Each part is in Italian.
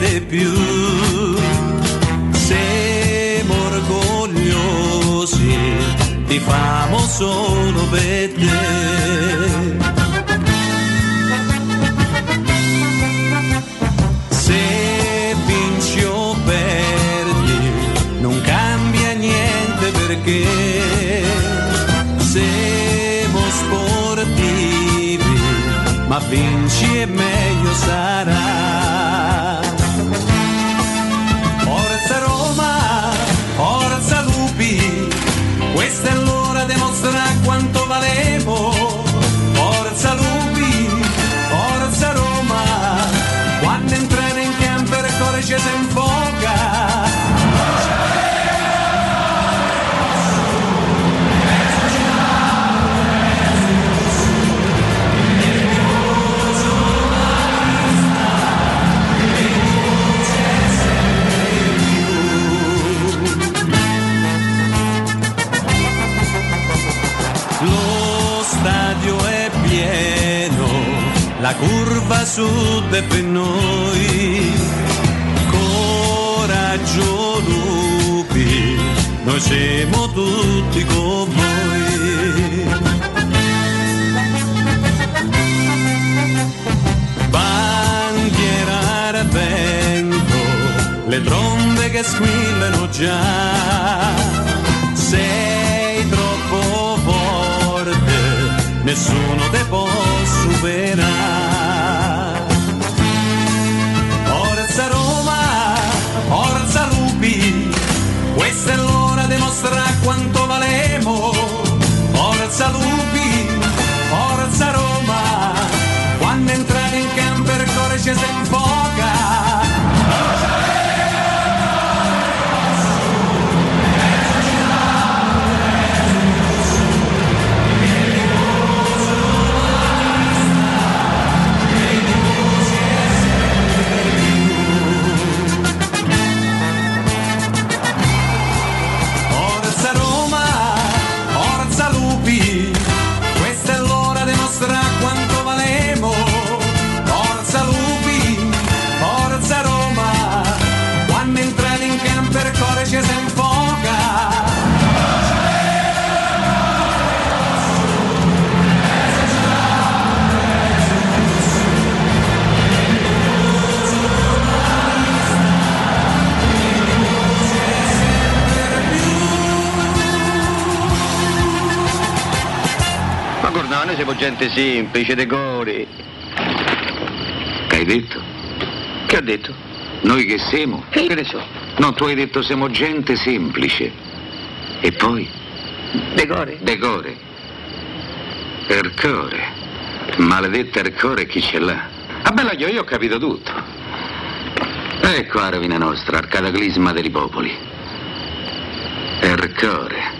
di più. Siamo orgogliosi, ti famo solo per te. Se vinci o perdi, non cambia niente perché siamo sportivi, ma vinci e meglio sarà. È l'ora di mostrare quanto valemo. Forza Lupi, forza Roma, quando entrare in campo il cuore ci la curva sud è per noi. Coraggio lupi, noi siamo tutti con voi. Bandiera al vento, le trombe che squillano già. Sei troppo forte, nessuno te può superare. Forza Roma, forza Lupi, questa è l'ora di mostrare quanto valemo. Forza Lupi, forza Roma, quando entrate in campo il cuore ci si siamo gente semplice, decori. Che hai detto? Che ho detto? Noi che siamo? Che ne so? No, tu hai detto siamo gente semplice. E poi? Decore? Decore. Ercore. Maledetta Ercore chi ce l'ha? Ah bella io, io ho capito tutto. Ecco la rovina nostra, al cataclisma dei popoli. Ercore.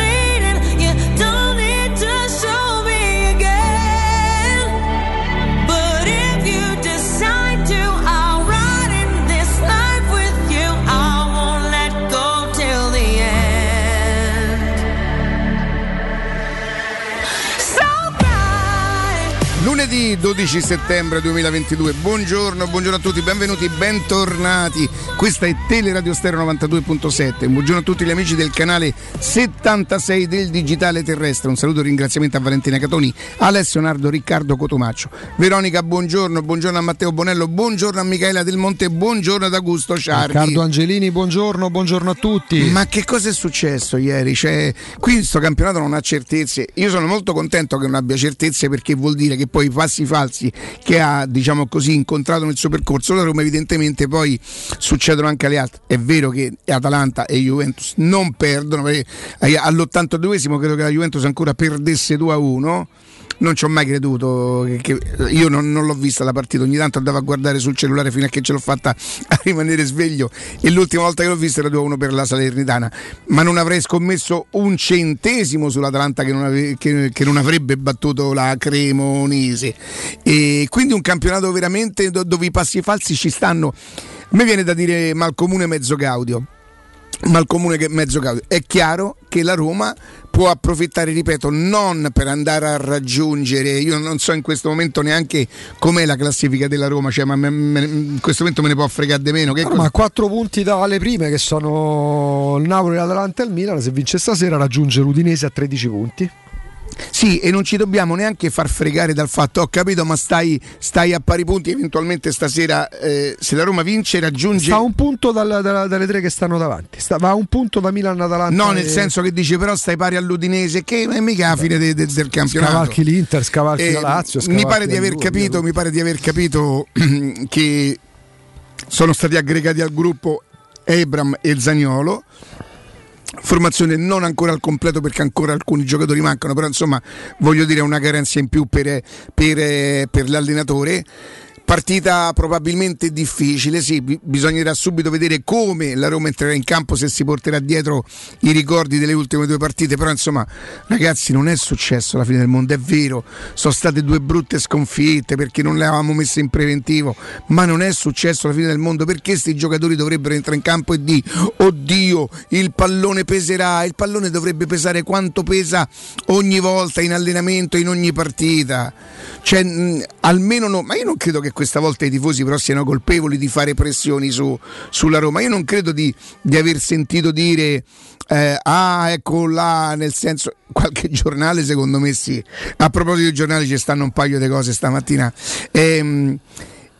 Lunedì 12 settembre 2022, buongiorno, buongiorno a tutti, benvenuti, bentornati. Questa è Teleradio Stereo 92.7. Buongiorno a tutti gli amici del canale 76 del Digitale Terrestre. Un saluto e ringraziamento a Valentina Catoni, Alessio Nardo, Riccardo Cotomaccio. Veronica, buongiorno, buongiorno a Matteo Bonello, buongiorno a Michaela Del Monte, buongiorno ad Augusto Ciardi. Riccardo Angelini, buongiorno, buongiorno a tutti. Ma che cosa è successo ieri? Cioè, qui questo campionato non ha certezze. Io sono molto contento che non abbia certezze perché vuol dire che poi i passi falsi che ha, diciamo così, incontrato nel suo percorso, la Roma evidentemente poi succedono anche alle altre. È vero che Atalanta e Juventus non perdono, perché all'82esimo credo che la Juventus ancora perdesse 2 a 1 non ci ho mai creduto. Che, io non, non, l'ho vista la partita, ogni tanto andavo a guardare sul cellulare fino a che ce l'ho fatta a rimanere sveglio. E l'ultima volta che l'ho vista era 2-1 per la Salernitana. Ma non avrei scommesso un centesimo sull'Atalanta che non, ave, che, che non avrebbe battuto la Cremonese. E quindi un campionato veramente dove i passi falsi ci stanno. A me viene da dire malcomune mezzo gaudio ma il comune che mezzo caudio. È chiaro che la Roma può approfittare, ripeto, non per andare a raggiungere, io non so in questo momento neanche com'è la classifica della Roma, cioè, ma me, me, in questo momento me ne può fregare di meno. Che no, ma quattro punti dalle prime che sono il Napoli, l'Atalanta e il Milan, se vince stasera raggiunge l'Udinese a 13 punti. Sì, e non ci dobbiamo neanche far fregare dal fatto, ho capito, ma stai, stai a pari punti, eventualmente stasera eh, se la Roma vince raggiunge... Sta a un punto dal, dal, dalle tre che stanno davanti, sta, va a un punto da Milan Atalanta. No, nel e... senso che dice però stai pari all'Udinese, che è mica la fine de, de, del campionato. Scavalchi l'Inter, scavalchi eh, la Lazio. Mi pare, di aver capito, mi pare di aver capito che sono stati aggregati al gruppo Ebram e Zagnolo formazione non ancora al completo perché ancora alcuni giocatori mancano, però insomma voglio dire una carenza in più per, per, per l'allenatore Partita probabilmente difficile, sì, bisognerà subito vedere come la Roma entrerà in campo se si porterà dietro i ricordi delle ultime due partite, però insomma ragazzi non è successo la fine del mondo, è vero, sono state due brutte sconfitte perché non le avevamo messe in preventivo, ma non è successo la fine del mondo perché questi giocatori dovrebbero entrare in campo e dire oddio il pallone peserà, il pallone dovrebbe pesare quanto pesa ogni volta in allenamento, in ogni partita, cioè mh, almeno no, ma io non credo che questa volta i tifosi però siano colpevoli di fare pressioni su, sulla Roma. Io non credo di, di aver sentito dire eh, ah ecco là, nel senso qualche giornale secondo me sì. A proposito dei giornali ci stanno un paio di cose stamattina. Ehm,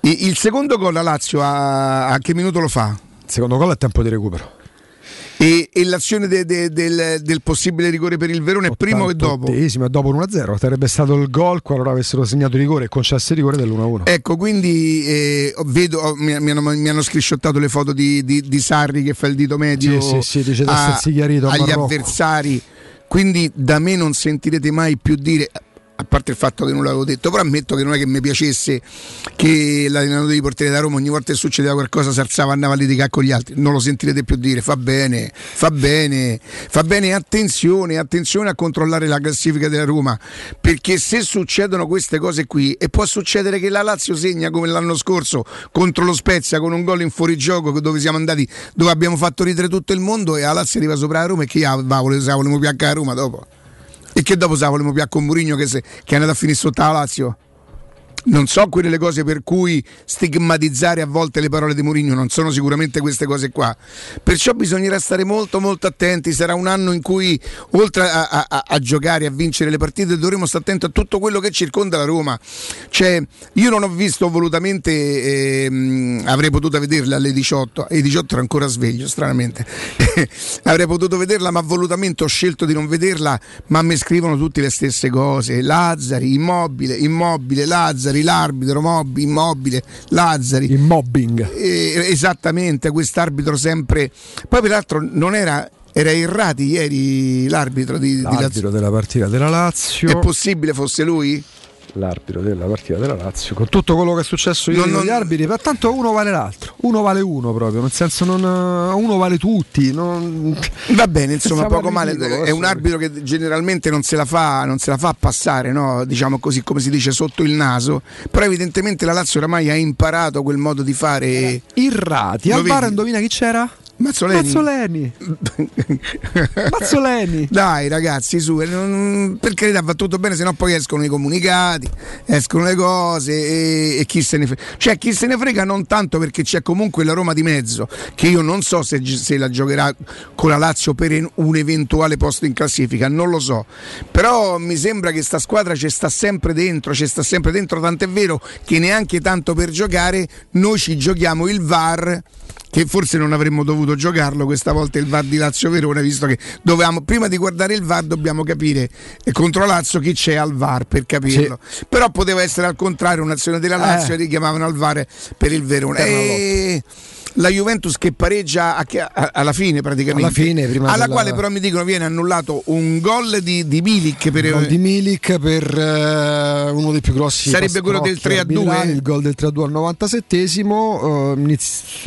il secondo gol a Lazio a, a che minuto lo fa? Il secondo gol è tempo di recupero. E, e l'azione de, de, del, del, possibile rigore per il Verone è prima o dopo? dopo l'1-0. Sarebbe stato il gol qualora avessero segnato rigore e concesso il rigore dell'1-1. Ecco, quindi eh, vedo, mi, mi, hanno, mi, hanno, scrisciottato le foto di, di, di, Sarri che fa il dito medio sì, sì, sì, dice a, agli avversari. Quindi da me non sentirete mai più dire a parte il fatto che non l'avevo detto, però ammetto che non è che mi piacesse che l'allenatore di portiere da Roma ogni volta che succedeva qualcosa si alzava andava a litigare con gli altri, non lo sentirete più dire, fa bene, fa bene, fa bene, attenzione, attenzione a controllare la classifica della Roma, perché se succedono queste cose qui e può succedere che la Lazio segna come l'anno scorso contro lo Spezia con un gol in fuorigioco dove siamo andati, dove abbiamo fatto ridere tutto il mondo e la Lazio arriva sopra la Roma e chi va, volevamo piaccare a Roma dopo. E che dopo sa volevamo più con Murigno che, che è andato a finire sotto la Lazio? Non so quelle le cose per cui stigmatizzare a volte le parole di Mourinho, non sono sicuramente queste cose qua. Perciò bisognerà stare molto molto attenti, sarà un anno in cui oltre a, a, a giocare, a vincere le partite, dovremo stare attenti a tutto quello che circonda la Roma. Cioè, io non ho visto volutamente, ehm, avrei potuto vederla alle 18, alle 18 ero ancora sveglio, stranamente. avrei potuto vederla, ma volutamente ho scelto di non vederla, ma mi scrivono tutte le stesse cose. Lazzari, immobile, immobile, Lazzari Lazzari, l'arbitro Mobbi, immobile, Lazzari. Il mobbing. Eh, esattamente, quest'arbitro sempre. Poi peraltro non era era Irrati ieri l'arbitro di, l'arbitro di della partita della Lazio. È possibile fosse lui? L'arbitro della partita della Lazio con tutto quello che è successo ieri non, gli arbitri ma tanto uno vale l'altro uno vale uno proprio nel senso non, uno vale tutti non... va bene insomma poco male. è un arbitro che generalmente non se la fa, non se la fa passare no? diciamo così come si dice sotto il naso. Però evidentemente la Lazio oramai ha imparato quel modo di fare. Irrati al bar indovina chi c'era? Mazzoleni. Mazzoleni. Mazzoleni. Dai ragazzi, su, non, per carità va tutto bene, se no poi escono i comunicati, escono le cose e, e, chi se ne frega. Cioè chi se ne frega non tanto perché c'è comunque la Roma di mezzo, che io non so se, se la giocherà con la Lazio per un eventuale posto in classifica, non lo so. Però mi sembra che sta squadra ci sta sempre dentro, ci sta sempre dentro, tant'è vero che neanche tanto per giocare noi ci giochiamo il VAR che forse non avremmo dovuto giocarlo questa volta il VAR di Lazio Verona, visto che dovevamo, prima di guardare il VAR dobbiamo capire eh, contro Lazio chi c'è al VAR per capirlo. Sì. Però poteva essere al contrario un'azione della Lazio eh. e richiamavano al VAR per il Verona. E... la Juventus che pareggia a, a, alla fine praticamente. Alla fine, alla della... quale però mi dicono viene annullato un gol di, di Milik per il gol di Milik per uh, uno dei più grossi sarebbe quello del 3 a 2 il gol del 3 a 2 al 97esimo uh,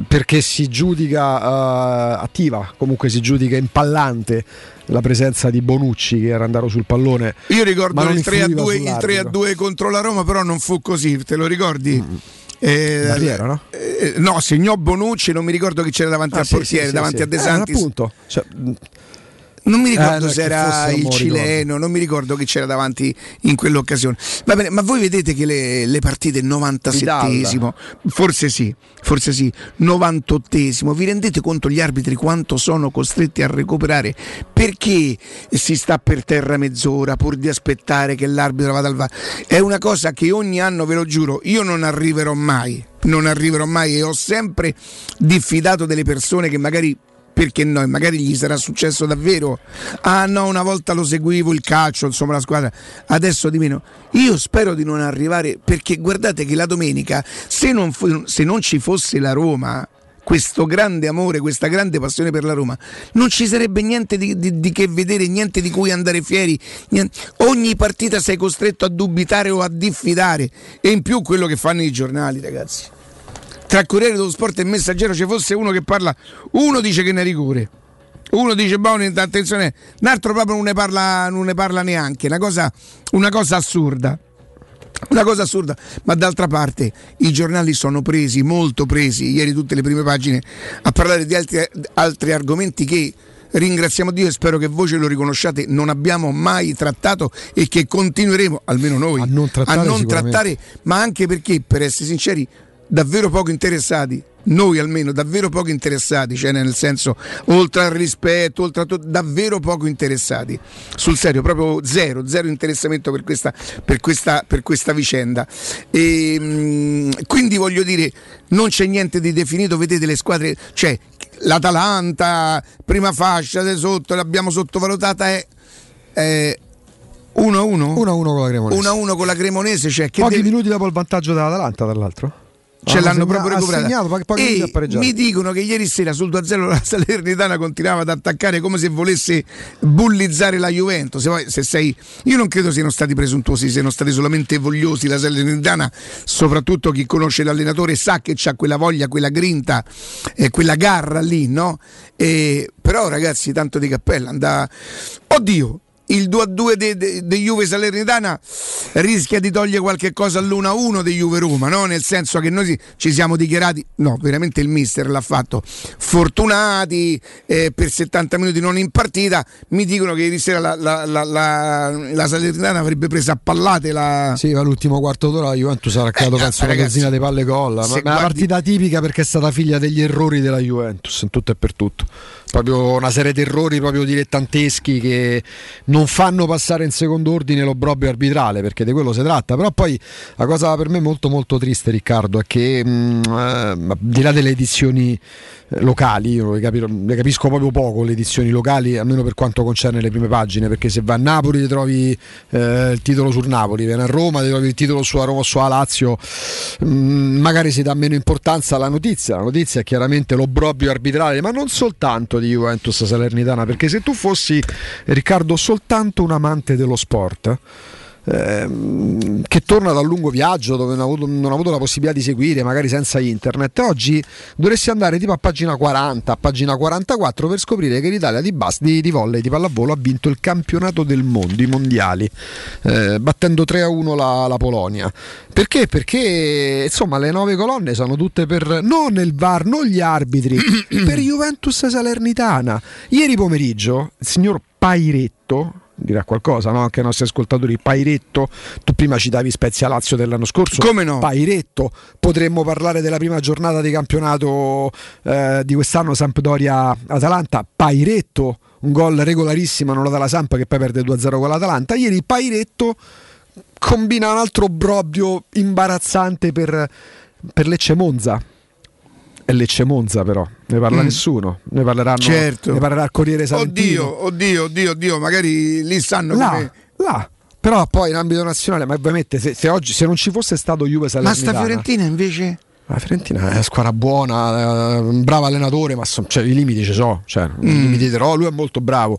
perché si giudica uh, attiva comunque si giudica impallante la presenza di Bonucci che era andato sul pallone io ricordo il 3 a 2 il 3 a 2 contro la Roma però non fu così te lo ricordi? Mm. Eh, Barriera, no? Eh, no, segnò Bonucci, non mi ricordo chi c'era davanti ah, al sì, portiere, sì, davanti sì, a De Santis. Eh, appunto. Cioè, non mi ricordo eh, se era il cileno, non mi ricordo chi c'era davanti in quell'occasione. Va bene, ma voi vedete che le, le partite 97esimo, forse sì, forse sì, 98esimo, vi rendete conto gli arbitri quanto sono costretti a recuperare? Perché si sta per terra mezz'ora pur di aspettare che l'arbitro vada al VAR? È una cosa che ogni anno, ve lo giuro, io non arriverò mai, non arriverò mai e ho sempre diffidato delle persone che magari perché no? Magari gli sarà successo davvero. Ah no, una volta lo seguivo il calcio, insomma la squadra, adesso di meno. Io spero di non arrivare perché guardate che la domenica, se non, se non ci fosse la Roma, questo grande amore, questa grande passione per la Roma, non ci sarebbe niente di, di, di che vedere, niente di cui andare fieri. Niente. Ogni partita sei costretto a dubitare o a diffidare. E in più quello che fanno i giornali, ragazzi tra Corriere dello Sport e Messaggero ci fosse uno che parla, uno dice che ne rigore, uno dice Boni, attenzione, un altro proprio non ne parla, non ne parla neanche, una cosa, una cosa assurda. Una cosa assurda, ma d'altra parte i giornali sono presi, molto presi, ieri tutte le prime pagine, a parlare di altri, altri argomenti che ringraziamo Dio e spero che voi ce lo riconosciate, non abbiamo mai trattato e che continueremo, almeno noi, a non trattare, a non trattare ma anche perché, per essere sinceri, davvero poco interessati noi almeno davvero poco interessati, cioè nel senso oltre al rispetto, oltre a tutto, davvero poco interessati, sul serio, proprio zero, zero interessamento per questa, per questa, per questa vicenda. E, mm, quindi voglio dire, non c'è niente di definito, vedete le squadre, cioè l'Atalanta, prima fascia di sotto, l'abbiamo sottovalutata, è... è 1-1? 1-1 con la Cremonese. 1-1 con la Cremonese. Cioè Pochi devi... minuti dopo il vantaggio dell'Atalanta, tra l'altro ce l'hanno segna, proprio recuperato. e mi dicono che ieri sera sul 2-0 la Salernitana continuava ad attaccare come se volesse bullizzare la Juventus. Se, se sei, io non credo siano stati presuntuosi, siano stati solamente vogliosi. La Salernitana, soprattutto chi conosce l'allenatore, sa che ha quella voglia, quella grinta, eh, quella garra lì, no? E, però ragazzi, tanto di cappella, andà. Oddio, il 2-2 di de, de Juve Salernitana rischia di togliere qualche cosa all'1-1 di Juve Roma, no? nel senso che noi ci siamo dichiarati, no, veramente il mister l'ha fatto, fortunati eh, per 70 minuti non in partita, mi dicono che ieri sera la, la, la, la Salernitana avrebbe preso a pallate la... Sì, ma l'ultimo quarto d'ora la Juventus ha raccato eh, penso una dozzina di palle gol, ma è una partita tipica perché è stata figlia degli errori della Juventus in tutto e per tutto. Proprio una serie di errori proprio dilettanteschi che non fanno passare in secondo ordine l'obbrobrio arbitrale perché di quello si tratta. Però poi la cosa per me molto molto triste Riccardo è che mh, mm, eh, di là delle edizioni locali, io le, capiro, le, capisco proprio poco le edizioni locali, almeno per quanto concerne le prime pagine, perché se va a Napoli ti trovi eh, il titolo sul Napoli, viene a Roma ti trovi il titolo sulla Roma o sulla Lazio, mm, magari si dà meno importanza alla notizia, la notizia è chiaramente l'obbrobio arbitrale, ma non soltanto di Juventus Salernitana, perché se tu fossi Riccardo soltanto un amante dello sport, Ehm, che torna dal lungo viaggio dove non ha, avuto, non ha, avuto, la possibilità di seguire, magari senza internet. Oggi dovresti andare tipo a pagina 40, a pagina 44 per scoprire che l'Italia di, bas- di, di volley, di pallavolo ha vinto il campionato del mondo, i mondiali, eh, battendo 3 a 1 la, la, Polonia. Perché? Perché insomma le nove colonne sono tutte per non il VAR, non gli arbitri, per Juventus Salernitana. Ieri pomeriggio il signor Pairetto dirà qualcosa no? anche ai nostri ascoltatori. Pairetto, tu prima citavi Spezia Lazio dell'anno scorso. Come no? Pairetto, potremmo parlare della prima giornata di campionato eh, di quest'anno Sampdoria-Atalanta. Pairetto, un gol regolarissimo, non lo dà la Samp che poi perde 2-0 con l'Atalanta. Ieri Pairetto combina un altro brobio imbarazzante per, per Lecce Monza è Lecce Monza però, ne parla mm. nessuno, ne parleranno certo. ne parlerà il Corriere Salentino. Oddio, oddio, oddio, oddio, magari lì sanno là, come là. Però poi in ambito nazionale, ma ovviamente se, se, oggi se non ci fosse stato Juve Salernitana Ma sta Fiorentina invece La Fiorentina è una squadra buona, un eh, bravo allenatore, ma so, cioè, i limiti ci sono. Cioè, mm. limiti oh, lui è molto bravo.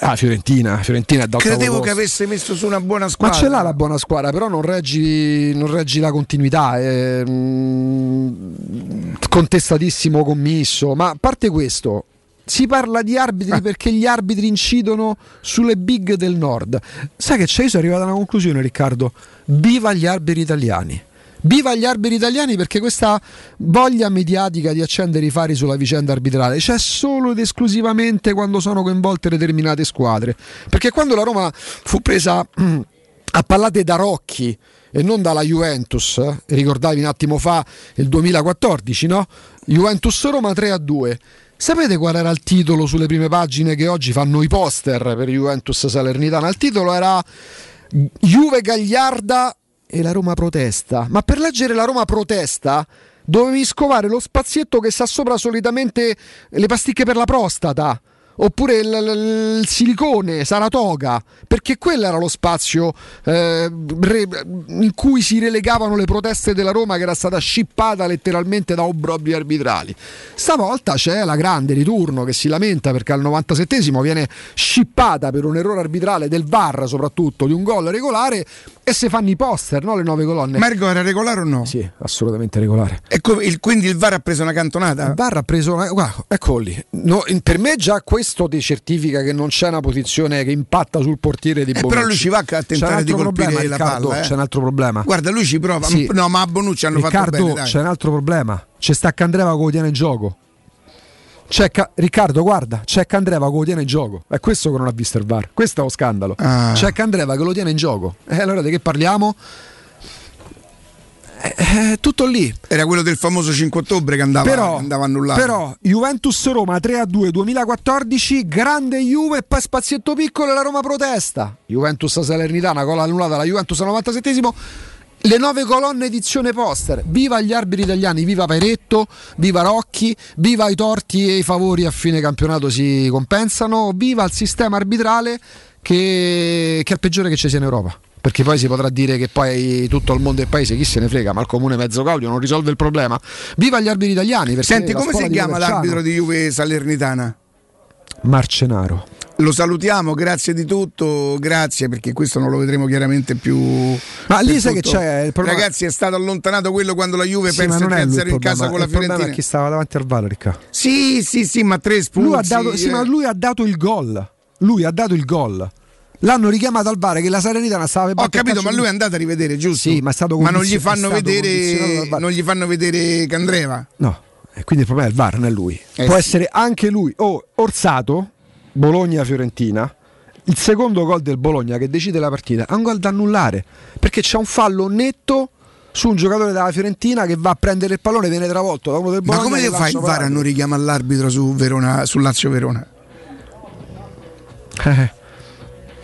Ah, Fiorentina, Fiorentina è Credevo che avesse messo su una buona squadra. Ma ce l'ha la buona squadra, però non reggi, non reggi la continuità. È, mm, contestatissimo commisso. Ma a parte questo, si parla di arbitri ah. perché gli arbitri incidono sulle big del nord. Sai che c'è? Io sono arrivato a una conclusione, Riccardo. Viva gli arbitri italiani! Viva gli arbitri italiani perché questa voglia mediatica di accendere i fari sulla vicenda arbitrale c'è solo ed esclusivamente quando sono coinvolte determinate squadre. Perché quando la Roma fu presa a pallate da Rocchi e non dalla Juventus, ricordavi un attimo fa il 2014, no? Juventus-Roma 3 a 2. Sapete qual era il titolo sulle prime pagine che oggi fanno i poster per Juventus Salernitana? Il titolo era Juve Gagliarda e la Roma protesta. Ma per leggere la Roma protesta dovevi scovare lo spazietto che sta sopra solitamente le pasticche per la prostata oppure il, il, il, silicone, Saratoga, perché quello era lo spazio eh, re, in cui si relegavano le proteste della Roma che era stata scippata letteralmente da obbrobbi arbitrali. Stavolta c'è la grande ritorno che si lamenta perché al 97 viene scippata per un errore arbitrale del VAR soprattutto di un gol regolare e se fanno i poster, no? Le nove colonne. Marco era regolare o no? Sì, assolutamente regolare. E il, quindi il VAR ha preso una cantonata? Il VAR ha preso una. Guarda, eccolo lì. No, per me già questo ti certifica che non c'è una posizione che impatta sul portiere di Bonucci. Eh, però lui ci va a tentare di colpire problema, la Riccardo, palla. Eh? C'è un altro problema. Guarda, lui ci prova. Sì. No, ma a Bonucci hanno Riccardo, fatto bene. Dai. C'è un altro problema. C'è sta Candreva che lo tiene in gioco. C'è Ca- Riccardo, guarda, c'è Candreva che lo tiene in gioco. È questo che non ha visto il VAR. Questo è lo scandalo. Ah. C'è Candreva che lo tiene in gioco. E allora di che parliamo? È, è tutto lì. Era quello del famoso 5 ottobre che andava, Però, andava annullato. però Juventus Roma 3 a 2 2014, grande Juve e poi spazietto piccolo e la Roma protesta. Juventus Salernitana, gol annullata la Juventus al 97 le nove colonne edizione poster. Viva gli arbitri italiani, viva Peretto, viva Rocchi, viva i torti e i favori a fine campionato si compensano, viva il sistema arbitrale che, che è il peggiore che ci sia in Europa perché poi si potrà dire che poi tutto il mondo è paese, chi se ne frega, ma il comune mezzo Claudio non risolve il problema. Viva gli arbitri italiani! Senti, come si chiama l'arbitro di Juve Salernitana? Marcenaro. Lo salutiamo, grazie di tutto, grazie perché questo non lo vedremo chiaramente più. Ma lì sai tutto. che c'è il problema. Ragazzi, è stato allontanato quello quando la Juve sì, perse 3-0 in casa con la Fiorentina. chi stava davanti al Riccardo. Sì, sì, sì, ma tre espulsi. Lui ha dato, eh. sì, ma lui ha dato il gol. Lui ha dato il gol. L'hanno richiamato al VAR che la Serenità stava per Ho capito, ma lui è andato a rivedere, giusto? Sì, ma è stato Ma non gli fanno vedere non gli fanno vedere Candreva. No. E quindi il problema è il VAR, non è lui. Eh Può sì. essere anche lui o oh, Orsato Bologna-Fiorentina, il secondo gol del Bologna che decide la partita è un gol da annullare perché c'è un fallo netto su un giocatore della Fiorentina che va a prendere il pallone e viene travolto da uno del Bologna. Ma come fai il VAR a non richiamare l'arbitro su, Verona, su Lazio Verona? Eh,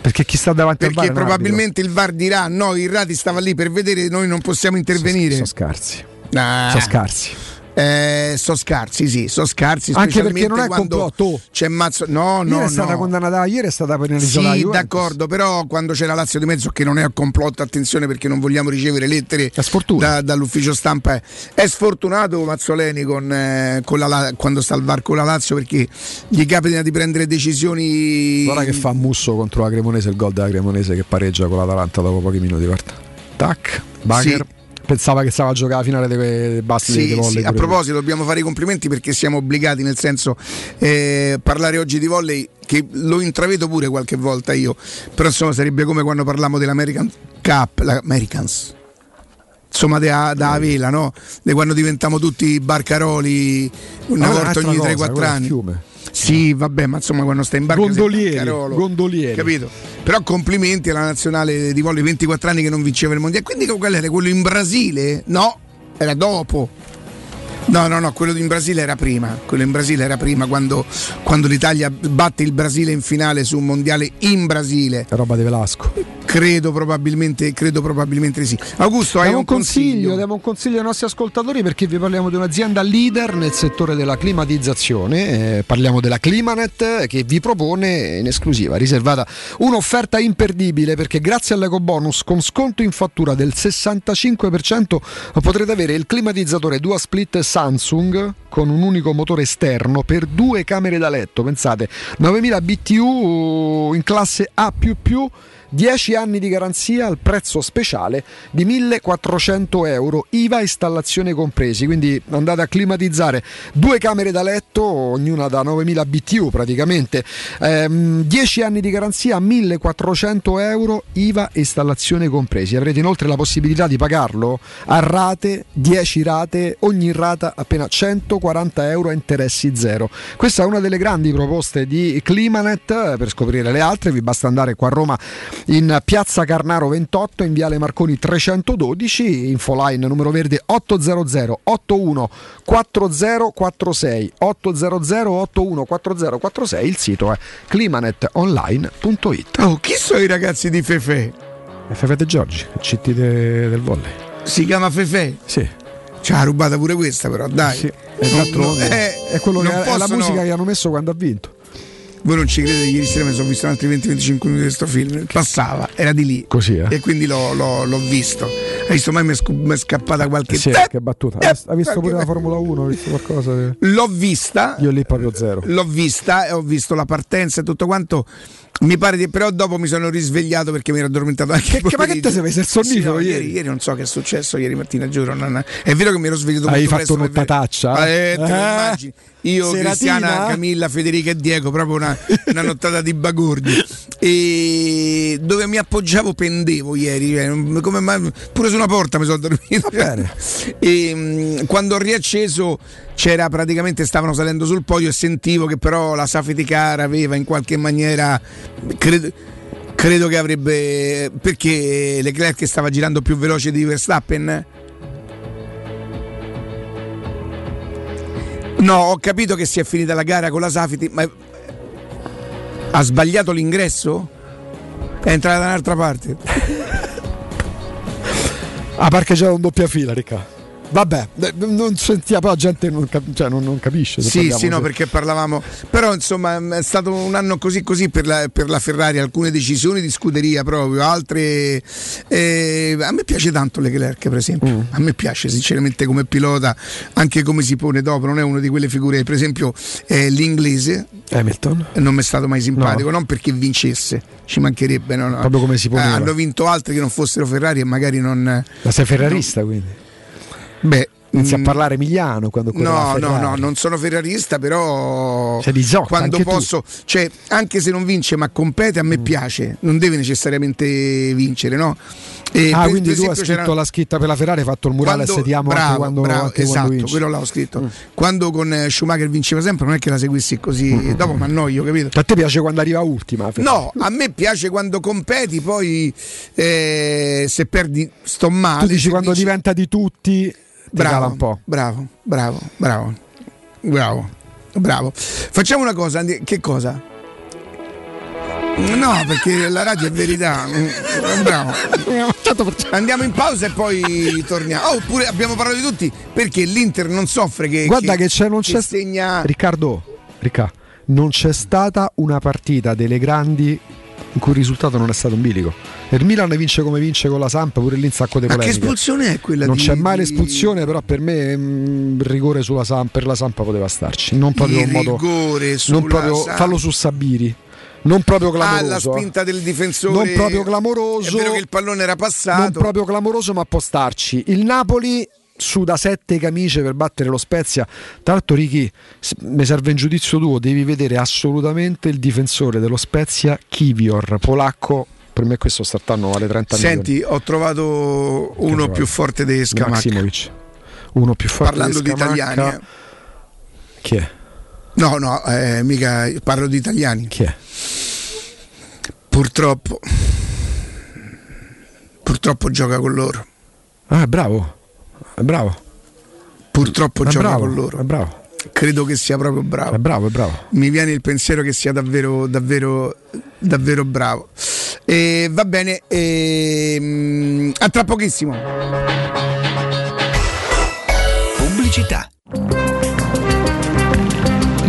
perché chi sta davanti perché al? Perché probabilmente il VAR dirà no, il Rati stava lì per vedere, noi non possiamo intervenire. Sono, sono scarsi. Ah. Sono scarsi. Eh, so scarsi, sì, so scarsi. Anche perché non è complotto. C'è mazzo. No, no. Ieri è stata no. condannata, ieri è stata penalizzata. Sì, d'accordo, però quando c'è la Lazio di mezzo, che non è un complotto, attenzione perché non vogliamo ricevere lettere da, dall'ufficio stampa. È sfortunato Mazzoleni con, eh, con la, quando sta al VAR con la Lazio perché gli capita di prendere decisioni. Guarda che fa Musso contro la Cremonese il gol della Cremonese che pareggia con l'Atalanta dopo pochi minuti. Guarda. Tac, Bagher. Sì pensava che stava a giocare la finale dei basti sì, di volley. Sì, a proposito, dobbiamo fare i complimenti perché siamo obbligati, nel senso, eh, parlare oggi di volley, che lo intravedo pure qualche volta io, però insomma sarebbe come quando parliamo dell'American Cup, l'Americans. Insomma, da, da vela, no? Di quando diventiamo tutti barcaroli una volta ogni 3-4 anni. Fiume. Sì, vabbè, ma insomma quando stai in barca gondolieri, gondolieri. Capito? Però complimenti alla nazionale di volley 24 anni che non vinceva il mondiale. Quindi qual era quello in Brasile? No, era dopo. No, no, no, quello in Brasile era prima. Quello in Brasile era prima quando, quando l'Italia batte il Brasile in finale su un mondiale in Brasile. È roba di Velasco. Credo probabilmente, credo probabilmente di sì. Augusto, hai diamo un un consiglio, consiglio? diamo un consiglio ai nostri ascoltatori perché vi parliamo di un'azienda leader nel settore della climatizzazione. Eh, parliamo della Climanet che vi propone in esclusiva riservata un'offerta imperdibile perché grazie all'eco bonus con sconto in fattura del 65% potrete avere il climatizzatore Dua Split Samsung con un unico motore esterno per due camere da letto. Pensate, 9000 BTU in classe A 10 anni di garanzia al prezzo speciale di 1400 euro, IVA installazione compresi. Quindi andate a climatizzare due camere da letto, ognuna da 9000 BTU praticamente. Ehm, 10 anni di garanzia, 1400 euro, IVA installazione compresi. Avrete inoltre la possibilità di pagarlo a rate, 10 rate, ogni rata appena 140 euro a interessi zero. Questa è una delle grandi proposte di Climanet. Per scoprire le altre, vi basta andare qua a Roma in piazza Carnaro 28 in viale Marconi 312 infoline numero verde 800 81 4046 800 81 4046 il sito è climanetonline.it Oh, chi sono i ragazzi di Fefe? FF De Giorgi CT de- del volley Si chiama Fefe? sì Ci ha rubata pure questa, però, dai. Sì, Non- e d'altronde non- eh, è, quello che non è la possono- musica che hanno messo quando ha vinto. Voi non ci credete, ieri sera mi sono visto altri 20-25 minuti di questo film. Passava, era di lì. Così, eh? E quindi l'ho, l'ho- l'ho visto. Hai visto mai mi è, scu- è scappata qualche Sì, che battuta. eh, Ha visto- pure la Formula 1, ha visto qualcosa? di- L'ho vista. Io lì proprio zero. L'ho vista e ho visto la partenza e tutto quanto. Mi pare di, però dopo mi sono risvegliato perché mi ero addormentato anche Che- ma che te sei messo il sonnifero Sì, no, ieri? ieri? non so che è successo ieri mattina, giuro. non- è vero che mi ero svegliato Hai fatto un'ottataccia? Eh, te Eh? immagini. Io, Seratina? Cristiana, Camilla, Federica e Diego, proprio una, una nottata di bagordi. E dove mi appoggiavo pendevo ieri, eh, come mai- pure su una porta mi sono dormito. E mh, quando ho riacceso c'era praticamente stavano salendo sul podio e sentivo che però la safety car aveva in qualche maniera credo, credo che avrebbe perché Leclerc stava girando più veloce di Verstappen No, ho capito che si è finita la gara con la safety, ma ha sbagliato l'ingresso? È entrata da un'altra parte. Ha parcheggiato un doppia fila, Ricca. Vabbè, eh, non sentiva, però la gente non, cap- cioè, non- non capisce. se Sì, sì, no, se- perché parlavamo. Però insomma è stato un anno così così per la, per la Ferrari, alcune decisioni di scuderia proprio, altre. eh, a me piace tanto Leclerc, per esempio. Mm. A me piace sinceramente come pilota, anche come si pone dopo, non è una di quelle figure, per esempio, eh, l'inglese. Hamilton. Non mi è stato mai simpatico, No. non perché vincesse, ci mancherebbe. No, no. Proprio come si poneva. Eh, hanno vinto altri che non fossero Ferrari e magari non. Ma sei ferrarista quindi? Beh, Inizi a mm, parlare emiliano quando No, no, no, non sono ferrarista, però Zotta, quando anche tu. posso, cioè, anche se non vince ma compete, a me Mm. piace, non deve necessariamente vincere, no? E Ah, per- quindi per tu hai scritto c'era- la scritta per la Ferrari, hai fatto il murale quando- setiamo bravo, anche quando, bravo, anche esatto, quando quello là ho scritto. Quando con eh, Schumacher vinceva sempre, non è che la seguissi così, dopo mi annoio, capito? A te piace quando arriva ultima? No, a me piace quando competi, poi eh, se perdi sto male. tu dici quando vinci- diventa di tutti bravo, un po'. bravo, bravo, bravo, bravo, bravo. Facciamo una cosa, andi- che cosa? No, perché la radio è verità. Mm, Bravo. Andiamo in pausa e poi torniamo. Oh, oppure abbiamo parlato di tutti perché l'Inter non soffre che Guarda che c'è, non c'è segna Riccardo, Ricca, non c'è stata una partita delle grandi in cui il risultato non è stato un bilico. Il Milan vince come vince con la Samp, pure lì un sacco di Ma che polemiche. espulsione è quella non di- c'è mai l'espulsione, però per me mm, il rigore sulla Samp, per la Sampa poteva starci. Non proprio Il modo. rigore sulla Non proprio, Samp. fallo su Sabiri. Non proprio Ah, la clamoroso. eh. spinta del difensore. Non proprio clamoroso. È vero che il pallone era passato. non proprio clamoroso, ma può starci. Il Napoli suda sette camicie per battere lo Spezia. Tra l'altro, Ricky, mi serve un giudizio tuo. Devi vedere assolutamente il difensore dello Spezia, Kivior, polacco. Per me questo startanno vale 30 Senti, ho trovato uno trovato? più forte di milioni. Scamacca. Maximovic. Uno più forte Parlando di Scamacca. italiani. eh. Chi è? No, no, eh, mica parlo di italiani. Chi è? Purtroppo. Purtroppo gioca con loro. Ah, bravo. È bravo. Purtroppo È gioca bravo, con loro. È bravo. Credo che sia proprio bravo. È bravo, è bravo. Mi viene il pensiero che sia davvero, davvero, davvero bravo. E va bene, e, a tra pochissimo. Pubblicità.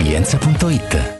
laresilienza.it.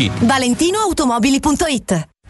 ValentinoAutomobili.it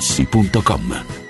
materassi.com.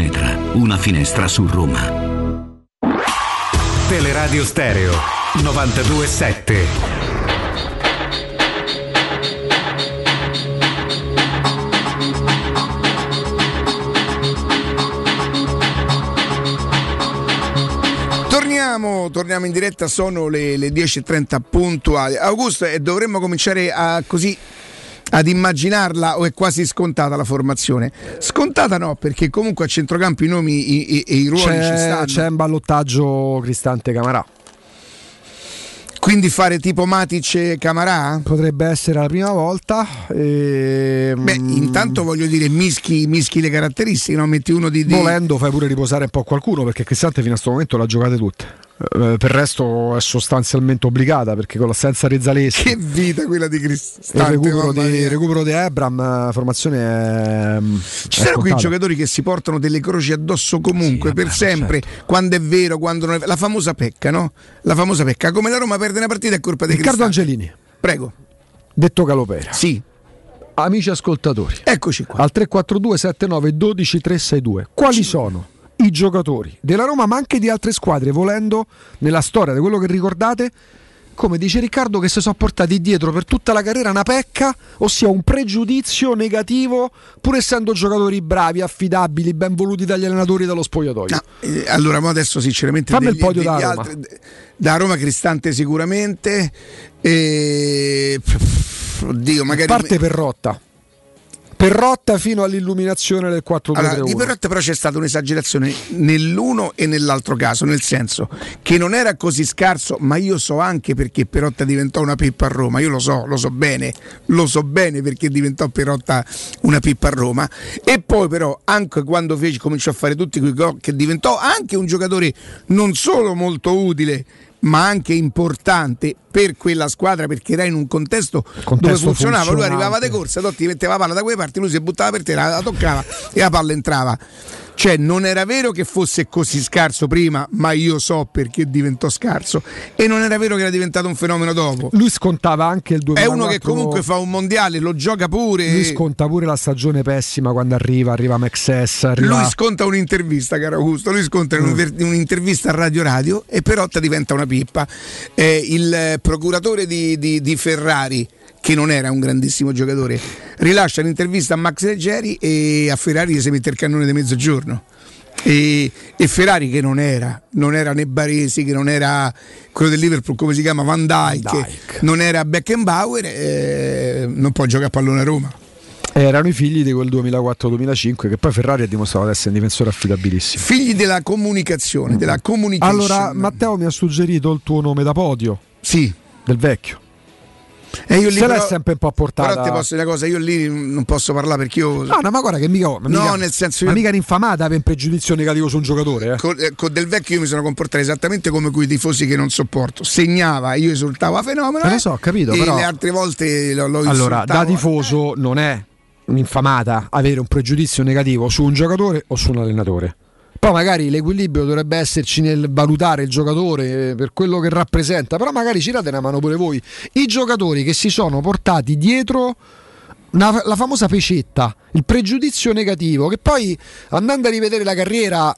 Venetra, una finestra su Roma. Teleradio Stereo 927. Torniamo, torniamo, in diretta, sono le, le 10.30 puntuali. Augusto, e dovremmo cominciare a così ad immaginarla o è quasi scontata la formazione? Scontata no, perché comunque a centrocampo i nomi e i, i, ruoli c'è, ci stanno. C'è un ballottaggio Cristante Camarà. Quindi fare tipo Matic e Camarà? Potrebbe essere la prima volta. E... Beh, intanto voglio dire, mischi, mischi le caratteristiche, no? metti uno di, di... Volendo fai pure riposare un po' qualcuno perché Cristante fino a questo momento l'ha giocate tutte. Eh, per il resto è sostanzialmente obbligata perché con l'assenza di Zaleschi che vita quella di Cristante il recupero di, recupero di Ebram la formazione è ci sono qui giocatori che si portano delle croci addosso comunque sì, per vabbè, sempre certo. quando è vero quando non è la famosa pecca no? la famosa pecca. Come la Roma perde una partita è colpa di Riccardo Cristante. Angelini. Prego. Detto Calopera. Sì. Amici ascoltatori. Eccoci qua. Al 342 79 12 362 quali sono i giocatori della Roma, ma anche di altre squadre, volendo nella storia di quello che ricordate. Come dice Riccardo, che si sono portati dietro per tutta la carriera una pecca, ossia un pregiudizio negativo, pur essendo giocatori bravi, affidabili, ben voluti dagli allenatori dello spogliatoio. No, eh, allora, ma adesso sinceramente. Fammi degli, il podio da Roma. Altri, da Roma Cristante sicuramente. E... Oddio, magari. Parte per rotta. Perrotta fino all'illuminazione del 4 2 allora, Di Perrotta però c'è stata un'esagerazione nell'uno e nell'altro caso, nel senso che non era così scarso, ma io so anche perché Perotta diventò una pippa a Roma, io lo so, lo so bene, lo so bene perché diventò Perotta una pippa a Roma. E poi però anche quando fece, cominciò a fare tutti quei gol che diventò anche un giocatore non solo molto utile ma anche importante per quella squadra perché era in un contesto, contesto dove funzionava. Lui arrivava di corsa, ti metteva la palla da quelle parti, lui si buttava per terra, la toccava e la palla entrava. Cioè, non era vero che fosse così scarso prima, ma io so perché diventò scarso. E non era vero che era diventato un fenomeno dopo. Lui scontava anche il 2004. È uno che comunque fa un mondiale, lo gioca pure. Lui sconta pure la stagione pessima quando arriva, arriva Maxess. Arriva... Lui sconta un'intervista, caro Augusto. Lui sconta mm. un'intervista a Radio Radio e Perotta diventa una pippa. Eh, il procuratore di, di, di Ferrari che non era un grandissimo giocatore, rilascia l'intervista a Max Leggeri e a Ferrari si mette il cannone di mezzogiorno. E, e, Ferrari che non era, non era né Baresi, che non era quello del Liverpool, come si chiama Van Dyke, Van Dyke. non era Beckenbauer, eh, non può giocare a pallone a Roma. Erano i figli di quel 2004-2005 che poi Ferrari ha dimostrato di essere un difensore affidabilissimo. Figli della comunicazione, della comunicazione. Allora Matteo mi ha suggerito il tuo nome da podio. Sì. Del vecchio. E io lì Se l'è sempre un po' portata. Però ti posso dire una cosa, io lì non posso parlare perché io. No, no ma guarda che mica. Ma no, mica, nel senso. Ma io... mica un'infamata per un pregiudizio negativo su un giocatore. Eh. Con, eh, con, Del Vecchio io mi sono comportato esattamente come quei tifosi che non sopporto. Segnava, io esultavo a fenomeno. Eh, lo so, capito. E però... le altre volte lo, lo Allora, da tifoso non è un'infamata avere un pregiudizio negativo su un giocatore o su un allenatore. Poi magari l'equilibrio dovrebbe esserci nel valutare il giocatore per quello che rappresenta, però magari ci date una mano pure voi. I giocatori che si sono portati dietro una, la famosa pecetta, il pregiudizio negativo, che poi andando a rivedere la carriera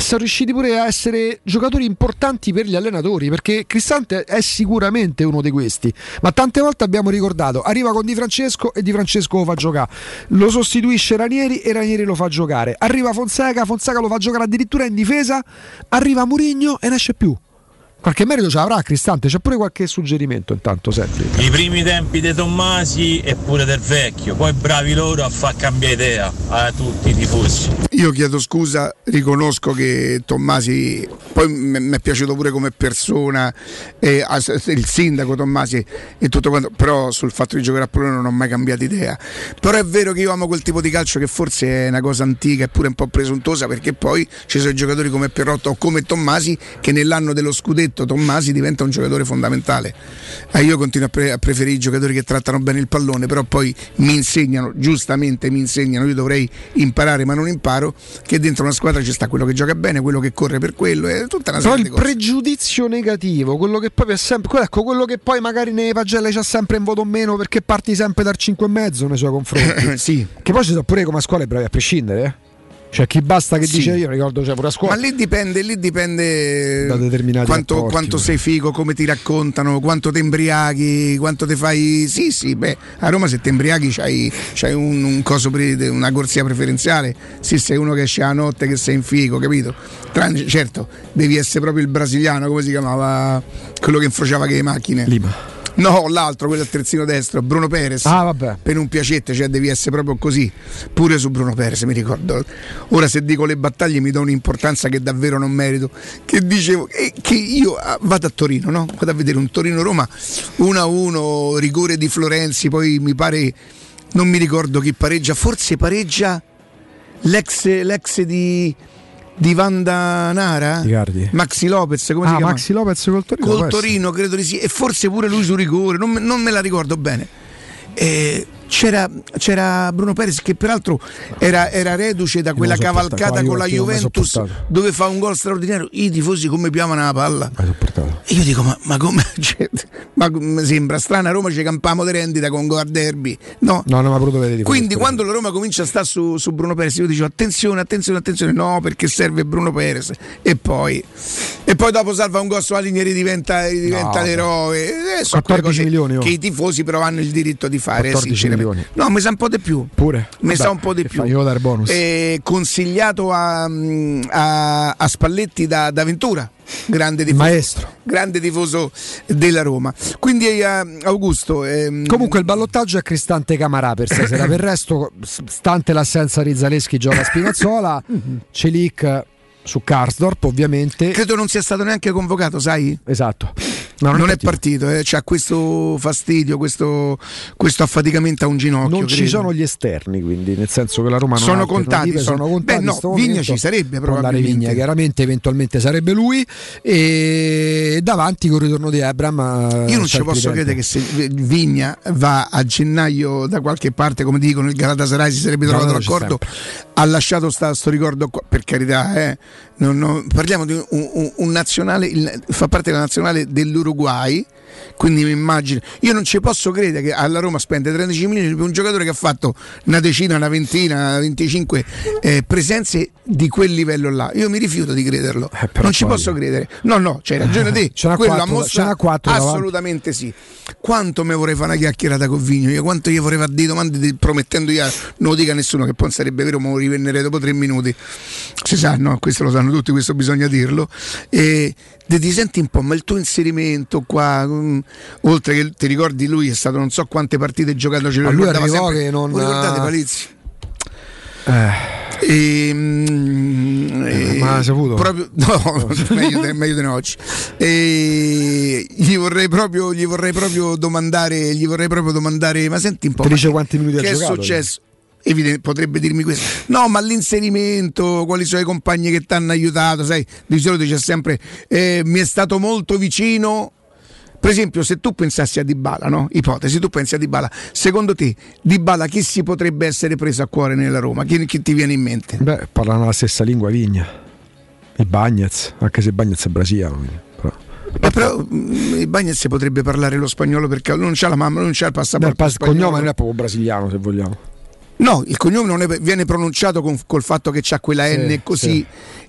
sono riusciti pure a essere giocatori importanti per gli allenatori perché Cristante è sicuramente uno di questi. Ma tante volte abbiamo ricordato arriva con Di Francesco e Di Francesco lo fa giocare lo sostituisce Ranieri e Ranieri lo fa giocare. Arriva Fonseca, Fonseca lo fa giocare addirittura in difesa arriva Murigno e ne esce più Qualche merito ce l'avrà Cristante, c'è pure qualche suggerimento intanto, senti. I primi tempi dei Tommasi e pure del vecchio, poi bravi loro a far cambiare idea a tutti i tifosi. Io chiedo scusa, riconosco che Tommasi, poi mi è piaciuto pure come persona, eh, il sindaco Tommasi e tutto quanto, però sul fatto di giocare a Polonia non ho mai cambiato idea. Però è vero che io amo quel tipo di calcio che forse è una cosa antica e pure un po' presuntuosa perché poi ci sono giocatori come Perrotto o come Tommasi che nell'anno dello scudetto detto, Tommasi diventa un giocatore fondamentale. Eh, io continuo a, pre- a, preferire i giocatori che trattano bene il pallone, però poi mi insegnano, giustamente mi insegnano, io dovrei imparare ma non imparo, che dentro una squadra ci sta quello che gioca bene, quello che corre per quello, è tutta una serie però il pregiudizio negativo, quello che poi è sempre, ecco, quello che poi magari nei pagelle c'ha sempre in voto meno perché parti sempre dal 5,5 nei suoi confronti. sì. Che poi ci sono pure come scuole bravi a prescindere, eh? Cioè chi basta che Sì. dice io ricordo cioè pure a scuola. Ma lì dipende, lì dipende Da determinati quanto, rapporti, quanto sei figo, come ti raccontano, quanto ti imbriaghi, quanto ti fai. Sì, sì, beh, a Roma se ti imbriaghi c'hai, c'hai un, un coso una corsia preferenziale. Sì, sei uno che esce la notte, che sei in figo, capito? Tranne- certo, devi essere proprio il brasiliano, come si chiamava? Quello che infrociava che le macchine. Lima. No, l'altro, quello al terzino destro, Bruno Perez. Ah, vabbè. Per un piacete, cioè devi essere proprio così. Pure su Bruno Perez, mi ricordo. Ora se dico le battaglie mi do un'importanza che davvero non merito. Che dicevo eh, che io ah, vado a Torino, no? Vado a vedere un Torino-Roma 1-1, rigore di Florenzi, poi mi pare non mi ricordo chi pareggia, forse pareggia l'ex, l'ex di di Vanda Nara? Icardi. Maxi Lopez, come si Ah, chiama? Maxi Lopez col Torino. Col. Torino, credo di sì, e forse pure lui su rigore, non, me- non me la ricordo bene. Eh, c'era, c'era Bruno Perez che peraltro era, era reduce da quella cavalcata qua con la Juventus dove fa un gol straordinario. I tifosi come piavano la palla. Sopportato. E io dico, ma, ma come? cioè, ma sembra strana, a Roma ci campiamo di rendita con Guard Derby. No, No, mi ha voluto vedere. quindi quando la Roma comincia a stare su, su Bruno Perez, io dicevo attenzione, attenzione, attenzione, no, perché serve Bruno Perez. E poi, e poi dopo salva un gol su Alinieri diventa, diventa No, l'eroe. Eh, sono quelle 14 cose milioni, oh. che i tifosi però hanno il diritto di fare. 14 sinceramente. Milioni. No, mi sa un po' di più. Pure. Mi Vabbè, sa un po' di più. Io dare bonus. Eh, consigliato a, a- a Spalletti da, da Ventura, grande tifoso, Maestro. grande tifoso della Roma. Quindi eh, Augusto, ehm, Comunque il ballottaggio è Cristante Camarà per stasera. per il resto, stante l'assenza di Zaleschi, gioca Spinazzola, Celic su Karsdorp ovviamente. credo non sia stato neanche convocato, sai? Esatto. No, non, è partito, eh, c'ha questo fastidio, questo, questo affaticamento a un ginocchio. Non ci credo. sono gli esterni, quindi nel senso che la Roma non Sono contati, sono- contati beh, no, Vigna ci sarebbe, probabilmente. Vigna, chiaramente eventualmente sarebbe lui e davanti con il ritorno di Abram eh, Io non ci posso credere che se Vigna va a gennaio da qualche parte, come dicono il Galatasaray si sarebbe trovato c'è d'accordo, ha lasciato sta, sto ricordo qua, per carità, eh, non- non- parliamo di un, un- un nazionale, il- fa parte della nazionale dell'Uruguay, Uruguai quindi mi immagino, io non ci posso credere che alla Roma spende 13 milioni per un giocatore che ha fatto una decina, una ventina, una 25 eh, presenze di quel livello là, io mi rifiuto di crederlo, non ci posso credere, no no, c'hai ragione te, Ce n'ha quello quattro- ha mostrato- ce n'ha quattro davanti. assolutamente sì. Quanto mi vorrei fare una chiacchierata con Vigno? Io quanto gli vorrei fare di domande di- promettendo io non lo dica a nessuno che poi sarebbe vero, ma lo rivennerei dopo tre minuti. Si sa, no, questo lo sanno tutti, questo bisogna dirlo. E ti senti un po', ma il tuo inserimento qua, oltre che ti ricordi lui è stato non so quante partite giocato, ce lo ricordava sempre. che non- Voi ricordate Palizzi? Eh, E, mm, e- ma l'hai saputo? proprio, no, meglio, di- meglio di oggi. E gli vorrei proprio, gli vorrei proprio domandare, gli vorrei proprio domandare, ma senti un po', dice quanti minuti ha che è giocato, successo? Evidente- potrebbe dirmi questo, no, ma l'inserimento, quali sono i compagni che ti hanno aiutato? Sai, di solito c'è sempre eh, mi è stato molto vicino. Per esempio, se tu pensassi a Dybala, no? Ipotesi, tu pensi a Dybala, secondo te Dybala chi si potrebbe essere preso a cuore nella Roma? Chi, chi ti viene in mente? beh, parlano la stessa lingua Vigna. E Bagnez, anche se Bagnez è brasiliano. quindi, però. Eh, però mm, il Bagnez potrebbe parlare lo spagnolo perché non c'ha la mamma, non c'ha il Beh, passaporto. il pas- cognome non è proprio brasiliano, se vogliamo. No, il cognome non è- viene pronunciato con, col fatto che c'ha quella Sì, N così.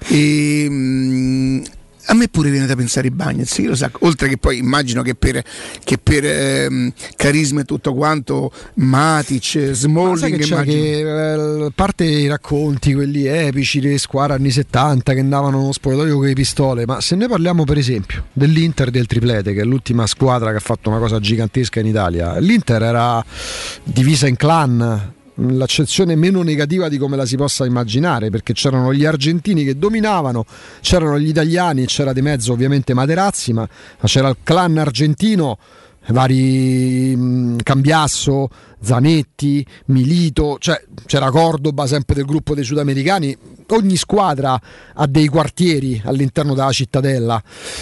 E, mm, a me pure viene da pensare Bagnez, chi lo sa, oltre che poi immagino che per, che per ehm, carisma e tutto quanto Matic, Ma sai Smalling, c'è immagino. che eh, parte i racconti, quelli epici delle squadre anni 70 che andavano nello spogliatoio con le pistole, ma se noi parliamo per esempio dell'Inter del triplete, che è l'ultima squadra che ha fatto una cosa gigantesca in Italia, l'Inter era divisa in clan. L'accezione meno negativa di come la si possa immaginare, perché c'erano gli argentini che dominavano, c'erano gli italiani c'era di mezzo ovviamente Materazzi, ma c'era il clan argentino vari mh, Cambiasso, Zanetti, Milito, cioè c'era Cordoba sempre del gruppo dei sudamericani, ogni squadra ha dei quartieri all'interno della cittadella,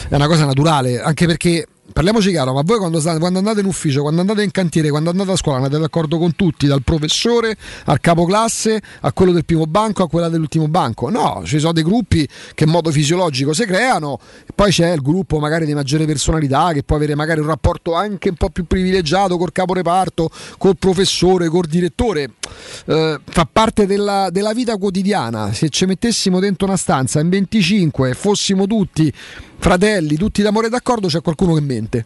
è una cosa naturale, anche perché parliamoci chiaro, ma voi quando, state- quando andate in ufficio, quando andate in cantiere, quando andate a scuola, andate d'accordo con tutti, dal professore al capoclasse, a quello del primo banco, a quella dell'ultimo banco? No, ci sono dei gruppi che in modo fisiologico si creano, poi c'è il gruppo magari di maggiore personalità che può avere magari un rapporto anche un po' più privilegiato col caporeparto, col professore, col direttore. Eh, fa parte della, della, vita quotidiana. Se ci mettessimo dentro una stanza in 25 e fossimo tutti fratelli, tutti d'amore e d'accordo, c'è qualcuno che mente.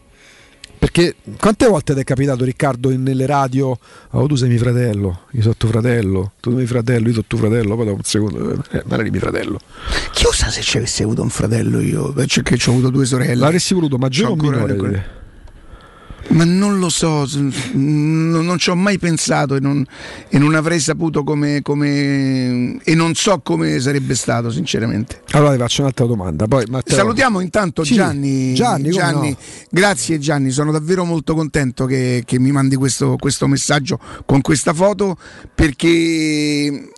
Perché quante volte ti è capitato Riccardo nelle radio? Oh, tu sei mio fratello, io sono tuo fratello, tu sei mio fratello, io sono tuo fratello, poi dopo un secondo, eh, ma eri mio fratello. Chi sa se ci avessi avuto un fratello io? Perché cioè ho avuto due sorelle. L'avresti voluto maggiore o minore? Ma non lo so, non, non ci ho mai pensato e non, e non avrei saputo come, come, e non so come sarebbe stato, sinceramente. Allora ti faccio un'altra domanda. Poi, Matteo... Salutiamo intanto sì, Gianni. Gianni, Gianni. No? Grazie Gianni, sono davvero molto contento che, che mi mandi questo, questo messaggio con questa foto perché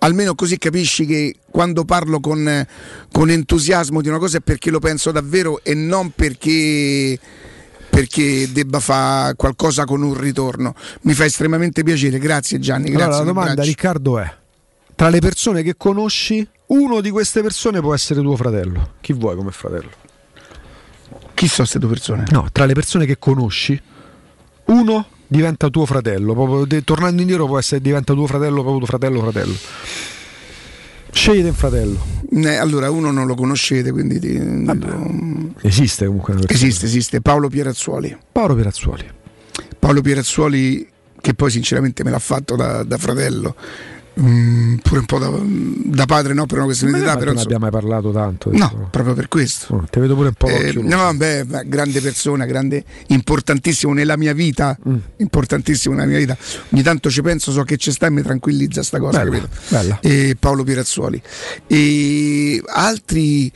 almeno così capisci che quando parlo con, con, entusiasmo di una cosa è perché lo penso davvero e non perché perché debba fare qualcosa con un ritorno. Mi fa estremamente piacere, grazie Gianni. Grazie allora, la domanda Riccardo è, tra le persone che conosci, uno di queste persone può essere tuo fratello. Chi vuoi come fratello? Chi sono queste due persone? No, tra le persone che conosci, uno diventa tuo fratello. Proprio, de, tornando indietro può essere diventa tuo fratello, proprio tuo fratello, fratello. Scegliete un fratello. Eh, allora, uno non lo conoscete, quindi. Ti, lo... Esiste comunque. Esiste, esiste. Paolo Pierazzuoli. Paolo Pierazzuoli. Paolo Pierazzuoli, che poi sinceramente me l'ha fatto da, da fratello Mm, pure un po' da, da, padre, no, per una questione di età. Però non abbiamo mai parlato tanto. No, so. proprio per questo. Oh, ti vedo pure un po'. Eh, no, vabbè, grande persona, grande, importantissimo nella mia vita. Mm. Importantissimo nella mia vita. Ogni tanto ci penso, so che ci sta e mi tranquillizza sta cosa. Bella, bella. E Paolo Pirazzuoli. E altri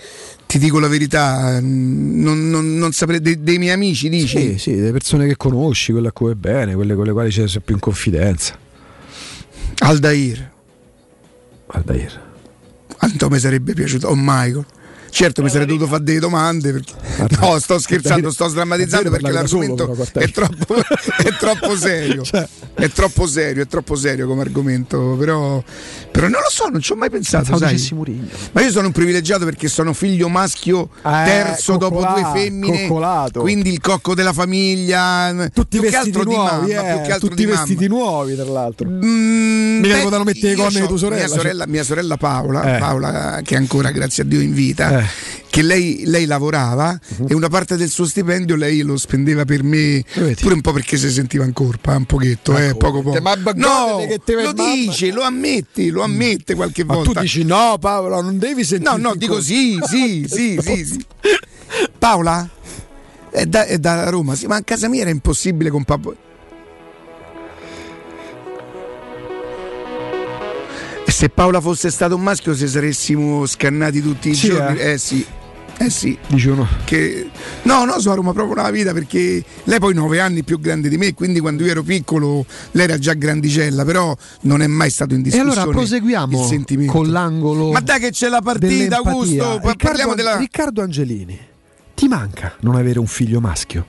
ti dico la verità, non, non, non saprei dei, dei, miei amici, dici? Sì, sì, delle persone che conosci, quelle a cui è bene, quelle con le quali c'è più in confidenza. Aldair. Aldair. Quanto mi sarebbe piaciuto? Oh Michael. Certo, mi sarei dovuto fare delle domande. Perché... No, sto scherzando, sto sdrammatizzando perché l'argomento è troppo, è troppo serio. Cioè. È troppo serio, è troppo serio come argomento. Però, però non lo so, non ci ho mai pensato. Sai. Ma io sono un privilegiato perché sono figlio maschio eh, terzo dopo due femmine. Coccolato. Quindi il cocco della famiglia. Tutti più vestiti nuovi, mamma, eh, più che altro tutti vestiti mamma. nuovi, tra l'altro. Mm, Mica potevano mettere le corna di tua sorella. Mia sorella, cioè. mia sorella Paola, eh. Paola, che è ancora, grazie a Dio, in vita. Eh che lei, lei lavorava uh-huh. e una parte del suo stipendio lei lo spendeva per me Vedi. pure un po' perché si sentiva in colpa un pochetto eh, poco poco. Ma no lo dice lo ammetti lo ammette qualche ma volta. tu dici no Paola non devi sentire no no dico sì sì sì sì, sì. Paola? È da, è da, Roma sì, ma a casa mia era impossibile con papà se Paola fosse stato un maschio se saressimo scannati tutti i sì, giorni eh, eh sì eh sì. Dice uno. Che, no, no, sono Roma proprio una vita perché lei poi nove anni più grande di me, quindi quando io ero piccolo lei era già grandicella, però non è mai stato in discussione. E allora proseguiamo con l'angolo. Ma dai che c'è la partita, Augusto, Riccardo, della... Riccardo Angelini, ti manca non avere un figlio maschio?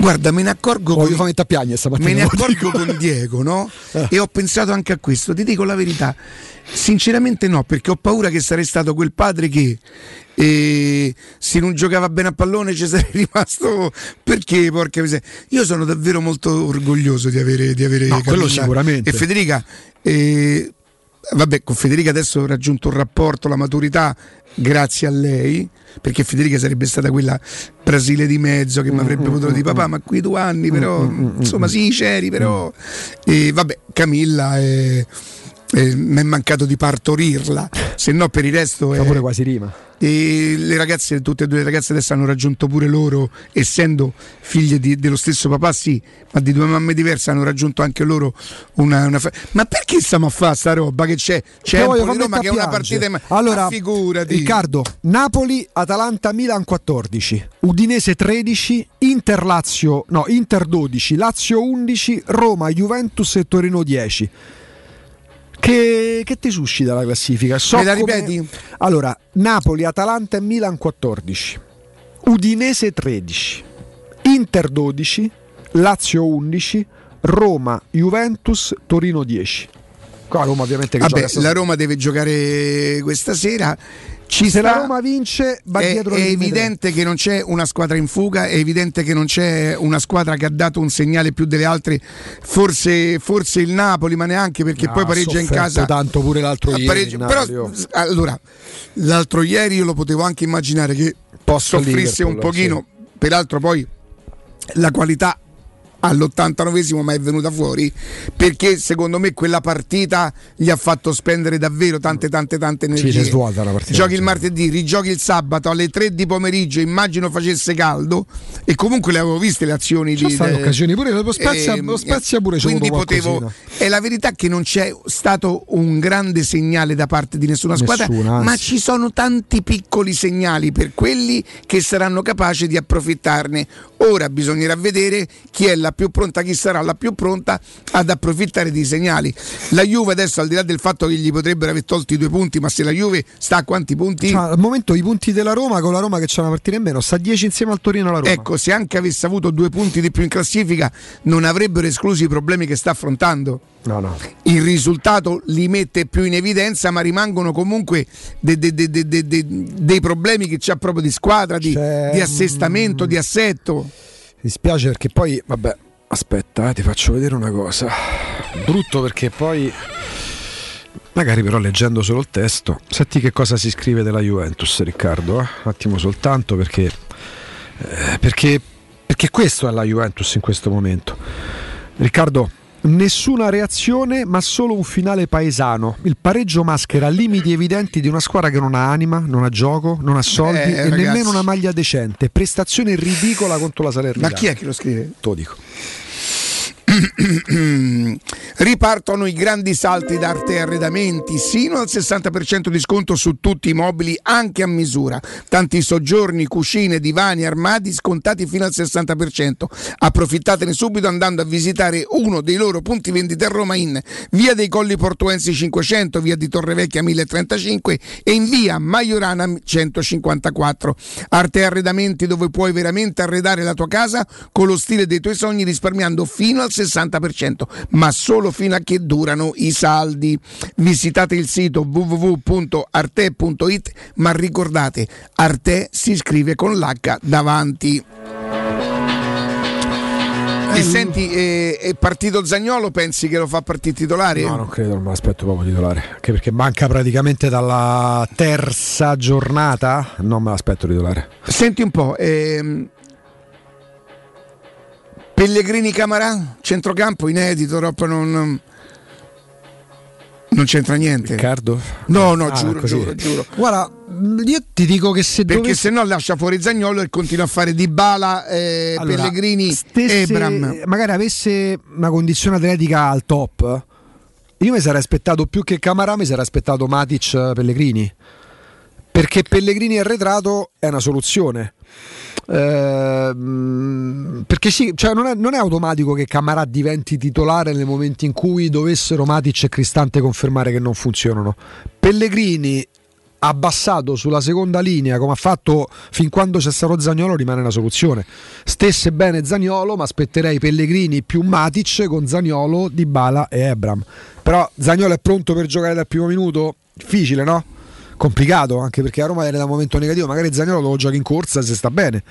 Guarda, me ne accorgo, oh, con, piagne me ne accorgo con Diego, no? Eh. E ho pensato anche a questo, ti dico la verità. Sinceramente no, perché ho paura che sarei stato quel padre che eh, se non giocava bene a pallone ci sarei rimasto perché porca miseria. Io sono davvero molto orgoglioso di avere, di avere no, quello sicuramente. E Federica eh, vabbè, con Federica adesso ho raggiunto un rapporto, la maturità grazie a lei, perché Federica sarebbe stata quella Brasile di mezzo che mi avrebbe mm, potuto dire papà ma qui due anni però insomma sì c'eri però e vabbè Camilla è eh, mi è mancato di partorirla, se no per il resto... Fa pure quasi rima. E le ragazze, tutte e due le ragazze adesso hanno raggiunto pure loro, essendo figlie di, dello stesso papà, sì, ma di due mamme diverse hanno raggiunto anche loro una... una fa- ma perché stiamo a fare sta roba che c'è? C'è Empoli Roma che è una partita... Ma, allora, figurati. Riccardo, Napoli, Atalanta, Milan 14, Udinese 13, Inter Lazio, no, Inter 12, Lazio 11, Roma, Juventus e Torino 10. Che, che, ti suscita la classifica? So Me la ripeti? Allora, Napoli, Atalanta e Milan 14, Udinese 13, Inter 12, Lazio 11, Roma, Juventus, Torino 10. Qua Roma ovviamente che Vabbè, la Roma deve giocare questa sera. Ci Se sta, la Roma vince, va è, dietro è evidente che non c'è una squadra in fuga, è evidente che non c'è una squadra che ha dato un segnale più delle altre. Forse, forse il Napoli, ma neanche perché No, poi ha pareggia in casa. tanto pure l'altro Ha ieri, però, oh. allora, l'altro ieri io lo potevo anche immaginare che Post soffrisse un pochino, peraltro poi la qualità all'89esimo ma è venuta fuori perché secondo me quella partita gli ha fatto spendere davvero tante tante tante Sì, energie. è svuota la partita. giochi il martedì rigiochi il sabato alle 3 di pomeriggio immagino facesse caldo e comunque le avevo viste le azioni Ci di stanno de- occasioni pure, lo Spezia, ehm, lo Spezia pure c'è quindi potevo è la verità che non c'è stato un grande segnale da parte di nessuna squadra Nessuna, ma ci sono tanti piccoli segnali per quelli che saranno capaci di approfittarne. Ora bisognerà vedere chi è la più pronta chi sarà la più pronta ad approfittare dei segnali la Juve adesso al di là del fatto che gli potrebbero aver tolto i due punti ma se la Juve sta a quanti punti Cioè, al momento i punti della Roma con la Roma che c'è una partita in meno sta a 10 insieme al Torino alla Roma. Ecco, se anche avesse avuto due punti di più in classifica, non avrebbero escluso i problemi che sta affrontando. No, no. Il risultato li mette più in evidenza, ma rimangono comunque de- de- de- de- de- de- dei problemi che c'ha proprio di squadra, di, C'è- di assestamento, di assetto. Mi spiace perché poi, vabbè, aspetta, eh, ti faccio vedere una cosa. Brutto perché poi, magari però leggendo solo il testo, senti che cosa si scrive della Juventus, Riccardo. eh? Un attimo soltanto perché, eh, perché, perché questo è la Juventus in questo momento. Riccardo, nessuna reazione ma solo un finale paesano. Il pareggio maschera limiti evidenti di una squadra che non ha anima, non ha gioco, non ha soldi Eh, e ragazzi. nemmeno una maglia decente. Prestazione ridicola contro la Salernitana. Ma chi è che lo scrive? Te lo dico. Ripartono i grandi salti d'arte e arredamenti, sino al 60% di sconto su tutti i mobili, anche a misura. Tanti soggiorni, cucine, divani, armadi scontati fino al 60%. Approfittatene subito andando a visitare uno dei loro punti vendita a Roma in via dei Colli Portuensi 500, via di Torrevecchia 1035 e in via Maiorana 154. Arte e arredamenti dove puoi veramente arredare la tua casa con lo stile dei tuoi sogni risparmiando fino al 60%, ma solo fino a che durano i saldi. Visitate il sito www.arte.it, ma ricordate, Arte si scrive con l'H davanti. E senti, eh, è partito Zagnolo, pensi che lo fa partire titolare? No, non credo, non me l'aspetto proprio titolare. Anche perché manca praticamente dalla terza giornata. Non me l'aspetto titolare. Senti un po', ehm, Pellegrini Camarà, centrocampo inedito, troppo non, non c'entra niente. Riccardo? No, no, Ah, giuro, così. giuro, giuro. Guarda, io ti dico che se Perché dovessi... se no lascia fuori Zagnolo e continua a fare Di Bala, eh, Allora, Pellegrini, stesse- Ebram. magari avesse una condizione atletica al top, io mi sarei aspettato più che Camarà, mi sarei aspettato Matic eh, Pellegrini. Perché Pellegrini arretrato è una soluzione. Ehm, perché sì, cioè non, è, non è automatico che Camarà diventi titolare nel momento in cui dovessero Matic e Cristante confermare che non funzionano. Pellegrini abbassato sulla seconda linea come ha fatto fin quando c'è stato Zagnolo rimane una soluzione stesse bene Zagnolo ma aspetterei Pellegrini più Matic con Zagnolo, Dybala e Ebram però Zagnolo è pronto per giocare dal primo minuto? difficile no? Complicato anche perché a Roma era da un momento negativo magari Zagnolo lo gioca in corsa se sta bene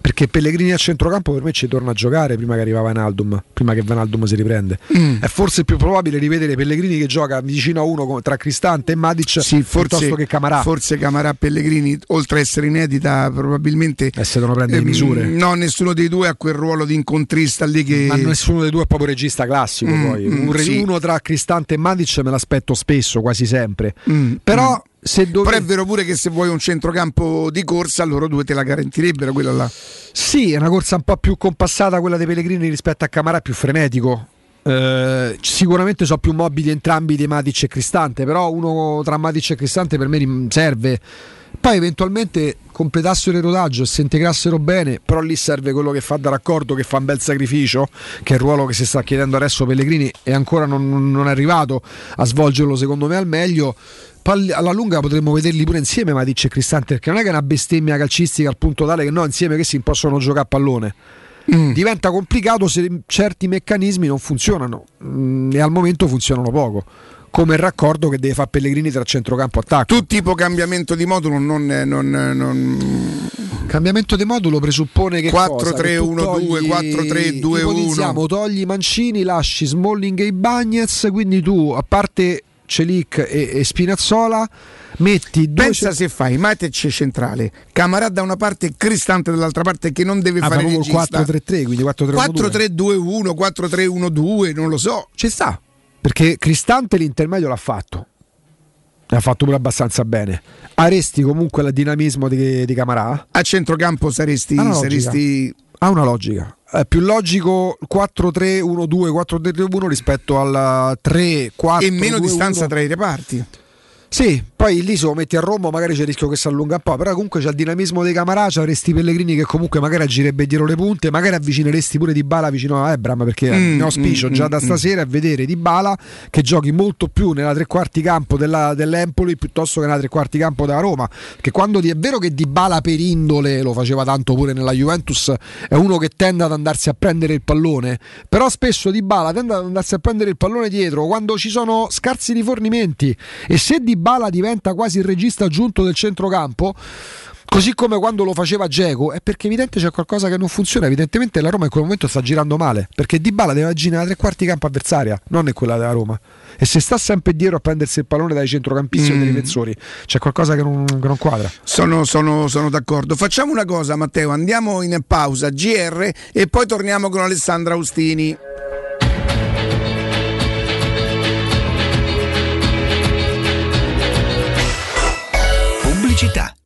perché Pellegrini a centrocampo per me ci torna a giocare prima che arriva Vanaldum prima che Vanaldum si riprende Mm. è forse più probabile rivedere Pellegrini che gioca vicino a uno tra Cristante e Matic Sì, forse, piuttosto che Camarà forse Camarà Pellegrini, oltre a essere inedita, probabilmente. Eh, se devono prendere ehm, misure. No, nessuno dei due ha quel ruolo di incontrista lì che. Ma nessuno dei due è proprio regista classico. Mm, poi. mm, Un sì. Uno tra Cristante e Matic me l'aspetto spesso, quasi sempre. Mm, Però mm. Se dove... Però è vero pure che se vuoi un centrocampo di corsa, loro due te la garantirebbero quella là. Sì, è una corsa un po' più compassata quella dei Pellegrini rispetto a Camarà, più frenetico. Eh, sicuramente sono più mobili entrambi di Matic e Cristante, però uno tra Matic e Cristante per me serve. Poi eventualmente completassero il rodaggio e si integrassero bene, però lì serve quello che fa da raccordo, che fa un bel sacrificio, che è il ruolo che si sta chiedendo adesso Pellegrini e ancora non, non è arrivato a svolgerlo secondo me al meglio. Poi alla lunga potremmo vederli pure insieme Matic e Cristante, perché non è che è una bestemmia calcistica al punto tale che no, insieme che si possono giocare a pallone. Diventa complicato se certi meccanismi non funzionano mm, e al momento funzionano poco. come il raccordo che deve fare Pellegrini tra centrocampo e attacco. Tu tipo cambiamento di modulo non, non, non... Cambiamento di modulo presuppone che 4-3-1-2, 4-3-2-1. Ipotizziamo, togli Mancini, lasci Smalling e Bagnez, quindi tu a parte Celic e, e Spinazzola metti due pensa se fai Matic centrale. Camarà da una parte e Cristante dall'altra parte che non deve ah, fare il 4-3-3 quindi 4-3-2-1 4-3-1-2 non lo so. Ci sta perché Cristante l'intermedio l'ha fatto. Ha fatto pure abbastanza bene. Aresti comunque il dinamismo di, di Camarà? A centrocampo saresti, saresti... ha una logica è più logico 4-3-1-2 4-3-1 rispetto al 3-4 e meno distanza tra i reparti sì, poi lì se lo metti a Roma magari c'è il rischio che si allunga un po', però comunque c'è il dinamismo dei Camarà, avresti Pellegrini che comunque magari agirebbe dietro le punte, magari avvicineresti pure Di Bala vicino a Ebram perché mm, ne auspicio mm, già mm, da stasera a vedere Di Bala che giochi molto più nella tre quarti campo della, dell'Empoli piuttosto che nella tre quarti campo della Roma, che quando è vero che Di Bala per indole lo faceva tanto pure nella Juventus, è uno che tende ad andarsi a prendere il pallone, però spesso Di Bala tende ad andarsi a prendere il pallone dietro quando ci sono scarsi rifornimenti e se Di Bala diventa quasi il regista aggiunto del centrocampo? Così come quando lo faceva Geco è perché evidente c'è qualcosa che non funziona. Evidentemente la Roma in quel momento sta girando male perché Di Bala deve agire nella tre quarti campo avversaria non è quella della Roma. E se sta sempre dietro a prendersi il pallone dai centrocampisti mm. o dai difensori c'è qualcosa che non, che non quadra. Sono, sono, sono, d'accordo. Facciamo una cosa Matteo andiamo in pausa GR e poi torniamo con Alessandra Austini pubblicità.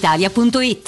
italia.it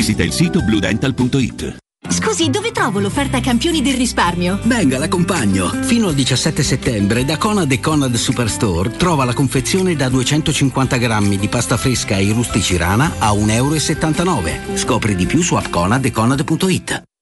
visita il sito bluedental.it. Scusi, dove trovo l'offerta campioni del risparmio? Venga, l'accompagno. Fino al 17 settembre da Conad e Conad Superstore trova la confezione da 250 grammi di pasta fresca e rustici rana a 1,79 euro. Scopri di più su appconad e conad.it.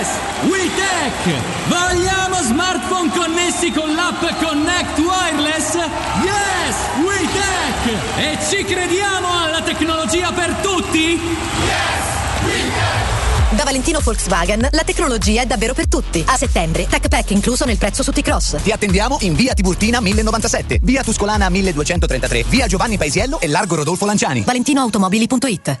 Yes! WeTech! Vogliamo smartphone connessi con l'app Connect Wireless? Yes! WeTech! E ci crediamo alla tecnologia per tutti? Yes! WeTech! Da Valentino Volkswagen la tecnologia è davvero per tutti. A settembre, Tech Pack incluso nel prezzo su T-Cross. Ti attendiamo in via Tiburtina 1097, via Tuscolana 1233, via Giovanni Paisiello e largo Rodolfo Lanciani. ValentinoAutomobili.it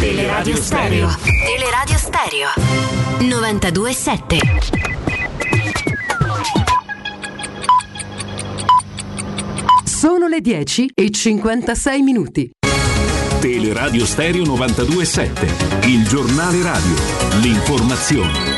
Teleradio Stereo. Teleradio Stereo. 927. Sono le 10 e 56 minuti. Teleradio Stereo 927, il giornale radio, l'informazione.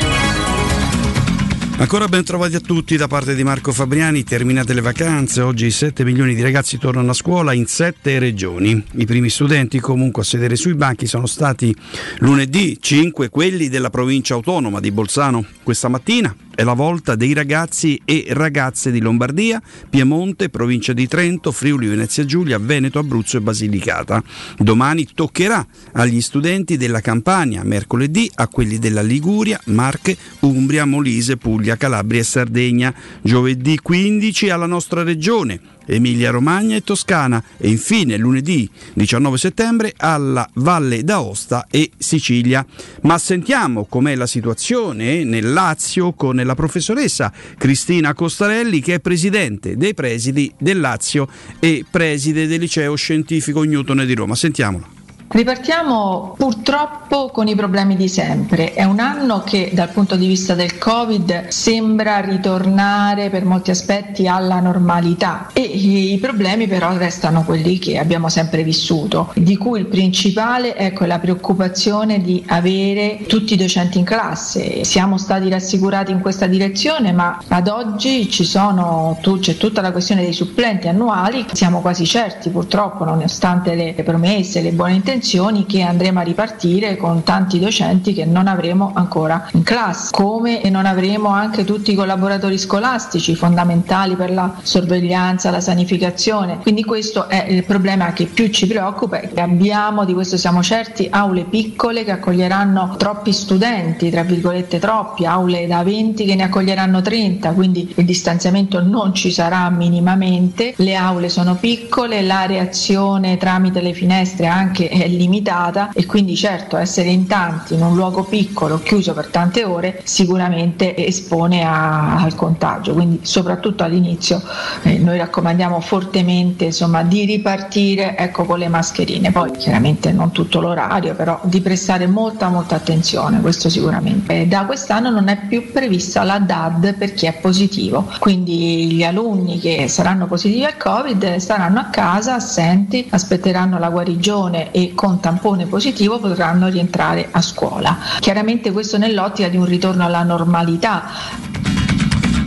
Ancora ben trovati a tutti da parte di Marco Fabriani, terminate le vacanze, oggi 7 milioni di ragazzi tornano a scuola in 7 regioni. I primi studenti comunque a sedere sui banchi sono stati lunedì 5 quelli della provincia autonoma di Bolzano. Questa mattina è la volta dei ragazzi e ragazze di Lombardia, Piemonte, provincia di Trento, Friuli, Venezia Giulia, Veneto, Abruzzo e Basilicata. Domani toccherà agli studenti della Campania, mercoledì a quelli della Liguria, Marche, Umbria, Molise, Puglia, Calabria e Sardegna, giovedì 15 alla nostra regione. Emilia Romagna e Toscana e infine lunedì 19 settembre alla Valle d'Aosta e Sicilia. Ma sentiamo com'è la situazione nel Lazio con la professoressa Cristina Costarelli che è presidente dei presidi del Lazio e preside del liceo scientifico Newton di Roma. Sentiamola. Ripartiamo purtroppo con i problemi di sempre. È un anno che dal punto di vista del Covid sembra ritornare per molti aspetti alla normalità e i problemi però restano quelli che abbiamo sempre vissuto, di cui il principale è la preoccupazione di avere tutti i docenti in classe. Siamo stati rassicurati in questa direzione, ma ad oggi sono, c'è tutta la questione dei supplenti annuali. Siamo quasi certi purtroppo, nonostante le promesse, le buone intenzioni, che andremo a ripartire con tanti docenti che non avremo ancora in classe, come non avremo anche tutti i collaboratori scolastici fondamentali per la sorveglianza, la sanificazione. Quindi questo è il problema che più ci preoccupa e abbiamo, di questo siamo certi, aule piccole che accoglieranno troppi studenti, tra virgolette troppi, aule da 20 che ne accoglieranno 30, quindi il distanziamento non ci sarà minimamente, le aule sono piccole, la reazione tramite le finestre anche è limitata e quindi certo essere in tanti in un luogo piccolo chiuso per tante ore sicuramente espone a, al contagio. Quindi soprattutto all'inizio eh, noi raccomandiamo fortemente insomma di ripartire ecco con le mascherine. Poi chiaramente non tutto l'orario però di prestare molta molta attenzione questo sicuramente. Eh, da quest'anno non è più prevista la DAD per chi è positivo. Quindi gli alunni che saranno positivi al covid staranno a casa assenti aspetteranno la guarigione e con tampone positivo potranno rientrare a scuola. Chiaramente questo nell'ottica di un ritorno alla normalità.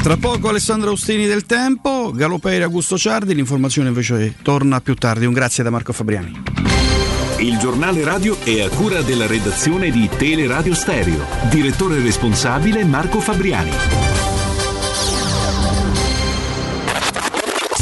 Tra poco Alessandro Austini del Tempo, Galopere Augusto Ciardi, l'informazione invece torna più tardi. Un grazie da Marco Fabriani. Il giornale radio è a cura della redazione di Teleradio Stereo. Direttore responsabile Marco Fabriani.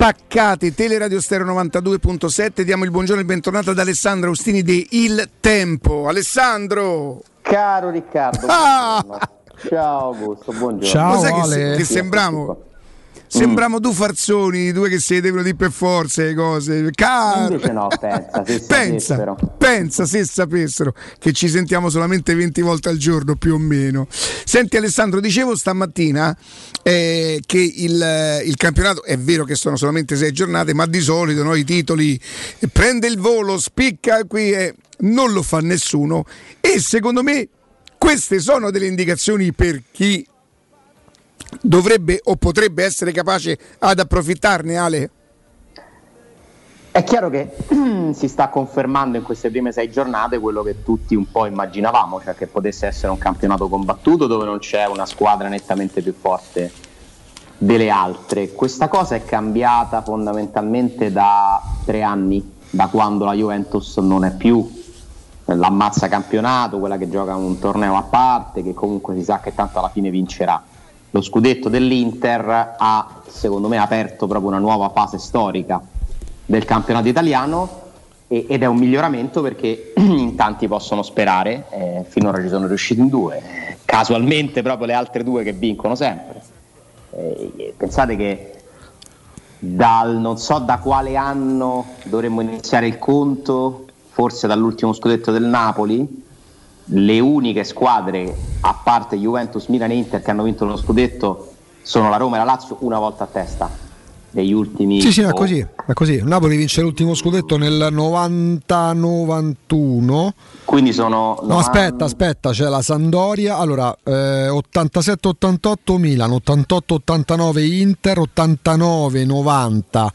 Spaccate, Teleradio Stereo 92.7. Diamo il buongiorno e il bentornato ad Alessandro Austini di Il Tempo. Alessandro! Caro Riccardo, ah! ciao Augusto, buongiorno. Ciao, Sai che, che sembriamo? Sembriamo mm. due farzoni, due che si devono dire per forza le cose. Caro. Invece no, pensa, se pensa, sapessero. pensa se sapessero che ci sentiamo solamente 20 volte al giorno più o meno. Senti Alessandro, dicevo stamattina eh, che il, il, campionato è vero che sono solamente sei giornate, ma di solito no, i titoli prende il volo, spicca qui e non lo fa nessuno. E secondo me queste sono delle indicazioni per chi dovrebbe o potrebbe essere capace ad approfittarne Ale? È chiaro che si sta confermando in queste prime sei giornate quello che tutti un po' immaginavamo, cioè che potesse essere un campionato combattuto dove non c'è una squadra nettamente più forte delle altre. Questa cosa è cambiata fondamentalmente da tre anni, da quando la Juventus non è più l'ammazza campionato, quella che gioca un torneo a parte, che comunque si sa che tanto alla fine vincerà lo scudetto dell'Inter ha secondo me aperto proprio una nuova fase storica del campionato italiano e, ed è un miglioramento perché in tanti possono sperare, eh, finora ci sono riusciti in due, casualmente proprio le altre due che vincono sempre. Eh, pensate che dal non so da quale anno dovremmo iniziare il conto, forse dall'ultimo scudetto del Napoli, le uniche squadre, a parte Juventus, Milan e Inter, che hanno vinto lo scudetto sono la Roma e la Lazio una volta a testa degli ultimi Sì, sì, è così, è così. Napoli vince l'ultimo scudetto nel 90-91. Quindi sono No, aspetta, aspetta, c'è la Sandoria. Allora, eh, 87-88 Milan, 88-89 Inter, 89-90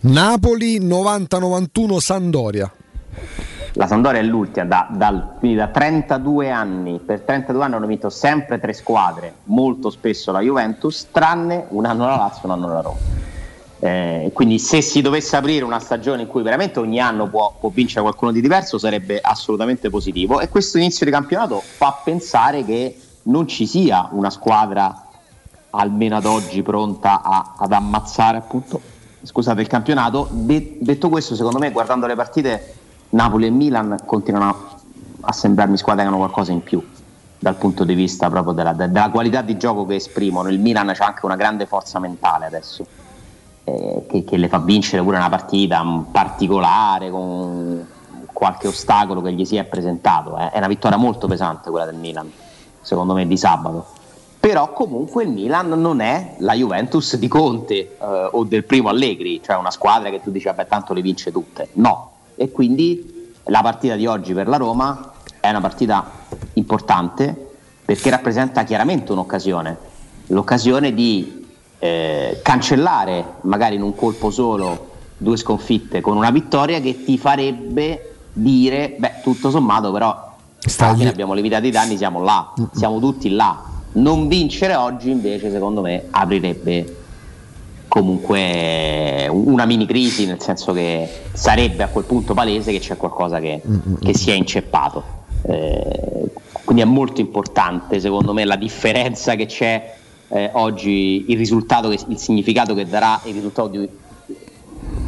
Napoli, 90-91 Sandoria la Sandoria è l'ultima, da, dal, quindi da 32 anni, per 32 anni hanno vinto sempre tre squadre, molto spesso la Juventus, tranne un anno la Lazio, un anno la Roma. Eh, quindi se si dovesse aprire una stagione in cui veramente ogni anno può, può, vincere qualcuno di diverso sarebbe assolutamente positivo e questo inizio di campionato fa pensare che non ci sia una squadra almeno ad oggi pronta a, ad ammazzare appunto scusate, il campionato. De- detto questo, secondo me guardando le partite Napoli e Milan continuano a sembrarmi squadre che hanno qualcosa in più dal punto di vista proprio della, della qualità di gioco che esprimono. Il Milan ha anche una grande forza mentale adesso, eh, che, che, le fa vincere pure una partita particolare con qualche ostacolo che gli si è presentato. Eh. È una vittoria molto pesante quella del Milan, secondo me, di sabato. Però comunque il Milan non è la Juventus di Conte eh, o del primo Allegri, cioè una squadra che tu dici vabbè tanto le vince tutte. No, e quindi la partita di oggi per la Roma è una partita importante perché rappresenta chiaramente un'occasione, l'occasione di eh, cancellare magari in un colpo solo due sconfitte con una vittoria che ti farebbe dire, beh tutto sommato però alla fine abbiamo evitato i danni, siamo là, siamo tutti là. Non vincere oggi invece secondo me aprirebbe comunque una mini crisi, nel senso che sarebbe a quel punto palese che c'è qualcosa che, mm-hmm. che si è inceppato. Eh, quindi è molto importante secondo me la differenza che c'è eh, oggi, il risultato, che, il significato che darà il risultato di,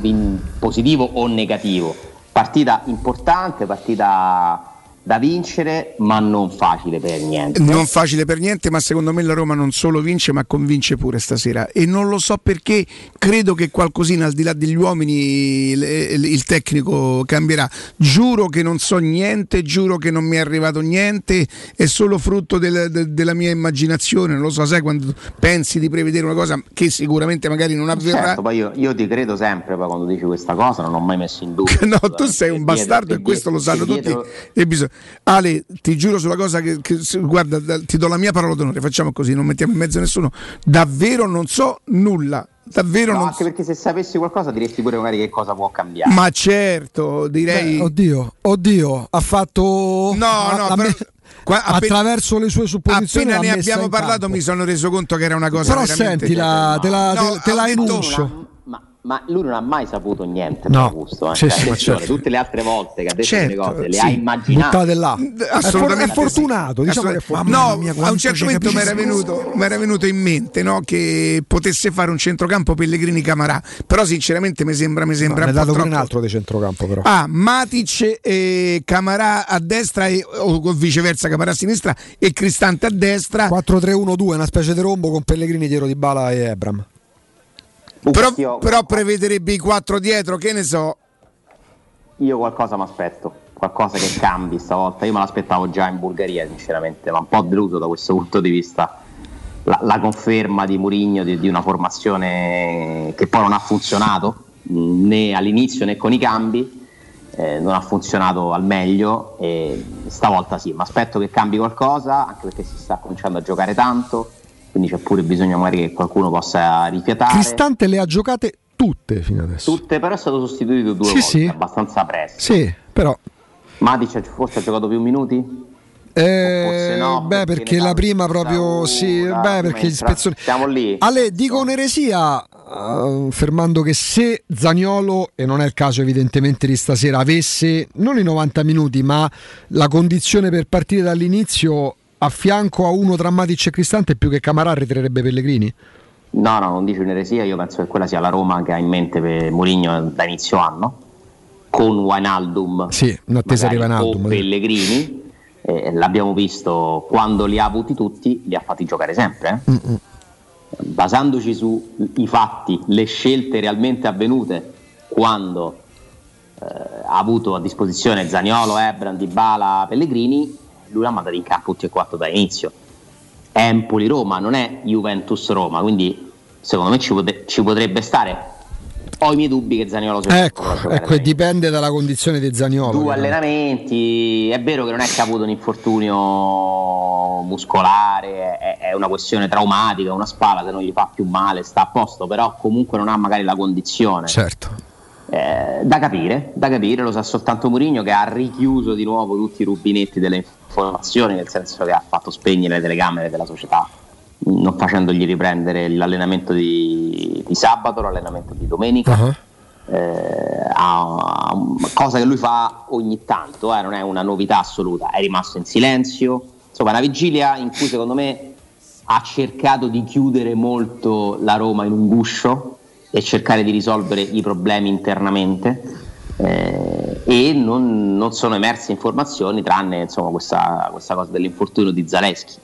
di positivo o negativo. Partita importante, partita da vincere, ma non facile per niente. Non facile per niente, ma secondo me la Roma non solo vince, ma convince pure stasera. E non lo so perché, credo che qualcosina al di là degli uomini il tecnico cambierà. Giuro che non so niente, giuro che non mi è arrivato niente, è solo frutto del, de, della mia immaginazione. Non lo so, sai quando pensi di prevedere una cosa che sicuramente magari non avverrà. Certo, poi io, io ti credo sempre poi quando dici questa cosa, non ho mai messo in dubbio. no, tu sei un bastardo e questo lo sanno tutti. E bisogna Ale, ti giuro sulla cosa che, che, guarda, ti do la mia parola d'onore, facciamo così, non mettiamo in mezzo nessuno. Davvero non so nulla. Davvero no, non anche perché se sapessi qualcosa diresti pure magari che cosa può cambiare. Ma certo, direi. Beh, oddio, oddio, ha fatto. No, ha, no, ha però... me... Qua, attraverso le sue supposizioni appena ne abbiamo parlato campo. mi sono reso conto che era una cosa però veramente... sentila te la, no, te, te la enuncio ma lui non ha mai saputo niente No. per gusto. Eh. Sì, Cioè, sì, certo. Tutte le altre volte che ha detto Certo, quelle cose le sì. ha immaginate. Là. Assolutamente È fortunato, sì. diciamo che è fortunato. no, mia, a un certo momento mi era, venuto, mi era venuto in mente no, che potesse fare un centrocampo Pellegrini Camarà, però sinceramente mi sembra, mi sembra Ne ha un dato troppo. un altro di centrocampo però. Ah, Matic e Camarà a destra e, o viceversa Camarà a sinistra e Cristante a destra. 4-3-1-2, una specie di rombo con Pellegrini dietro di Bala e Ebram. Però, però prevederebbe i quattro dietro, che ne so. Io qualcosa mi aspetto, qualcosa che cambi stavolta. Io me l'aspettavo già in Bulgaria, sinceramente, ma un po' deluso da questo punto di vista. La, la conferma di Mourinho di, di una formazione che poi non ha funzionato né all'inizio né con i cambi, eh, non ha funzionato al meglio e stavolta sì, mi aspetto che cambi qualcosa, anche perché si sta cominciando a giocare tanto, quindi c'è pure bisogno magari che qualcuno possa rifiatare. Cristante le ha giocate tutte fino adesso. Tutte, però è stato sostituito due Sì, volte, sì. abbastanza presto. Sì, però Matic forse ha giocato più minuti? Eh, forse no, beh, perché perché la prima proprio sì, una, beh, perché gli spezzoni. Siamo lì. Ale, dico un'eresia, eh, affermando che se Zagnolo, e non è il caso evidentemente di stasera, avesse non i 90 minuti, ma la condizione per partire dall'inizio a fianco a uno tra Matic e Cristante, più che Camarà ritirerebbe Pellegrini? No, no, non dice un'eresia, io penso che quella sia la Roma che ha in mente per Mourinho da inizio anno, con Wijnaldum, Sì, in attesa di Wijnaldum. o Pellegrini, eh, l'abbiamo visto quando li ha avuti tutti, li ha fatti giocare sempre. eh. Mm-mm. basandoci sui fatti, le scelte realmente avvenute quando eh, ha avuto a disposizione Zaniolo, Ebran, Dybala, Pellegrini, lui l'ha mandato in campo tutti e quattro da inizio. Empoli-Roma, non è Juventus-Roma, quindi secondo me ci, pote- ci potrebbe stare. Ho i miei dubbi che Zaniolo sia Ecco, ecco, e dipende dalla condizione di Zagnolo. due allenamenti, è vero che non è che ha avuto un infortunio muscolare, è, è una questione traumatica, una spalla se non gli fa più male, sta a posto, però comunque non ha magari la condizione. Certo. Eh, da capire, da capire, lo sa soltanto Mourinho che ha richiuso di nuovo tutti i rubinetti delle informazioni, nel senso che ha fatto spegnere le telecamere della società, non facendogli riprendere l'allenamento di, di sabato, l'allenamento di domenica. Eh, ha- ha- cosa che lui fa ogni tanto, eh, non è una novità assoluta, è rimasto in silenzio, insomma una vigilia in cui secondo me ha cercato di chiudere molto la Roma in un guscio e cercare di risolvere i problemi internamente eh, e non, non sono emerse informazioni tranne insomma, questa, questa cosa dell'infortunio di Zaleschi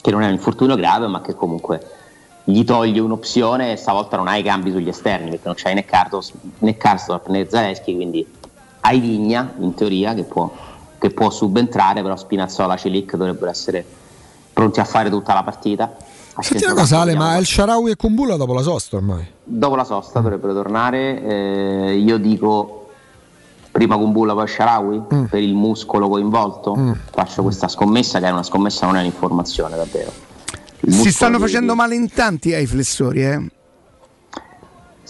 che non è un infortunio grave ma che comunque gli toglie un'opzione e stavolta non hai cambi sugli esterni perché non c'hai né Carlos né né Zaleschi quindi hai Vigna in teoria che può, che può subentrare però Spinazzola Celic dovrebbero essere pronti a fare tutta la partita Senti una cosa, Ale, ma El Sharawi e Kumbulla dopo la sosta ormai. dopo la sosta dovrebbero tornare eh, io dico prima Kumbulla poi Sharawi Mm. per il muscolo coinvolto faccio questa scommessa che è una scommessa non è un'informazione davvero Il Si stanno di- facendo male in tanti ai flessori, eh.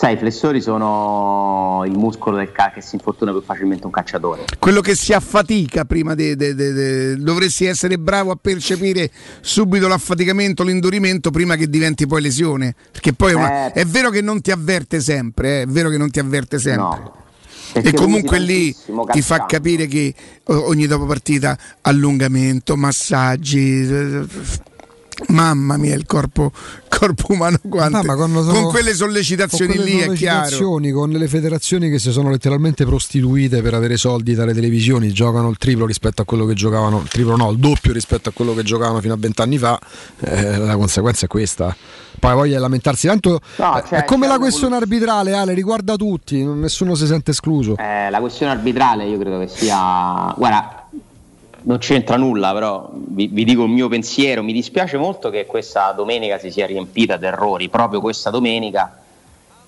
Sai i flessori sono il muscolo del ca- che si infortuna più facilmente un calciatore Quello che si affatica prima de, de- de- de- dovresti essere bravo a percepire subito l'affaticamento, l'indurimento prima che diventi poi lesione. Perché poi è, una- Eh. è vero che non ti avverte sempre, eh, è vero che non ti avverte sempre. Perché E comunque lì ti fa capire che ogni dopo partita allungamento, massaggi. Mamma mia, il corpo, corpo umano. Ah, ma quando con sono- quelle sollecitazioni con quelle lì è chiaro. Con le federazioni che si sono letteralmente prostituite per avere soldi dalle televisioni, giocano il triplo rispetto a quello che giocavano, il triplo no, il doppio rispetto a quello che giocavano fino a vent'anni fa, eh, la conseguenza è questa. Poi voglia di lamentarsi, tanto No, eh, c'è- è come la una questione arbitrale, Ale, riguarda tutti, nessuno si sente escluso. Eh, la questione arbitrale io credo che sia. Guarda, non c'entra nulla, però vi, vi dico il mio pensiero. Mi dispiace molto che questa domenica si sia riempita di errori, proprio questa domenica,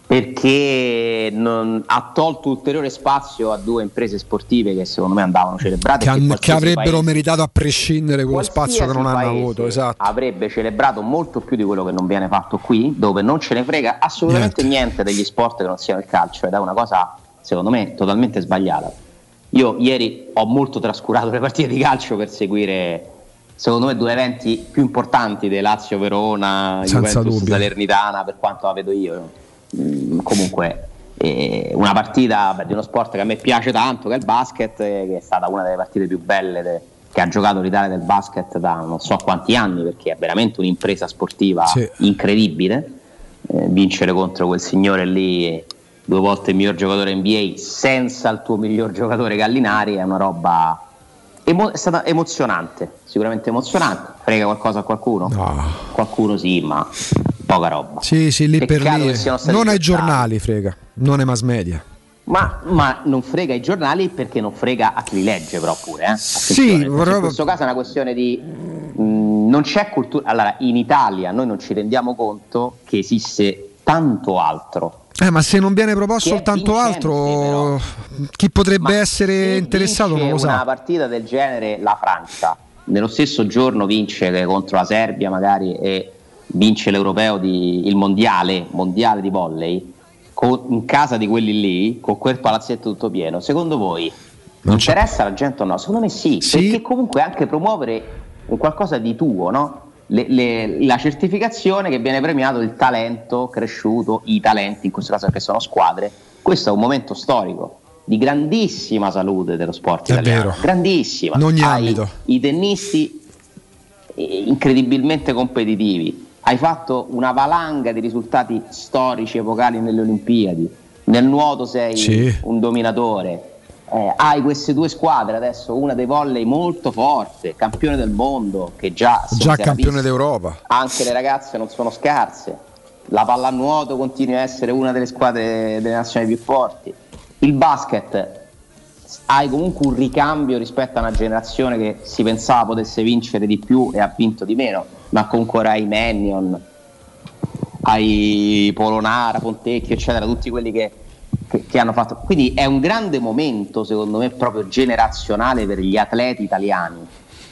perché non- ha tolto ulteriore spazio a due imprese sportive che secondo me andavano celebrate. Che, han- che avrebbero paese- meritato a prescindere quello spazio che non hanno avuto, esatto. avrebbe celebrato molto più di quello che non viene fatto qui, dove non ce ne frega assolutamente niente, degli sport che non siano il calcio, ed è una cosa secondo me totalmente sbagliata. Io ieri ho molto trascurato le partite di calcio per seguire secondo me due eventi più importanti dei Lazio Verona, Senza Juventus dubbio. Salernitana per quanto la vedo io. mh, comunque eh, una partita beh, di uno sport che a me piace tanto, che è il basket, eh, che è stata una delle partite più belle de- che ha giocato l'Italia del basket da non so quanti anni, perché è veramente un'impresa sportiva Sì. incredibile. Eh, vincere contro quel signore lì, due volte il miglior giocatore NBA, senza il tuo miglior giocatore Gallinari, è una roba emo- è stata emozionante, sicuramente emozionante. Frega qualcosa a qualcuno? Qualcuno sì, ma poca roba. Sì, sì, lì per Peccato lì. siano stati Non ai toccati. giornali, frega. Non ai mass media. Ma, ma non frega i giornali perché non frega a chi li legge, però pure. Eh? Sì, però- In questo caso è una questione di. mh, non c'è cultura. Allora, in Italia noi non ci rendiamo conto che esiste tanto altro. Eh, ma se non viene proposto Che è tanto vincente, altro, chi potrebbe essere interessato non lo Vince una sa. partita del genere la Francia, nello stesso giorno vince contro la Serbia magari e vince l'europeo di, il mondiale, mondiale di volley con- in casa di quelli lì con quel palazzetto tutto pieno secondo voi interessa la gente o no? secondo me sì, perché comunque anche promuovere un qualcosa di tuo no? Le- le- la certificazione che viene premiato il talento cresciuto, i talenti in questo caso perché sono squadre questo è un momento storico di grandissima salute dello sport È italiano vero. grandissima In ogni Hai ambito. i tennisti eh, incredibilmente competitivi hai fatto una valanga di risultati storici epocali nelle Olimpiadi nel nuoto sei Sì. un dominatore Eh, hai queste due squadre adesso una dei volley molto forte campione del mondo che già Già campione visto. d'Europa. anche le ragazze non sono scarse la pallanuoto continua a essere una delle squadre delle nazioni più forti il basket hai comunque un ricambio rispetto a una generazione che si pensava potesse vincere di più e ha vinto di meno, ma comunque hai Mannion, hai Polonara, Pontecchio, eccetera, tutti quelli che, che- che hanno fatto. Quindi è un grande momento, secondo me, proprio generazionale per gli atleti italiani.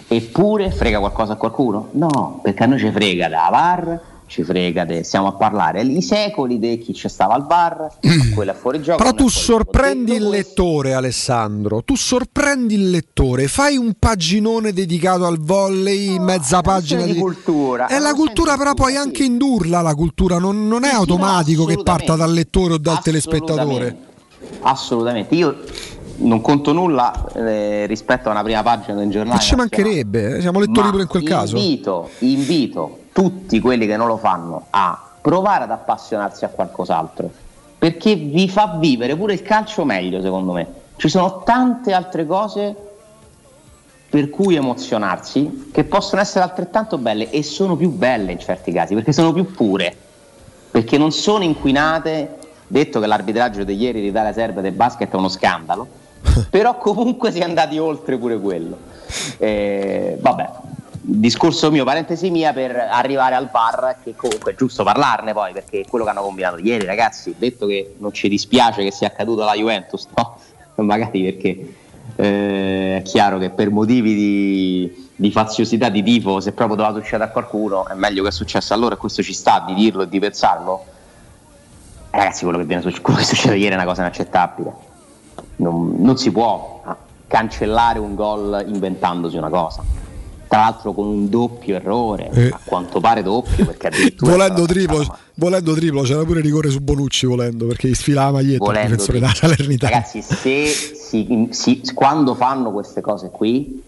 Eppure frega qualcosa a qualcuno? No, perché a noi ci frega da VAR, ci frega, de- stiamo a parlare i secoli di chi ci stava al VAR, quello è fuori gioco. Però tu sorprendi il lettore, Alessandro. Tu sorprendi il lettore. Fai un paginone dedicato al volley, mezza pagina di di cultura. È la cultura, però puoi anche indurla la cultura. Non, non è automatico che parta dal lettore o dal telespettatore. Assolutamente, io non conto nulla eh, rispetto a una prima pagina del giornale. Ma ci mancherebbe, eh, siamo lettori Ma pure in quel caso. Invito, invito tutti quelli che non lo fanno a provare ad appassionarsi a qualcos'altro perché vi fa vivere pure il calcio meglio, secondo me. Ci sono tante altre cose per cui emozionarsi che possono essere altrettanto belle e sono più belle in certi casi perché sono più pure perché non sono inquinate. Detto che l'arbitraggio di ieri di Italia Serbia del basket è uno scandalo, però comunque si è andati oltre pure quello. Eh, vabbè, discorso mio, parentesi mia per arrivare al VAR, che comunque è giusto parlarne poi, perché quello che hanno combinato ieri, ragazzi. Detto che non ci dispiace che sia accaduto alla Juventus, no? Magari perché eh, è chiaro che per motivi di, di faziosità di tifo, se proprio doveva succedere a qualcuno, è meglio che è successo a loro e questo ci sta di dirlo e di pensarlo. Ragazzi, quello che, viene, quello che succede ieri è una cosa inaccettabile. Non, non si può cancellare un gol inventandosi una cosa. Tra l'altro con un doppio errore, Eh. a quanto pare doppio, perché addirittura Volendo triplo, volendo triplo, c'era pure rigore su Bonucci volendo perché gli sfila la maglietta il volendo difensore della Salernitana. Ragazzi, se si- si- quando fanno queste cose qui,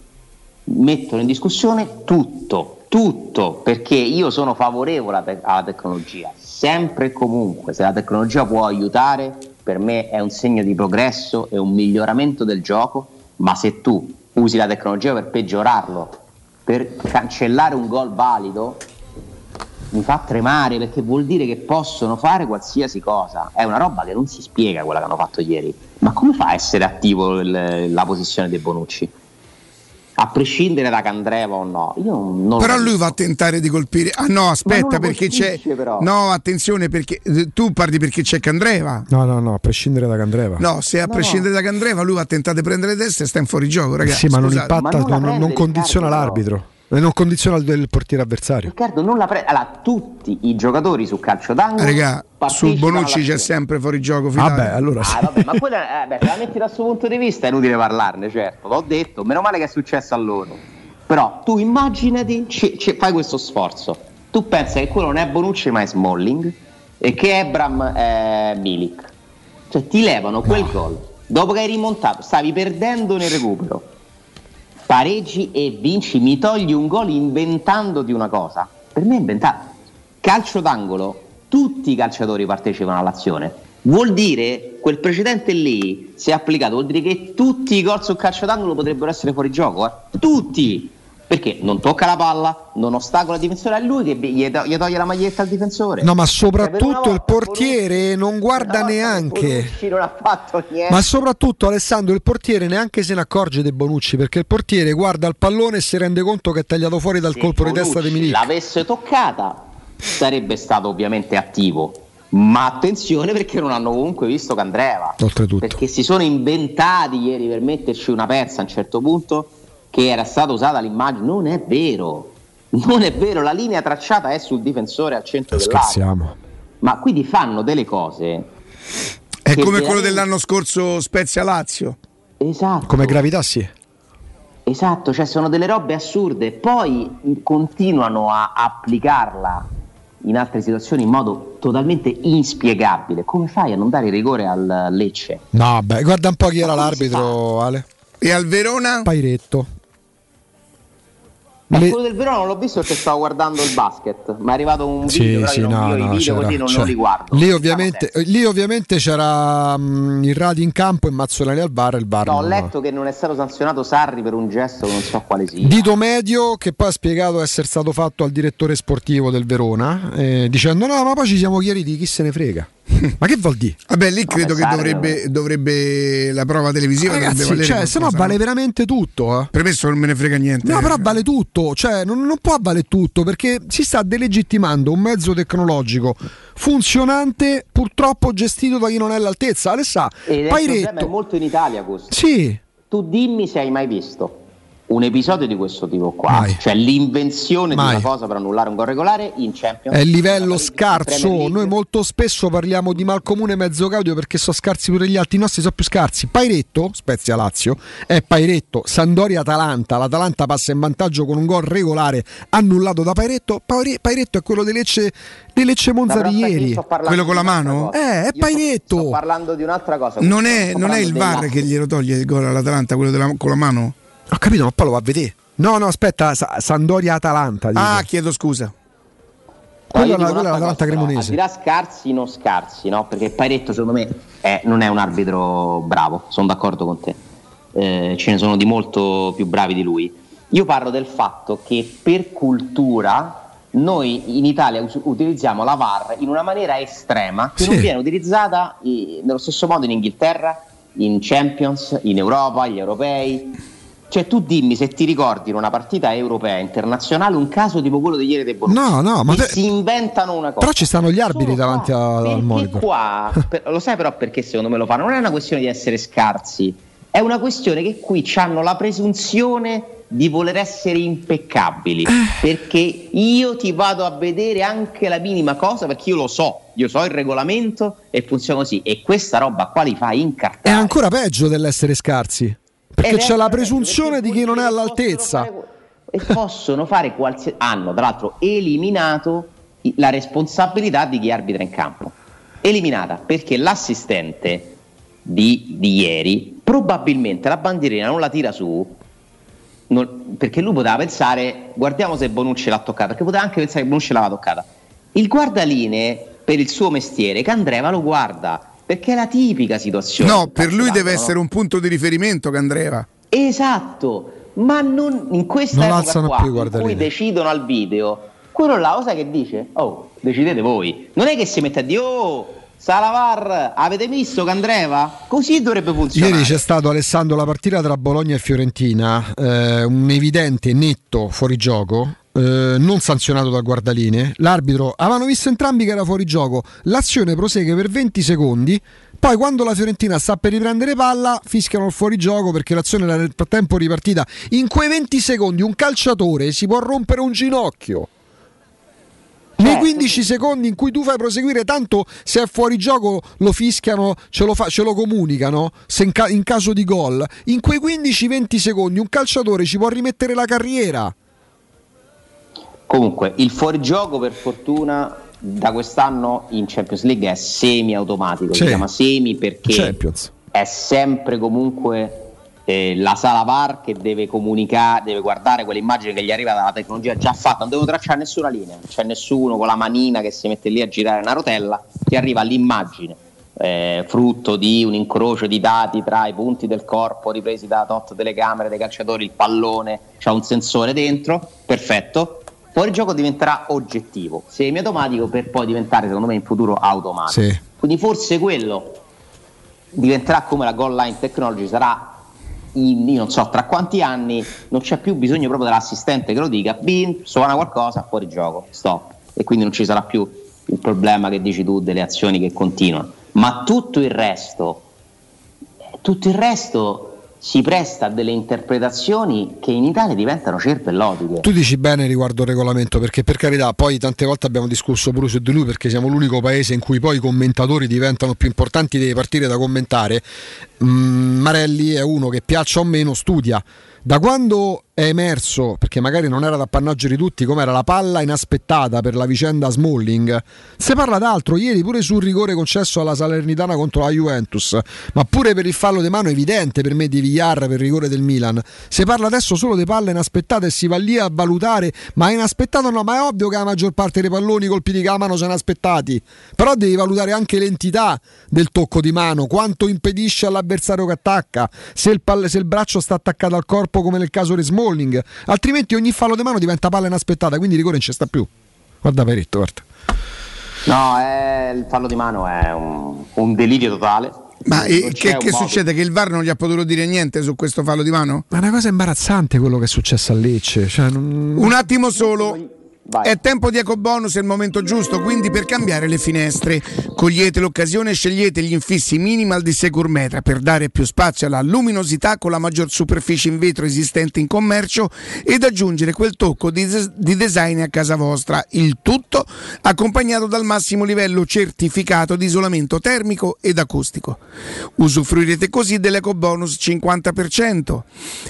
mettono in discussione tutto, tutto, perché io sono favorevole alla, te- alla tecnologia, sempre e comunque, se la tecnologia può aiutare, per me è un segno di progresso e un miglioramento del gioco, ma se tu usi la tecnologia per peggiorarlo, per cancellare un gol valido, mi fa tremare perché vuol dire che possono fare qualsiasi cosa. È una roba che non si spiega quella che hanno fatto ieri. Ma come fa a essere attivo il- la posizione dei Bonucci? A prescindere da Candreva o no, non Però lui va a tentare di colpire. Ah no, aspetta, perché c'è. però. No, attenzione, perché eh, tu parli perché c'è Candreva. No, no, no, a prescindere da Candreva. No, se a prescindere da Candreva lui va a tentare di prendere testa e sta in fuori gioco, ragazzi. sì, ma non scusate. impatta, non, non- non condiziona l'arbitro. E non condiziona il, il portiere avversario. Riccardo non la prende. Allora, tutti i giocatori su calcio d'angolo. Ah, Raga, su Bonucci c'è sempre fuori gioco. Vabbè, allora sì. Ah, vabbè, ma quella, eh, beh, se la metti dal suo punto di vista è inutile parlarne, certo, l'ho detto, meno male che è successo a loro. Però tu immaginati, ci- ci- fai questo sforzo, tu pensi che quello non è Bonucci ma è Smalling e che Ebram è Milik. Cioè ti levano quel gol dopo che hai rimontato, stavi perdendo nel recupero, pareggi e vinci, mi togli un gol inventandoti una cosa. Per me è inventato. Calcio d'angolo, tutti i calciatori partecipano all'azione. Vuol dire quel precedente lì è applicato, vuol dire che tutti i gol sul calcio d'angolo potrebbero essere fuori gioco, eh? tutti perché non tocca la palla, non ostacola il difensore, è lui che gli, gli toglie la maglietta al difensore. No, ma soprattutto il portiere non guarda neanche. non ha fatto niente. Ma soprattutto Alessandro, il portiere neanche se ne accorge De Bonucci perché il portiere guarda il pallone e si rende conto che è tagliato fuori dal Se colpo di Bonucci testa di Milik. l'avesse toccata sarebbe stato ovviamente attivo. Ma attenzione perché non hanno comunque visto Candreva. Oltretutto. Perché si sono inventati ieri per metterci una persa a un certo punto che era stata usata l'immagine. Non è vero. Non è vero, la linea tracciata è sul difensore al centro dell'area. Scherziamo. Ma quindi fanno delle cose. È come quello dell'anno scorso Spezia Lazio. Esatto. Come gravità sì. Esatto, cioè sono delle robe assurde, poi continuano a applicarla in altre situazioni in modo totalmente inspiegabile. Come fai a non dare rigore al Lecce? No, beh, guarda un po' chi era l'arbitro, Ale. E al Verona? Pairetto. Le- quello del Verona non l'ho visto perché stavo guardando il basket, mi è arrivato un video, Sì, sì, no, no, video così non, c'era. non li guardo. Lì ovviamente, lì ovviamente c'era mm, il Radi in campo e Mazzolani al bar e il bar. No, ho non- letto che non è stato sanzionato Sarri per un gesto che non so quale sia. Dito medio che poi ha spiegato essere stato fatto al direttore sportivo del Verona eh, dicendo no ma poi ci siamo chiariti chi se ne frega ma che vuol dire? Vabbè, lì credo che dovrebbe, dovrebbe la prova televisiva dovrebbe Ragazzi, valere cioè, se no vale veramente tutto eh. Premesso non me ne frega niente. No, però vale tutto, cioè non, non può valere tutto perché si sta delegittimando un mezzo tecnologico funzionante, purtroppo gestito da chi non è all'altezza. Alessà, Ed problema è Pairetto, molto in Italia questo. sì, Tu dimmi se hai mai visto un episodio di questo tipo qua, cioè l'invenzione Mai. di una cosa per annullare un gol regolare in Champions. è il livello scarso. League. Noi molto spesso parliamo di malcomune mezzo caudio perché sono scarsi pure gli altri, i nostri sono più scarsi. Pairetto, Spezia Lazio, è Pairetto, Sandoria Atalanta. L'Atalanta passa in vantaggio con un gol regolare annullato da Pairetto. Paire- Pairetto è quello di Lecce, di Lecce Monza di ieri. Quello con la mano? Eh, è Io sto- Pairetto. Sto parlando di un'altra cosa. Non è, non è il VAR che glielo toglie il gol all'Atalanta, quello della- con la mano? Ho capito, ma poi lo va a vedere. No, no, aspetta, Sa- Sandoria Atalanta. dico. Ah, chiedo scusa. Quella, è un'altra l'Atalanta però, cremonese. Al di là scarsi, non scarsi, no? Perché Pairetto, secondo me, è- non è un arbitro bravo. Sono d'accordo con te. Eh, ce ne sono di molto più bravi di lui. Io parlo del fatto che per cultura noi in Italia us- utilizziamo la VAR in una maniera estrema che non Sì. viene utilizzata eh, nello stesso modo in Inghilterra, in Champions, in Europa, gli europei. Cioè tu dimmi se ti ricordi in una partita europea internazionale un caso tipo quello di ieri dei Bonucci. No, no, ma te- si inventano una cosa. Però ci stanno gli arbitri davanti a- al monitor. qua, per- lo sai però perché secondo me lo fanno? Non è una questione di essere scarsi, è una questione che qui hanno la presunzione di voler essere impeccabili. Eh. Perché io ti vado a vedere anche la minima cosa, perché io lo so, io so il regolamento e funziona così. E questa roba qua li fa È incartare. ancora peggio dell'essere scarsi. Perché c'è la presunzione di chi non è all'altezza. e possono fare qualsiasi hanno tra l'altro eliminato la responsabilità di chi arbitra in campo eliminata perché l'assistente di, di ieri probabilmente la bandierina non la tira su non- perché lui poteva pensare guardiamo se Bonucci l'ha toccata perché poteva anche pensare che Bonucci l'aveva toccata il guardaline per il suo mestiere Candreva lo guarda perché è la tipica situazione No, per lui deve no? essere un punto di riferimento Candreva. Esatto, ma non in questa Non epoca alzano qua più in cui decidono al video, quello là, lo sai che dice? Oh, decidete voi. Non è che si mette a dire, oh, Salavar, avete visto Candreva? Così dovrebbe funzionare. Ieri c'è stato Alessandro la partita tra Bologna e Fiorentina, eh, un evidente netto fuorigioco. Eh, non sanzionato dal guardaline, l'arbitro avevano visto entrambi che era fuori gioco. L'azione prosegue per 20 secondi. Poi, quando la Fiorentina sta per riprendere palla, fischiano il fuorigioco perché l'azione era nel frattempo ripartita. In quei 20 secondi, un calciatore si può rompere un ginocchio. Nei 15 secondi in cui tu fai proseguire, tanto se è fuori gioco lo fischiano, ce lo, fa- ce lo comunicano. Se in, ca- in caso di gol, in quei 15-20 secondi un calciatore ci può rimettere la carriera. Comunque, il fuorigioco per fortuna da quest'anno in Champions League è semi-automatico, si chiama semi perché Champions. è sempre comunque eh, la sala VAR che deve comunicare, deve guardare quell'immagine che gli arriva dalla tecnologia già fatta, non devono tracciare nessuna linea, non c'è nessuno con la manina che si mette lì a girare una rotella, ti arriva l'immagine. eh, frutto di un incrocio di dati tra i punti del corpo ripresi da tot telecamere dei calciatori, il pallone, c'ha un sensore dentro, perfetto. Poi il gioco diventerà oggettivo, semi-automatico per poi diventare secondo me in futuro automatico. Sì. Quindi forse quello diventerà come la goal line technology, sarà in, io non so tra quanti anni, non c'è più bisogno proprio dell'assistente che lo dica, bim, suona qualcosa, fuori gioco, stop. E quindi non ci sarà più il problema che dici tu delle azioni che continuano. Ma tutto il resto, tutto il resto si presta a delle interpretazioni che in Italia diventano cervellotiche. Tu dici bene riguardo il regolamento, perché per carità, poi tante volte abbiamo discusso pure su di lui, perché siamo l'unico paese in cui poi i commentatori diventano più importanti delle partite da commentare. Mm, Marelli è uno che piaccia o meno studia. Da quando è emerso, perché magari non era d'appannaggio di tutti, com'era la palla inaspettata per la vicenda Smalling, si parla d'altro. Ieri pure sul rigore concesso alla Salernitana contro la Juventus, ma pure per il fallo di mano evidente per me di Villar per il rigore del Milan. Si parla adesso solo di palle inaspettate e si va lì a valutare, ma inaspettato no, ma è ovvio che la maggior parte dei palloni colpiti con la mano sono aspettati. Però devi valutare anche l'entità del tocco di mano, quanto impedisce all'avversario che attacca, se il, pal- se il braccio sta attaccato al corpo come nel caso di Smalling, altrimenti ogni fallo di mano diventa palla inaspettata, quindi il rigore non ci sta più. Guarda Peretto, guarda. No, è- il fallo di mano è un, un delirio totale. Ma c'è che, che succede? Che il VAR non gli ha potuto dire niente su questo fallo di mano? Ma è una cosa imbarazzante quello che è successo a Lecce. Cioè, non- Un attimo solo. È tempo di ecobonus, è il momento giusto, quindi per cambiare le finestre. Cogliete l'occasione e scegliete gli infissi minimal di Securmetra per dare più spazio alla luminosità con la maggior superficie in vetro esistente in commercio ed aggiungere quel tocco di, di design a casa vostra. Il tutto accompagnato dal massimo livello certificato di isolamento termico ed acustico. Usufruirete così dell'ecobonus 50%.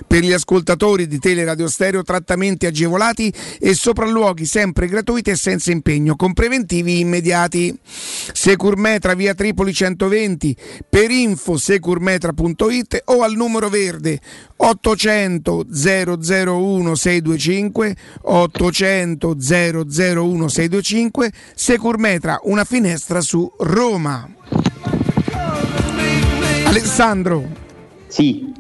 Per gli ascoltatori di Teleradio Stereo trattamenti agevolati e sopralluoghi sempre gratuiti e senza impegno, con preventivi immediati. Securmetra via Tripoli 120, per info securmetra.it o al numero verde 800 001 625 800 001 625 Securmetra, una finestra su Roma. Alessandro. Sì.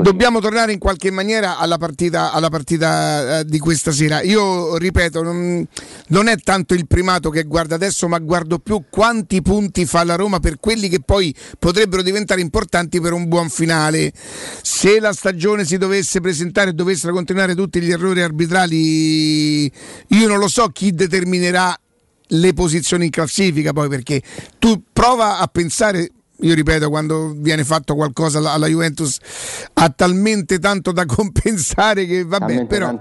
Dobbiamo tornare in qualche maniera alla partita, alla partita eh, di questa sera. Io ripeto, non, non è tanto il primato che guardo adesso, ma guardo più quanti punti fa la Roma per quelli che poi potrebbero diventare importanti per un buon finale. Se la stagione si dovesse presentare e dovessero continuare tutti gli errori arbitrali, io non lo so chi determinerà le posizioni in classifica poi perché tu prova a pensare io ripeto, quando viene fatto qualcosa alla, alla Juventus ha talmente tanto da compensare che vabbè, però,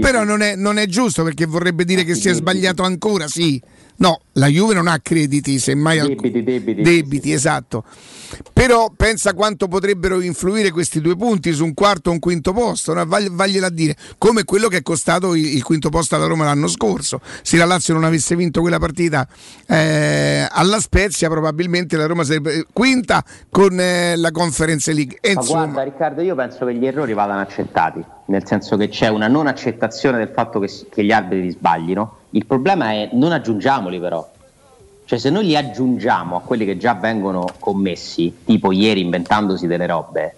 però non, è, non è giusto perché vorrebbe dire che si è sbagliato ancora, sì. No, la Juve non ha crediti, semmai alc- Debiti, debiti. debiti, esatto. Però pensa quanto potrebbero influire questi due punti su un quarto o un quinto posto, no? Vagli- vagliela a dire, come quello che è costato il, il quinto posto alla Roma l'anno scorso. Se la Lazio non avesse vinto quella partita eh, alla Spezia, probabilmente la Roma sarebbe quinta con eh, la Conference League. E Ma insomma, guarda Riccardo, io penso che gli errori vadano accettati, nel senso che c'è una non accettazione del fatto che, che gli arbitri sbaglino. Il problema è non aggiungiamoli però. Cioè se noi li aggiungiamo a quelli che già vengono commessi, tipo ieri inventandosi delle robe,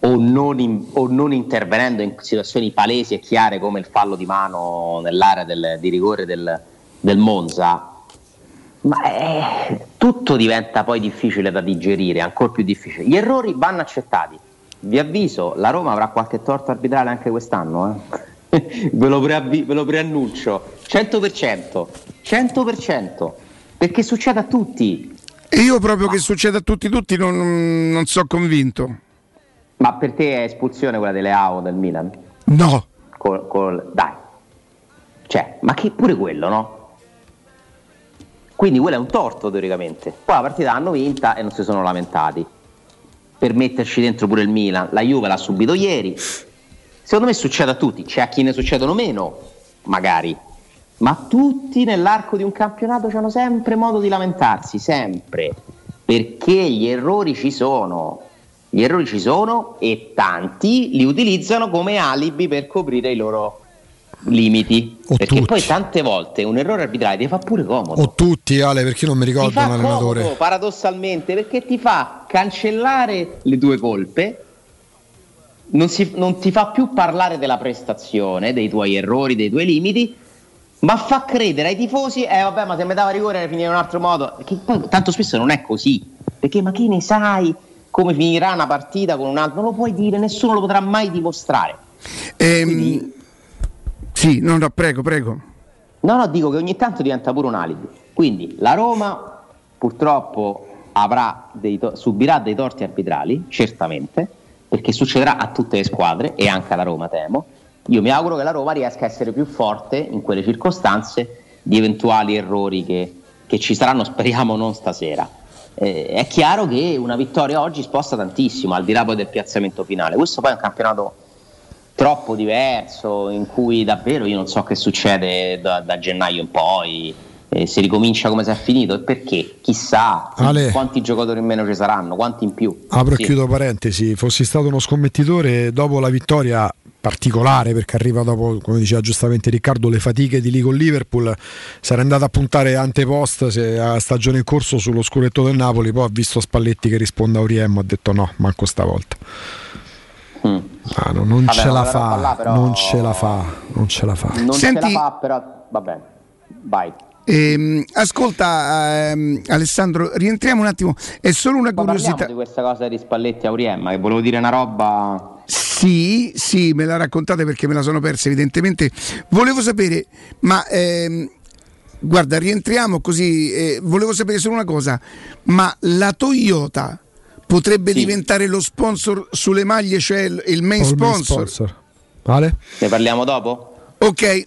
o non, in- o non intervenendo in situazioni palesi e chiare come il fallo di mano nell'area del- di rigore del, del Monza, ma eh, tutto diventa poi difficile da digerire, ancora più difficile. Gli errori vanno accettati. Vi avviso, la Roma avrà qualche torto arbitrale anche quest'anno, eh? ve, lo preavvi- ve lo preannuncio. 100%, 100%, perché succede a tutti. e io proprio che succeda a tutti tutti non, non so convinto. Ma per te è espulsione quella delle AO del Milan? No. Col- col- dai. Cioè, ma che pure quello, no? Quindi quello è un torto teoricamente. Poi la partita l'hanno vinta e non si sono lamentati. Per metterci dentro pure il Milan. La Juve l'ha subito ieri. Secondo me succede a tutti. C'è a chi ne succedono meno, magari. ma tutti nell'arco di un campionato hanno sempre modo di lamentarsi, sempre, perché gli errori ci sono. Gli errori ci sono e tanti li utilizzano come alibi per coprire i loro limiti. O perché tutti. poi tante volte un errore arbitrale ti fa pure comodo. O tutti, Ale, perché non mi ricordo un allenatore. comodo, paradossalmente, perché ti fa cancellare le tue colpe. Non, si- non ti fa più parlare della prestazione, dei tuoi errori, dei tuoi limiti, ma fa credere ai tifosi, eh vabbè, ma se mi dava rigore finire in un altro modo, che poi tanto spesso non è così, perché ma che ne sai come finirà una partita con un altro? Non lo puoi dire, nessuno lo potrà mai dimostrare. Ehm, sì, no, no, prego, prego. No, no, dico che ogni tanto diventa pure un alibi. Quindi la Roma purtroppo avrà dei to- subirà dei torti arbitrali, certamente, perché succederà a tutte le squadre e anche alla Roma, temo. Io mi auguro che la Roma riesca a essere più forte in quelle circostanze di eventuali errori che, che ci saranno, speriamo non stasera. Eh, è chiaro che una vittoria oggi sposta tantissimo, al di là poi del piazzamento finale. Questo poi è un campionato troppo diverso in cui davvero io non so che succede da, da gennaio in poi eh, si ricomincia come si è finito e perché chissà Ale. quanti giocatori in meno ci saranno quanti in più Apro Sì. e chiudo parentesi, fossi stato uno scommettitore dopo la vittoria particolare perché arriva dopo, come diceva giustamente Riccardo, le fatiche di lì con Liverpool, sarei andato a puntare antepost se a stagione in corso sullo scuretto del Napoli, poi ho visto Spalletti che risponde a Auriem, ho detto no, manco stavolta. Ah, no, non Vabbè, ce la fa, là, però- non ce la fa, non ce la fa. non Senti- ce la fa però va bene vai Ehm, ascolta, ehm, Alessandro, rientriamo un attimo. È solo una Ma curiosità. di questa cosa di Spalletti a Auriemma che volevo dire una roba Sì, sì, me la raccontate perché me la sono persa, evidentemente. Volevo sapere, ma ehm, guarda, rientriamo così. eh, volevo sapere solo una cosa: ma la Toyota potrebbe diventare lo sponsor sulle maglie, cioè il il main O il main sponsor? sponsor. Ale? ne parliamo dopo? Ok.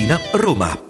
Tiburtina, Roma.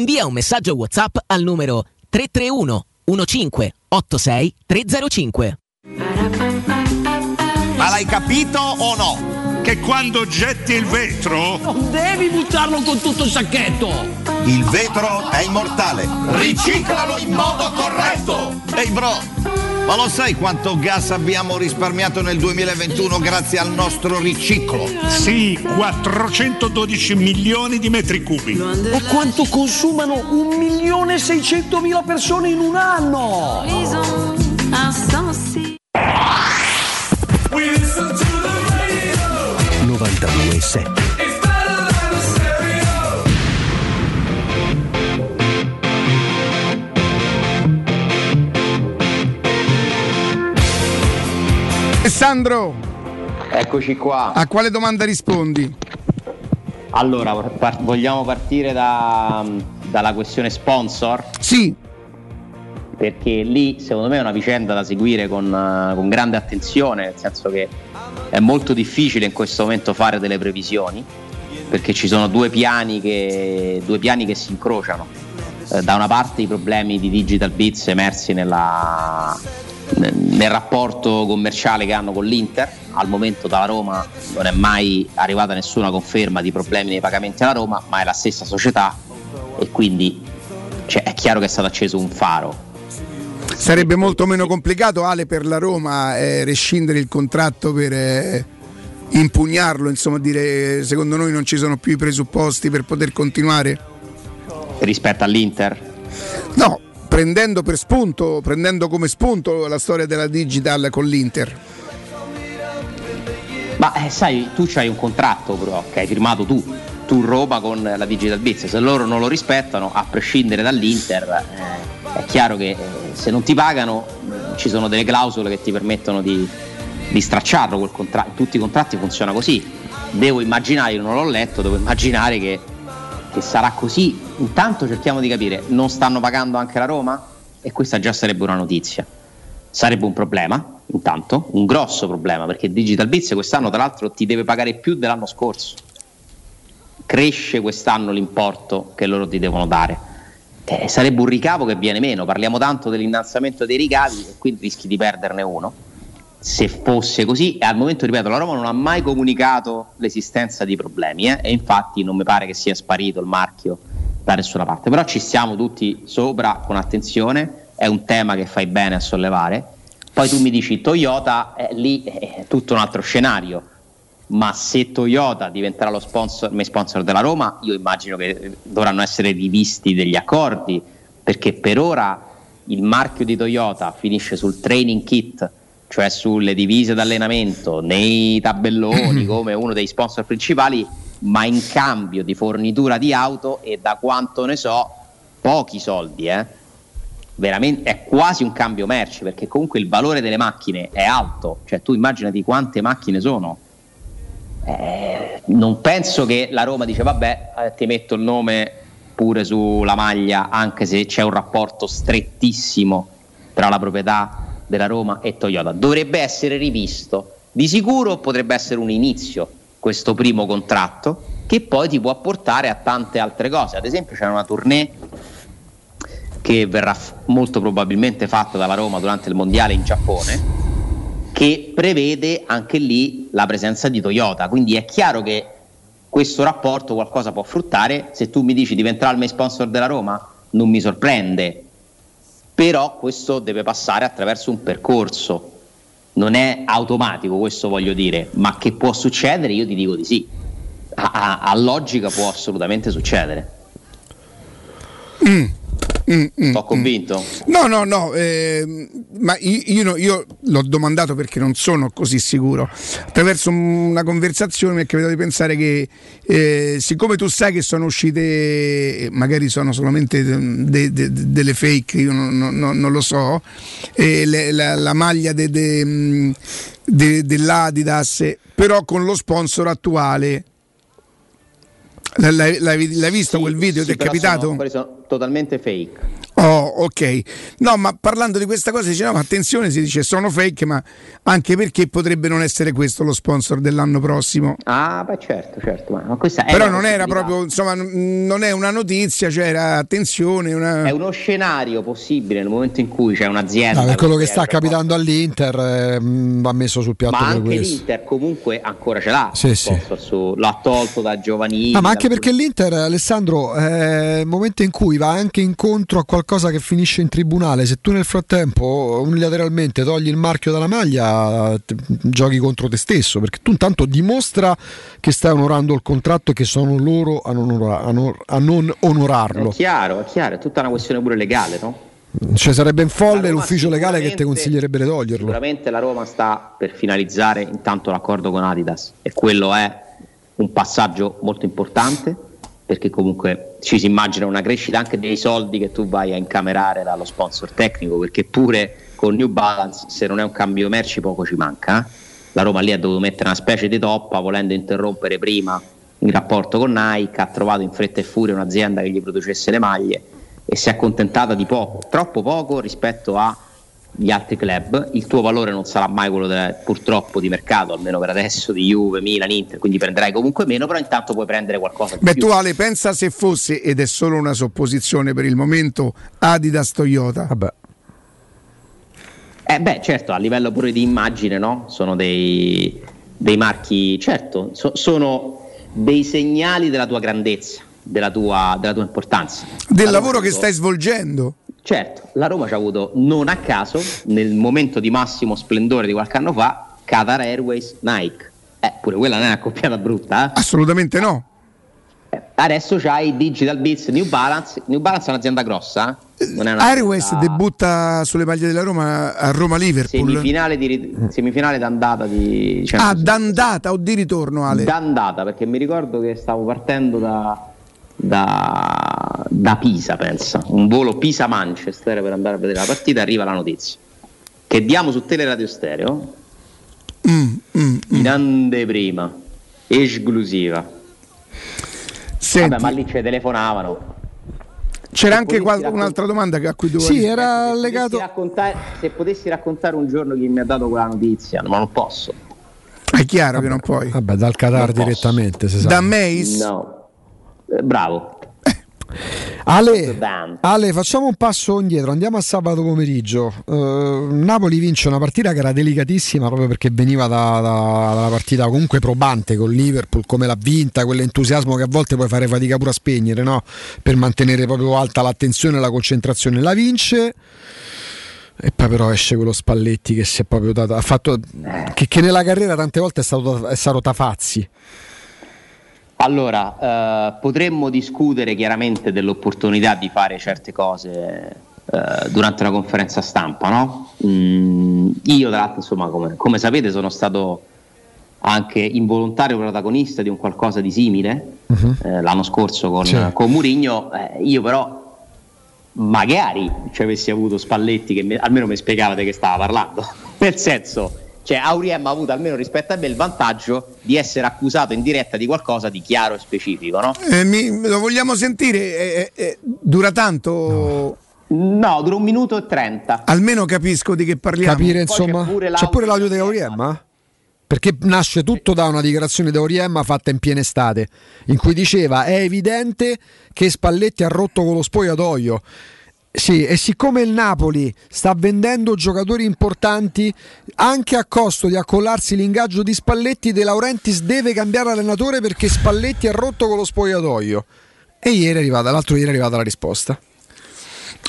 Invia un messaggio WhatsApp al numero 331 15 86 305. Ma l'hai capito o no? Che quando getti il vetro Non devi buttarlo con tutto il sacchetto! Il vetro è immortale. Riciclalo in modo corretto. Ehi bro, ma lo sai quanto gas abbiamo risparmiato nel 2021 grazie al nostro riciclo? Sì, 412 milioni di metri cubi. Ma quanto consumano un milione e seicentomila persone in un anno? 92.7 Alessandro, Eccoci qua. a quale domanda rispondi? Allora, par- vogliamo partire da- dalla questione sponsor? Sì. Perché lì secondo me è una vicenda da seguire con, eh, con grande attenzione, nel senso che è molto difficile in questo momento fare delle previsioni, perché ci sono due piani che, due piani che si incrociano. Eh, da una parte i problemi di Digital Bits emersi nella, nel rapporto commerciale che hanno con l'Inter. Al momento dalla Roma non è mai arrivata nessuna conferma di problemi nei pagamenti alla Roma, ma è la stessa società e quindi cioè, è chiaro che è stato acceso un faro. Sarebbe molto meno complicato, Ale, per la Roma eh, rescindere il contratto per eh, impugnarlo, insomma, dire secondo noi non ci sono più i presupposti per poter continuare? Rispetto all'Inter? No, prendendo per spunto, prendendo come spunto la storia della digital con l'Inter. Ma eh, sai, tu c'hai un contratto però che hai firmato tu, tu Roma con la Digital Biz, se loro non lo rispettano, a prescindere dall'Inter, eh, è chiaro che eh, se non ti pagano ci sono delle clausole che ti permettono di, di stracciarlo quel contratto, tutti i contratti funzionano così. Devo immaginare, io non l'ho letto, devo immaginare che, che sarà così. Intanto cerchiamo di capire, non stanno pagando anche la Roma? E questa già sarebbe una notizia. Sarebbe un problema, intanto, un grosso problema, perché Digital Biz quest'anno tra l'altro ti deve pagare più dell'anno scorso. Cresce quest'anno l'importo che loro ti devono dare. Eh, sarebbe un ricavo che viene meno, parliamo tanto dell'innalzamento dei ricavi e quindi rischi di perderne uno. Se fosse così, e al momento ripeto, la Roma non ha mai comunicato l'esistenza di problemi eh, e infatti non mi pare che sia sparito il marchio da nessuna parte, però ci stiamo tutti sopra con attenzione, è un tema che fai bene a sollevare. Poi tu mi dici Toyota, eh, lì è tutto un altro scenario. ma se Toyota diventerà lo sponsor, sponsor della Roma, io immagino che dovranno essere rivisti degli accordi, perché per ora il marchio di Toyota finisce sul training kit, cioè sulle divise d'allenamento, nei tabelloni come uno dei sponsor principali, ma in cambio di fornitura di auto e da quanto ne so, pochi soldi, eh. Veramente è quasi un cambio merci perché comunque il valore delle macchine è alto, cioè tu immaginati quante macchine sono. Eh, non penso che la Roma dice vabbè eh, ti metto il nome pure sulla maglia anche se c'è un rapporto strettissimo tra la proprietà della Roma e Toyota dovrebbe essere rivisto di sicuro potrebbe essere un inizio questo primo contratto che poi ti può portare a tante altre cose ad esempio c'è una tournée che verrà molto probabilmente fatta dalla Roma durante il mondiale in Giappone che prevede anche lì la presenza di Toyota. Quindi è chiaro che questo rapporto qualcosa può fruttare. Se tu mi dici diventerà il main sponsor della Roma, non mi sorprende. Però questo deve passare attraverso un percorso. Non è automatico, questo voglio dire, ma che può succedere, io ti dico di sì. A, a- a logica può assolutamente succedere. Mm. Mm, mm, Sto convinto? No, no, no, ehm, ma io, io no- io l'ho domandato perché non sono così sicuro. Attraverso una conversazione mi è capitato di pensare che eh, siccome tu sai che sono uscite, magari sono solamente de- de- de- delle fake, io non, non- non- lo so, eh, le- la, la maglia de- dell'Adidas, però con lo sponsor attuale. L'hai, l'hai- l'hai visto quel video? Sì, Ti è capitato? Sono, sono totalmente fake. Oh, ok. No, ma parlando di questa cosa dice no, ma attenzione, si dice sono fake, ma anche perché potrebbe non essere questo lo sponsor dell'anno prossimo. Ah, beh certo, certo, ma, questa è Però non era proprio, insomma, n- non è una notizia, cioè era attenzione, una... È uno scenario possibile nel momento in cui c'è un'azienda. No, quello che sta capitando all'Inter eh, mh, va messo sul piatto Ma per anche questo. l'Inter comunque ancora ce l'ha. Sì, lo sì. su- l'ha tolto da giovanili. Ah, ma anche perché l'Inter, Alessandro, è il momento in cui va anche incontro a qualcosa che finisce in tribunale, se tu nel frattempo unilateralmente togli il marchio dalla maglia, te- giochi contro te stesso, perché tu intanto dimostra che stai onorando il contratto e che sono loro a non, onora- a non- a non È onorarlo. chiaro, è chiaro, è tutta una questione pure legale, no? Cioè sarebbe in folle l'ufficio legale che ti consiglierebbe di toglierlo. Sicuramente la Roma sta per finalizzare intanto l'accordo con Adidas e quello è un passaggio molto importante perché comunque ci si immagina una crescita anche dei soldi che tu vai a incamerare dallo sponsor tecnico perché pure con New Balance se non è un cambio merci poco ci manca. eh. La Roma lì ha dovuto mettere una specie di toppa volendo interrompere prima il rapporto con Nike, ha trovato in fretta e furia un'azienda che gli producesse le maglie e si è accontentata di poco, troppo poco rispetto agli altri club. Il tuo valore non sarà mai quello del- purtroppo di mercato, almeno per adesso, di Juve, Milan, Inter, quindi prenderai comunque meno, però intanto puoi prendere qualcosa di Beh, più. tu Ale, pensa se fosse, ed è solo una supposizione per il momento, Adidas Toyota. Vabbè. Eh beh, certo, a livello pure di immagine, no? Sono dei, dei marchi, certo, so- sono dei segnali della tua grandezza, della tua, della tua importanza. Del lavoro che stai svolgendo. Certo, la Roma ci ha avuto non a caso, nel momento di massimo splendore di qualche anno fa, Qatar Airways Nike. Eh, pure quella non è una coppiata brutta, eh? Assolutamente no. Adesso c'hai Digital Beats New Balance. New Balance è un'azienda grossa, eh? Non è Airways debutta sulle maglie della Roma a Roma-Liverpool. semifinale, di, semifinale d'andata di Ah, Champions d'andata o di ritorno, Ale? D'andata, perché mi ricordo che stavo partendo da, da, da Pisa, pensa. Un volo Pisa-Manchester per andare a vedere la partita. Arriva la notizia che diamo su Teleradio Stereo Mm, in anteprima, esclusiva. Senti. Vabbè, ma lì ci telefonavano. C'era anche potessi qual- raccont- un'altra domanda che- a cui dovevo Sì, era legato. Se potessi, raccontare, se potessi raccontare un giorno chi mi ha dato quella notizia, ma non posso. È chiaro che non puoi. Vabbè, dal Qatar Non direttamente. Da Mace? No. Eh, bravo. Ale. Ale, facciamo un passo indietro, andiamo a sabato pomeriggio. Eh, Napoli vince una partita che era delicatissima proprio perché veniva da, da- dalla partita comunque probante con Liverpool, come l'ha vinta, quell'entusiasmo che a volte puoi fare fatica pure a spegnere, no? per mantenere proprio alta l'attenzione e la concentrazione. La vince. E poi però esce quello Spalletti che si è proprio dato. Ha fatto. Che, che nella carriera tante volte è stato, è stato Tafazzi. Allora, eh, potremmo discutere chiaramente dell'opportunità di fare certe cose eh, durante la conferenza stampa, no? Mm, io, tra l'altro, insomma, come, come sapete, sono stato anche involontario protagonista di un qualcosa di simile eh, l'anno scorso con, Sì. con Murigno. Eh, io però magari ci avessi avuto Spalletti che mi- almeno mi spiegava di che stava parlando. Nel senso, cioè Auriem ha avuto almeno rispetto a me il vantaggio di essere accusato in diretta di qualcosa di chiaro e specifico, no? Eh, mi- lo vogliamo sentire? Eh, eh, eh, dura tanto? No. dura un minuto e trenta. Almeno capisco di che parliamo. Capire, insomma. C'è pure l'audio di Auriemma? Perché nasce tutto da una dichiarazione di Auriemma fatta in piena estate, in cui diceva è evidente che Spalletti ha rotto con lo spogliatoio. Sì, e siccome il Napoli sta vendendo giocatori importanti anche a costo di accollarsi l'ingaggio di Spalletti, De Laurentiis deve cambiare allenatore perché Spalletti ha rotto con lo spogliatoio. E ieri è arrivata, l'altro ieri è arrivata la risposta.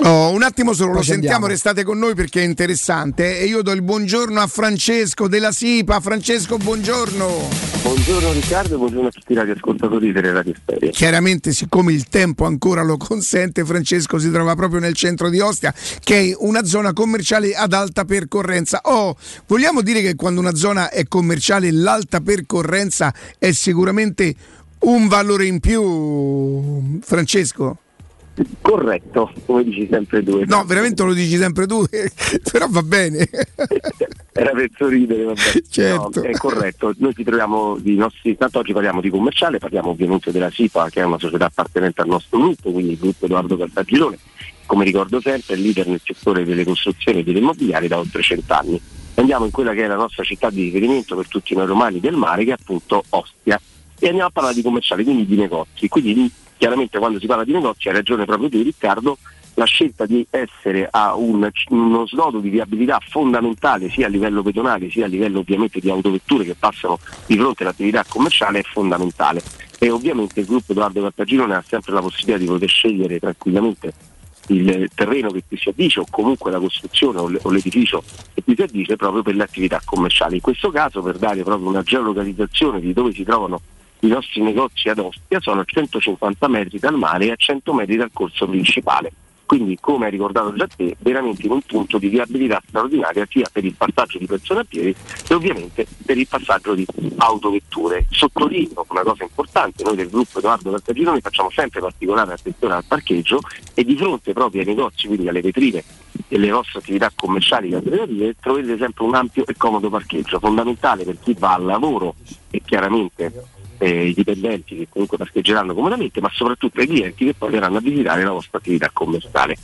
Oh, un attimo solo, Poi lo sentiamo, andiamo. restate con noi perché è interessante. E io do il buongiorno a Francesco della SIPA. Francesco, buongiorno. Buongiorno Riccardo buongiorno a tutti i radioascoltatori delle Radio Stereo. Chiaramente, siccome il tempo ancora lo consente, Francesco si trova proprio nel centro di Ostia, che è una zona commerciale ad alta percorrenza. Oh, vogliamo dire che quando una zona è commerciale, l'alta percorrenza è sicuramente un valore in più, Francesco? Corretto, come dici sempre tu. No, veramente lo dici sempre tu, però va bene. Era per sorridere, vabbè. Certo. No, è corretto. Noi ci troviamo di nostri. Tanto oggi parliamo di commerciale, parliamo ovviamente della SIPA, che è una società appartenente al nostro gruppo, quindi il gruppo Edoardo Cartagirone. Come ricordo sempre, è leader nel settore delle costruzioni e dell'immobiliare da oltre cent'anni. Andiamo in quella che è la nostra città di riferimento per tutti noi romani del mare, che è appunto Ostia. E andiamo a parlare di commerciale, quindi di negozi. Quindi chiaramente quando si parla di negozi, hai ragione proprio tu Riccardo, la scelta di essere a un- uno snodo di viabilità fondamentale sia a livello pedonale sia a livello ovviamente di autovetture che passano di fronte all'attività commerciale è fondamentale e ovviamente il gruppo Edoardo Cartagirone ha sempre la possibilità di poter scegliere tranquillamente il terreno che più si addice o comunque la costruzione o, l'edificio che più si addice proprio per le attività commerciali. In questo caso per dare proprio una geolocalizzazione di dove si trovano i nostri negozi ad Ostia sono a 150 metri dal mare e a 100 metri dal corso principale. Quindi, come hai ricordato già te, veramente in un punto di viabilità straordinaria sia per il passaggio di persone a piedi e ovviamente per il passaggio di autovetture. Sottolineo una cosa importante, noi del gruppo Edoardo Cartagirone facciamo sempre particolare attenzione al parcheggio e di fronte proprio ai negozi, quindi alle vetrine delle vostre attività commerciali e alternative, troverete sempre un ampio e comodo parcheggio, fondamentale per chi va al lavoro e chiaramente eh, i dipendenti che comunque parcheggeranno comodamente, ma soprattutto i clienti che poi verranno a visitare la vostra attività commerciale.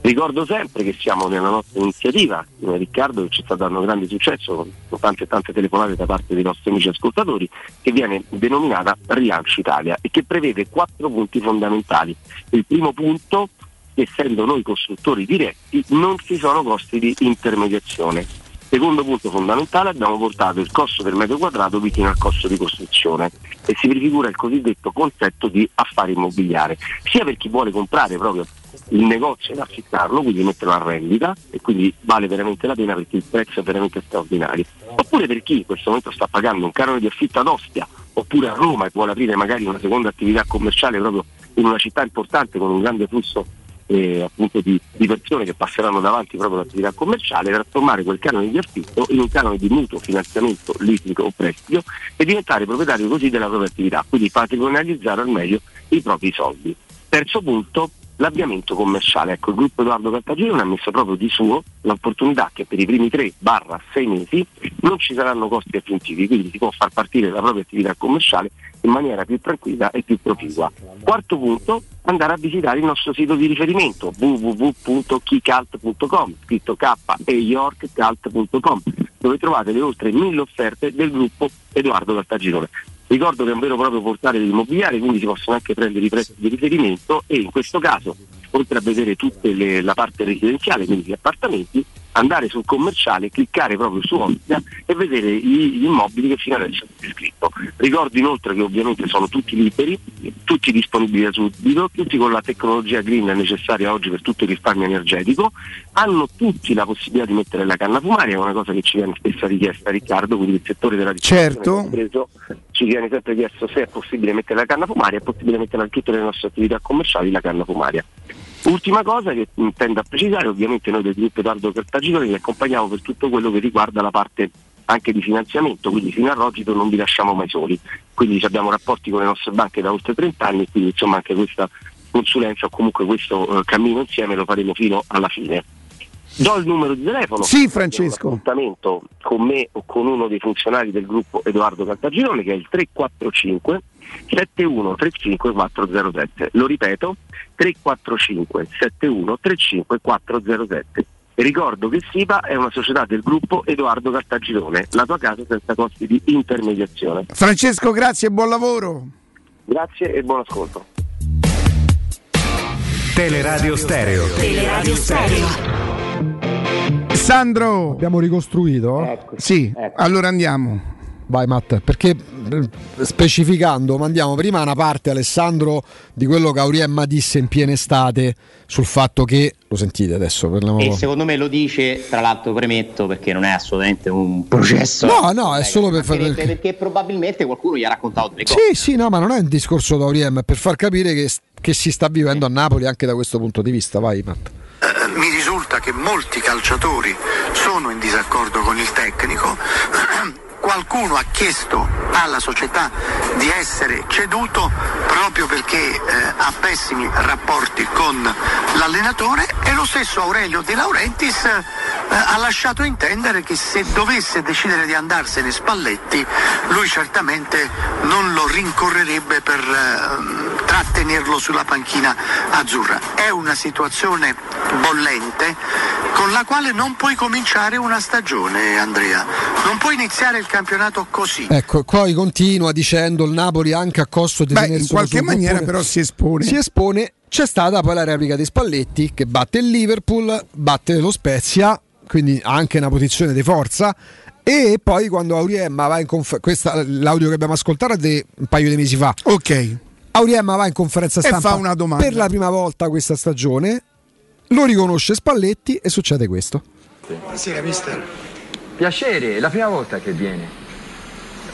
Ricordo sempre che siamo nella nostra iniziativa, come Riccardo, che ci sta dando grande successo con- tante tante telefonate da parte dei nostri amici ascoltatori, che viene denominata Rilancio Italia e che prevede quattro punti fondamentali. Il primo punto, essendo noi costruttori diretti, non ci sono costi di intermediazione. Secondo punto fondamentale, abbiamo portato il costo del metro quadrato vicino al costo di costruzione e si prefigura il cosiddetto concetto di affare immobiliare, sia per chi vuole comprare proprio il negozio ed affittarlo, quindi metterlo a rendita e quindi vale veramente la pena perché il prezzo è veramente straordinario. Oppure per chi in questo momento sta pagando un canone di affitto ad Ostia oppure a Roma e vuole aprire magari una seconda attività commerciale proprio in una città importante con un grande flusso eh, appunto di, di persone che passeranno davanti proprio all'attività commerciale, trasformare quel canone di affitto in un canone di mutuo, finanziamento, liquido o prestito e diventare proprietario così della propria attività, quindi patrimonializzare al meglio i propri soldi. Terzo punto, l'avviamento commerciale. Ecco, il gruppo Edoardo Cartagirone ha messo proprio di suo l'opportunità che per i primi 3-6 mesi non ci saranno costi aggiuntivi, quindi si può far partire la propria attività commerciale in maniera più tranquilla e più proficua. Quarto punto, andare a visitare il nostro sito di riferimento www.keycult.com, scritto K e yorkcult.com, dove trovate le oltre mille offerte del gruppo Edoardo Cartagirone. Ricordo che è un vero e proprio portale dell'immobiliare, quindi si possono anche prendere i prezzi di riferimento e in questo caso, oltre a vedere tutta la parte residenziale, quindi gli appartamenti, andare sul commerciale, cliccare proprio su Ostia e vedere gli, immobili che fino adesso avete scritto. Ricordo inoltre che ovviamente sono tutti liberi, tutti disponibili da subito, tutti con la tecnologia green necessaria oggi per tutto il risparmio energetico, hanno tutti la possibilità di mettere la canna fumaria, è una cosa che ci viene spesso richiesta Riccardo, quindi il settore della ricerca Certo. ci viene sempre chiesto se è possibile mettere la canna fumaria, è possibile mettere in tutte le nostre attività commerciali la canna fumaria. Ultima cosa che intendo a precisare, ovviamente noi del gruppo Edoardo Cartagirone li accompagniamo per tutto quello che riguarda la parte anche di finanziamento, quindi fino a Rogito non vi lasciamo mai soli, quindi abbiamo rapporti con le nostre banche da oltre 30 anni, quindi insomma anche questa consulenza o comunque questo eh, cammino insieme lo faremo fino alla fine. Do il numero di telefono. Sì, Francesco. Un appuntamento con me o con uno dei funzionari del gruppo Edoardo Caltagirone che è il 345 7135 407. Lo ripeto, 345 7135 407. E ricordo che SIPA è una società del gruppo Edoardo Cartagirone, la tua casa senza costi di intermediazione. Francesco, grazie e buon lavoro. Grazie e buon ascolto. Teleradio Stereo. Teleradio Stereo. Sandro. Abbiamo ricostruito? Ecco. Sì, allora andiamo. Vai Matt, perché eh, specificando mandiamo prima una parte Alessandro di quello che Auriemma disse in piena estate sul fatto che, lo sentite adesso, parliamo... E secondo me lo dice, tra l'altro premetto, perché non è assolutamente un processo. No, no, è solo per far... perché, perché probabilmente qualcuno gli ha raccontato delle cose. Sì, sì, no, ma non è un discorso da Auriemma, è per far capire che, che si sta vivendo a Napoli anche da questo punto di vista. Vai Matt. Eh, mi risulta che molti calciatori sono in disaccordo con il tecnico. Qualcuno ha chiesto alla società di essere ceduto proprio perché eh, ha pessimi rapporti con l'allenatore e lo stesso Aurelio De Laurentiis eh, ha lasciato intendere che se dovesse decidere di andarsene Spalletti lui certamente non lo rincorrerebbe per eh, trattenerlo sulla panchina azzurra. È una situazione bollente con la quale non puoi cominciare una stagione, Andrea. Non puoi iniziare il campionato così. Ecco, poi continua dicendo il Napoli anche a costo di Beh, in qualche maniera però si espone. Si espone. C'è stata poi la replica di Spalletti che batte il Liverpool, batte lo Spezia, quindi anche una posizione di forza. E poi quando Auriemma va in conferenza, l'audio che abbiamo ascoltato è di un paio di mesi fa. Ok. Auriemma va in conferenza E stampa fa una domanda. per la prima volta questa stagione, lo riconosce Spalletti e succede questo. Buonasera mister. Piacere, è la prima volta che viene.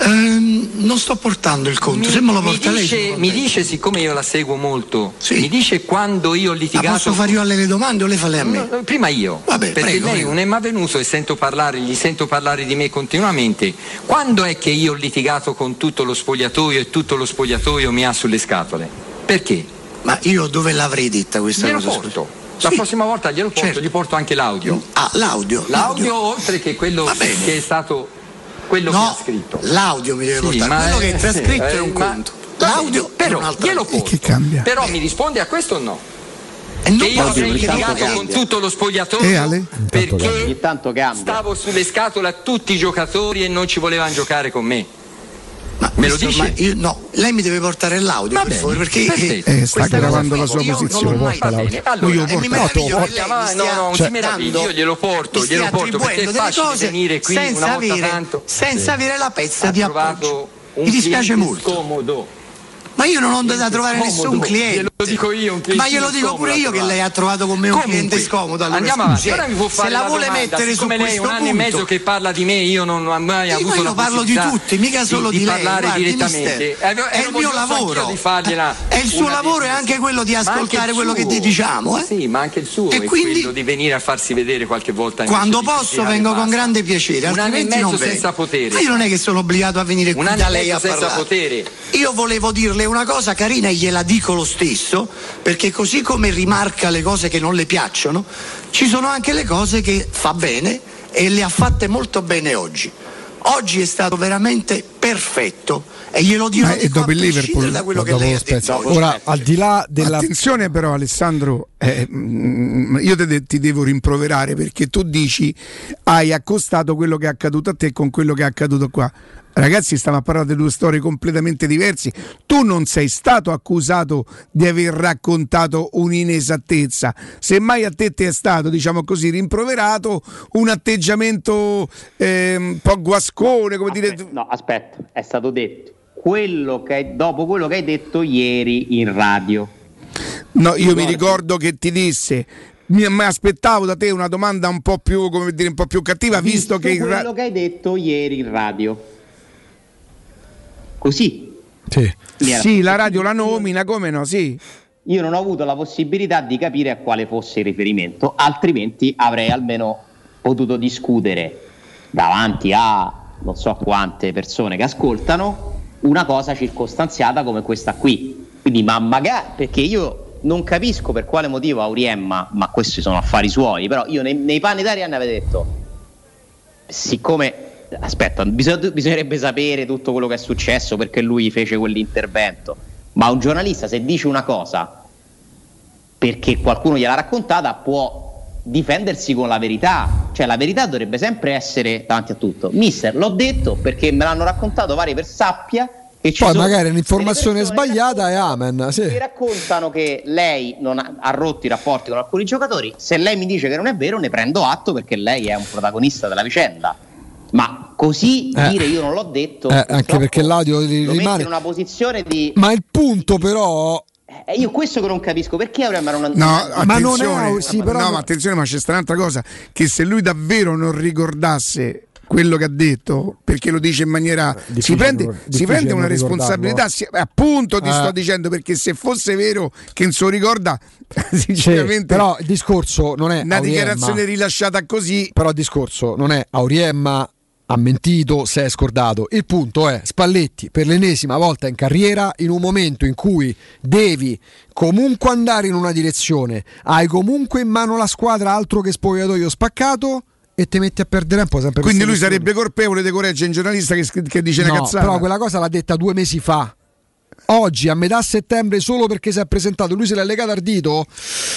Ehm, non sto portando il conto, se me lo mi porta lei. dice, sono mi dice, siccome io la seguo molto, mi dice quando io ho Ma litigato. posso fare io alle le domande o lei fa lei a me? No, no, prima io, Vabbè, perché prego, lei prego. non è mai venuto e sento parlare, gli sento parlare di me continuamente. Quando è che io ho litigato con tutto lo spogliatoio e tutto lo spogliatoio mi ha sulle scatole? Perché? Ma io dove l'avrei detta questa Glielo cosa? porto. La prossima volta glielo porto, gli porto anche l'audio. Ah, l'audio. L'audio oltre che quello che è stato quello No, che ha scritto. L'audio mi deve Sì, portare, ma quello che è trascritto sì, è un conto. L'audio è però glielo porto. che cambia? Però mi risponde a questo o no? non che io avrei litigato con tutto lo spogliatoio Eh, Ale? perché stavo sulle scatole a tutti i giocatori e non ci volevano giocare con me. Me lo dici? ma io- no, lei mi deve portare l'audio Va per bene, favore perché perfetto. Eh, sta gravando la sua io posizione. non l'ho mai Va bene, allora, Io porto- no, lei no, non cioè- io glielo porto, glielo porto perché è facile cose venire qui senza una volta avere, tanto. senza Sì. avere la pezza Ha di trovato appoggio. un Mi dispiace molto. scomodo. Ma io non ho da trovare Scomodo. nessun cliente. Glielo dico io, un cliente Ma glielo dico pure io che lei ha trovato con me un Comunque, cliente scomodo. Allora, andiamo avanti. Fare se la, vuole domanda, mettere su lei è un anno e punto, mezzo che parla di me, io non ho mai avuto io la parlo di tutti, mica solo di, lei. parlare guardi, direttamente. Eh, è eh, il mio lavoro. di fargliela È il suo lavoro e di- anche quello di ascoltare quello che ti diciamo. Eh? Sì, ma anche il suo E è quindi- quello di venire a farsi vedere qualche volta. Quando di posso vengo e con grande piacere, Un anno e mezzo senza potere. Ma io non è che sono obbligato a venire qui da e lei a senza parlare. potere. Io volevo dirle una cosa carina e gliela dico lo stesso, perché così come rimarca le cose che non le piacciono, ci sono anche le cose che fa bene e le ha fatte molto bene oggi. Oggi è stato veramente perfetto e glielo dirò Ma di dopo il Liverpool, da quello che lei ha detto. Ora, al di là della Attenzione però Alessandro, eh, mm, io te- ti devo rimproverare perché tu dici hai accostato quello che è accaduto a te con quello che è accaduto qua. Ragazzi, stiamo a parlare di due storie completamente diverse. Tu non sei stato accusato di aver raccontato un'inesattezza. Semmai a te ti è stato, diciamo così, rimproverato un atteggiamento ehm, un po' guascone, come dire. No, aspetta, è stato detto quello che dopo quello che hai detto ieri in radio. No, io mi ricordo che ti disse. Mi, mi aspettavo da te una domanda un po' più, come dire, un po' più cattiva, visto, che il ra- quello che hai detto ieri in radio. Così. Sì. Sì, la radio la nomina, come no? Sì. Io non ho avuto la possibilità di capire a quale fosse il riferimento, altrimenti avrei almeno potuto discutere davanti a non so quante persone che ascoltano una cosa circostanziata come questa qui. Quindi, ma magari perché io non capisco per quale motivo Auriemma, ma questi sono affari suoi, però io nei, nei panni d'Arianna avevo detto, siccome aspetta, bisog- bisognerebbe sapere tutto quello che è successo perché lui fece quell'intervento. Ma un giornalista, se dice una cosa perché qualcuno gliel'ha raccontata, può difendersi con la verità. Cioè, la verità dovrebbe sempre essere davanti a tutto. Mister, l'ho detto perché me l'hanno raccontato vari per sappia. Che ci Poi sono magari un'informazione sbagliata e amen. Sì. che raccontano che lei non ha, ha rotto i rapporti con alcuni giocatori. Se lei mi dice che non è vero, ne prendo atto perché lei è un protagonista della vicenda. Ma così Eh. dire io non l'ho detto, Eh, anche perché l'audio rimane. in una posizione di. Ma il punto però. Eh, io questo che non capisco, perché avremmo una. No, Ma non è- sì, però no, non- ma attenzione, ma c'è sta un'altra cosa, che se lui davvero non ricordasse quello che ha detto, perché lo dice in maniera... Si difficile prende, si prende una responsabilità, eh. si- appunto ti Eh. sto dicendo, perché se fosse vero che non se lo ricorda, Sì, sinceramente... però il discorso non è una Auriemma. dichiarazione rilasciata così... Però il discorso non è Auriemma ha mentito, si è scordato. Il punto è Spalletti per l'ennesima volta in carriera, in un momento in cui devi comunque andare in una direzione, hai comunque in mano la squadra altro che spogliatoio spaccato e ti metti a perdere tempo sempre per Quindi lui sarebbe colpevole di correggere un giornalista che, che dice una No, cazzata. però quella cosa l'ha detta due mesi fa. Oggi a metà settembre solo perché si è presentato lui se l'è legato al dito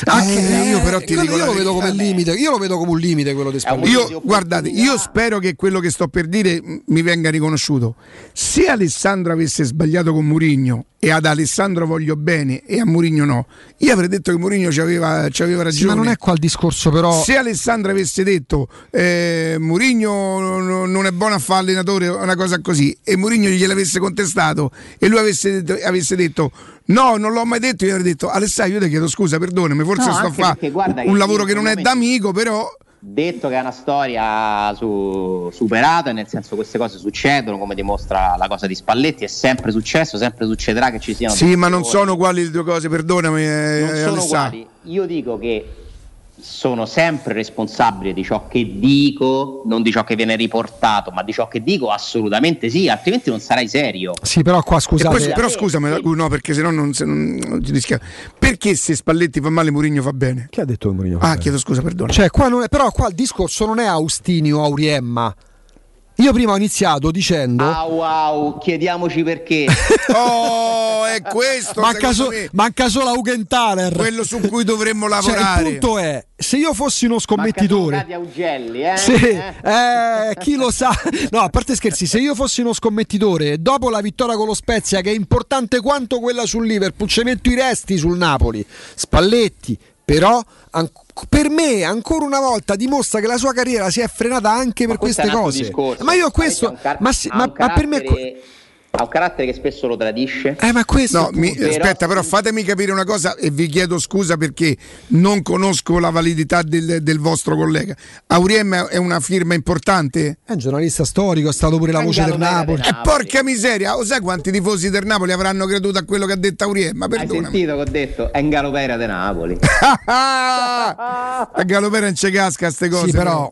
anche Eh, io però ti dico io lo vedo come limite io lo vedo come un limite quello di Spalletti Io, guardate, io spero che quello che sto per dire mi venga riconosciuto. Se Alessandro avesse sbagliato con Murigno e ad Alessandro voglio bene e a Murigno no, io avrei detto che Murigno ci aveva, ci aveva Sì, ragione. ma non è qua il discorso però Se Alessandro avesse detto eh, Murigno non è buono a fare allenatore una cosa così e Murigno gliel'avesse contestato e lui avesse detto, avesse detto no, non l'ho mai detto, io avrei detto Alessandro io ti chiedo scusa, perdonami, forse No, sto a fare un lavoro che non è d'amico, però Detto che è una storia su- superata, nel senso queste cose succedono, come dimostra la cosa di Spalletti, è sempre successo, sempre succederà che ci siano Sì, ma non sono uguali le due cose, perdonami. eh, non sono uguali. Io dico che sono sempre responsabile di ciò che dico, non di ciò che viene riportato, ma di ciò che dico assolutamente sì, altrimenti non sarai serio. sì però qua scusate poi- però scusami, no, perché sennò non, se- non, non ci rischia. Perché se Spalletti fa male, Murigno fa bene? Chi ha detto che Mourinho fa Ah, bene? chiedo scusa, perdono. Cioè, qua non è, però qua il discorso non è Austini o Auriemma. Io prima ho iniziato dicendo. Ah wow, chiediamoci perché. oh, è questo. manca, so- manca solo Augenthaler. quello su cui dovremmo Cioè, lavorare. il punto è: se io fossi uno scommettitore. Augelli, eh? Sì, Eh? eh, chi lo sa? No, a parte scherzi, se io fossi uno scommettitore, dopo la vittoria con lo Spezia, che è importante quanto quella sul Liverpool, ci metto i resti sul Napoli. Spalletti, però, an- per me, ancora una volta dimostra che la sua carriera si è frenata anche per queste cose. discorso. Ma io questo, ma, ma- ma per me. Ha un carattere che spesso lo tradisce. Eh, ma questo. No, mi- Però- aspetta, però fatemi capire una cosa e vi chiedo scusa perché non conosco la validità del, del vostro collega. Auriem è una firma importante? È un giornalista storico, è stato pure la voce del Napoli. E porca miseria, lo sai quanti tifosi del Napoli avranno creduto a quello che ha detto Auriem? Ma Hai sentito che ho detto? È in Galopera de Napoli. A Galopera non c'è casca queste cose. Sì, però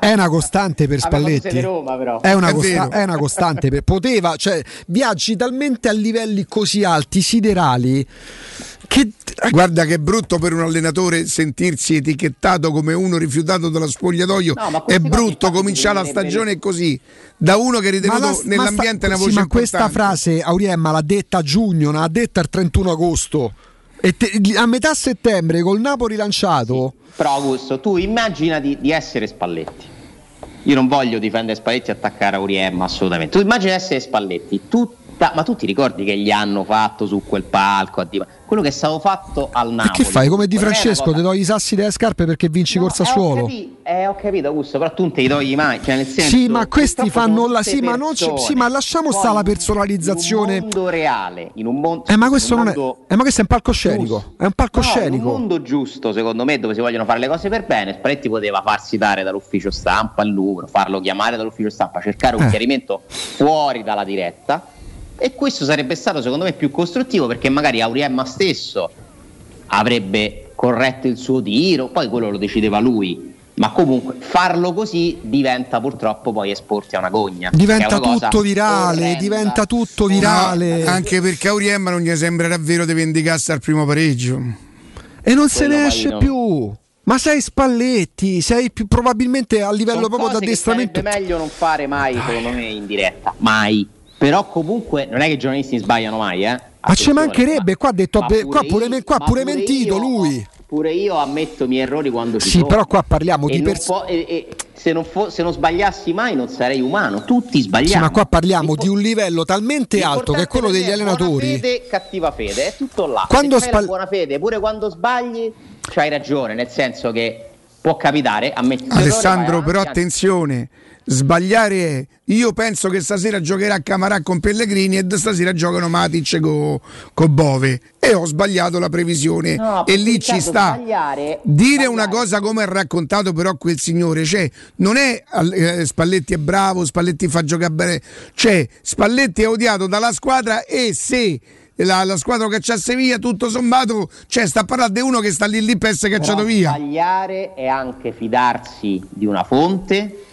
è una costante per Spalletti. Roma, però. È una, È costa- è una costante. per- poteva, cioè, viaggi talmente a livelli così alti, siderali, che Guarda che è brutto per un allenatore sentirsi etichettato come uno rifiutato dallo spogliatoio. No, ma è brutto cominciare la stagione così. Da uno che è ritenuto la- sta- nell'ambiente una sì, voce ma importante. questa frase Auriemma l'ha detta a giugno, l'ha detta il 31 agosto. E te- a metà settembre col Napoli lanciato. Però Augusto, tu immaginati di essere Spalletti. Io non voglio difendere Spalletti e attaccare Auriem assolutamente. Tu immagina essere Spalletti, tutta, ma tu ti ricordi che gli hanno fatto su quel palco? a Diva- Quello che è stato fatto al E Napoli. che fai? Come Di Francesco, ti togli i sassi delle scarpe perché vinci corsa a Eh, ho suolo? capi- eh, ho capito, Augusto, però tu non te li togli mai. Cioè, nel senso, Sì, ma questi fanno la sì, ma non persone. sì, ma lasciamo stare la In un personalizzazione. mondo reale, in un mondo. Eh, ma questo un non è. mondo Eh, ma questo è un palcoscenico. giusto. È un No, palcoscenico. in un mondo giusto, secondo me, dove si vogliono fare le cose per bene, Spalletti poteva farsi dare dall'ufficio stampa il numero, farlo chiamare dall'ufficio stampa, cercare un Eh. chiarimento fuori dalla diretta. E questo sarebbe stato, secondo me, più costruttivo perché magari Auriemma stesso avrebbe corretto il suo tiro, poi quello lo decideva lui. Ma comunque farlo così diventa purtroppo poi esporti a una gogna. Diventa una tutto virale, orrenda. diventa tutto virale. No, anche perché Auriemma non gli sembrerà vero di vendicarsi al primo pareggio. E non se Quello ne poi esce più. Ma sei Spalletti, sei più probabilmente a livello Sono proprio cose che d'addestramento. sarebbe meglio non fare mai, secondo me, in diretta. Mai. Però comunque non è che i giornalisti sbagliano mai, eh. Ma ci mancherebbe, qua ha detto, ma pure qua pure, io- me- qua pure mentito io- lui. Pure io ammetto i miei errori quando ci Sì, sono. però qua parliamo E di non pers- può- e- e se, non fo- se non sbagliassi mai non sarei umano. Tutti sbagliamo. Sì, ma qua parliamo di un livello talmente alto che è quello degli Buona allenatori. fede, cattiva fede, è tutto là. Quando Se Spal- buona fede, pure quando sbagli, c'hai ragione, nel senso che può capitare, ammetti Alessandro, errore, però attenzione, sbagliare è io penso che stasera giocherà Camarà con Pellegrini e stasera giocano Matic con Bove e ho sbagliato la previsione No, e lì ci sta. sbagliare- Dire una cosa come ha raccontato però quel signore, cioè non è eh, Spalletti è bravo, Spalletti fa giocare bene, cioè Spalletti è odiato dalla squadra e se la, la squadra che c'ha Sevilla tutto sommato, cioè sta a parlare di uno che sta lì lì per essere cacciato Però via. Sbagliare è anche fidarsi di una fonte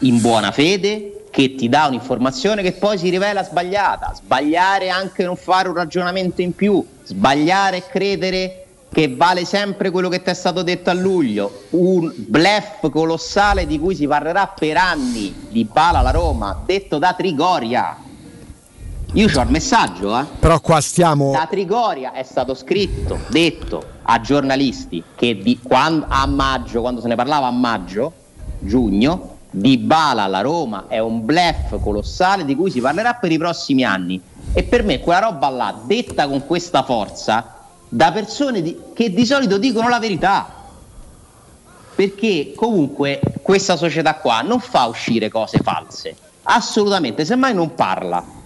in buona fede che ti dà un'informazione che poi si rivela sbagliata. Sbagliare anche non fare un ragionamento in più. Sbagliare è credere che vale sempre quello che ti è stato detto a luglio. Un blef colossale di cui si parlerà per anni di Bala alla Roma, detto da Trigoria. Io ho il messaggio, eh. Però qua stiamo. Da Trigoria è stato scritto, detto a giornalisti che di, quando, a maggio, quando se ne parlava a maggio, giugno, di Bala alla Roma è un blef colossale di cui si parlerà per i prossimi anni. E per me quella roba là, detta con questa forza, da persone di- che di solito dicono la verità. Perché comunque questa società qua non fa uscire cose false, assolutamente, semmai non parla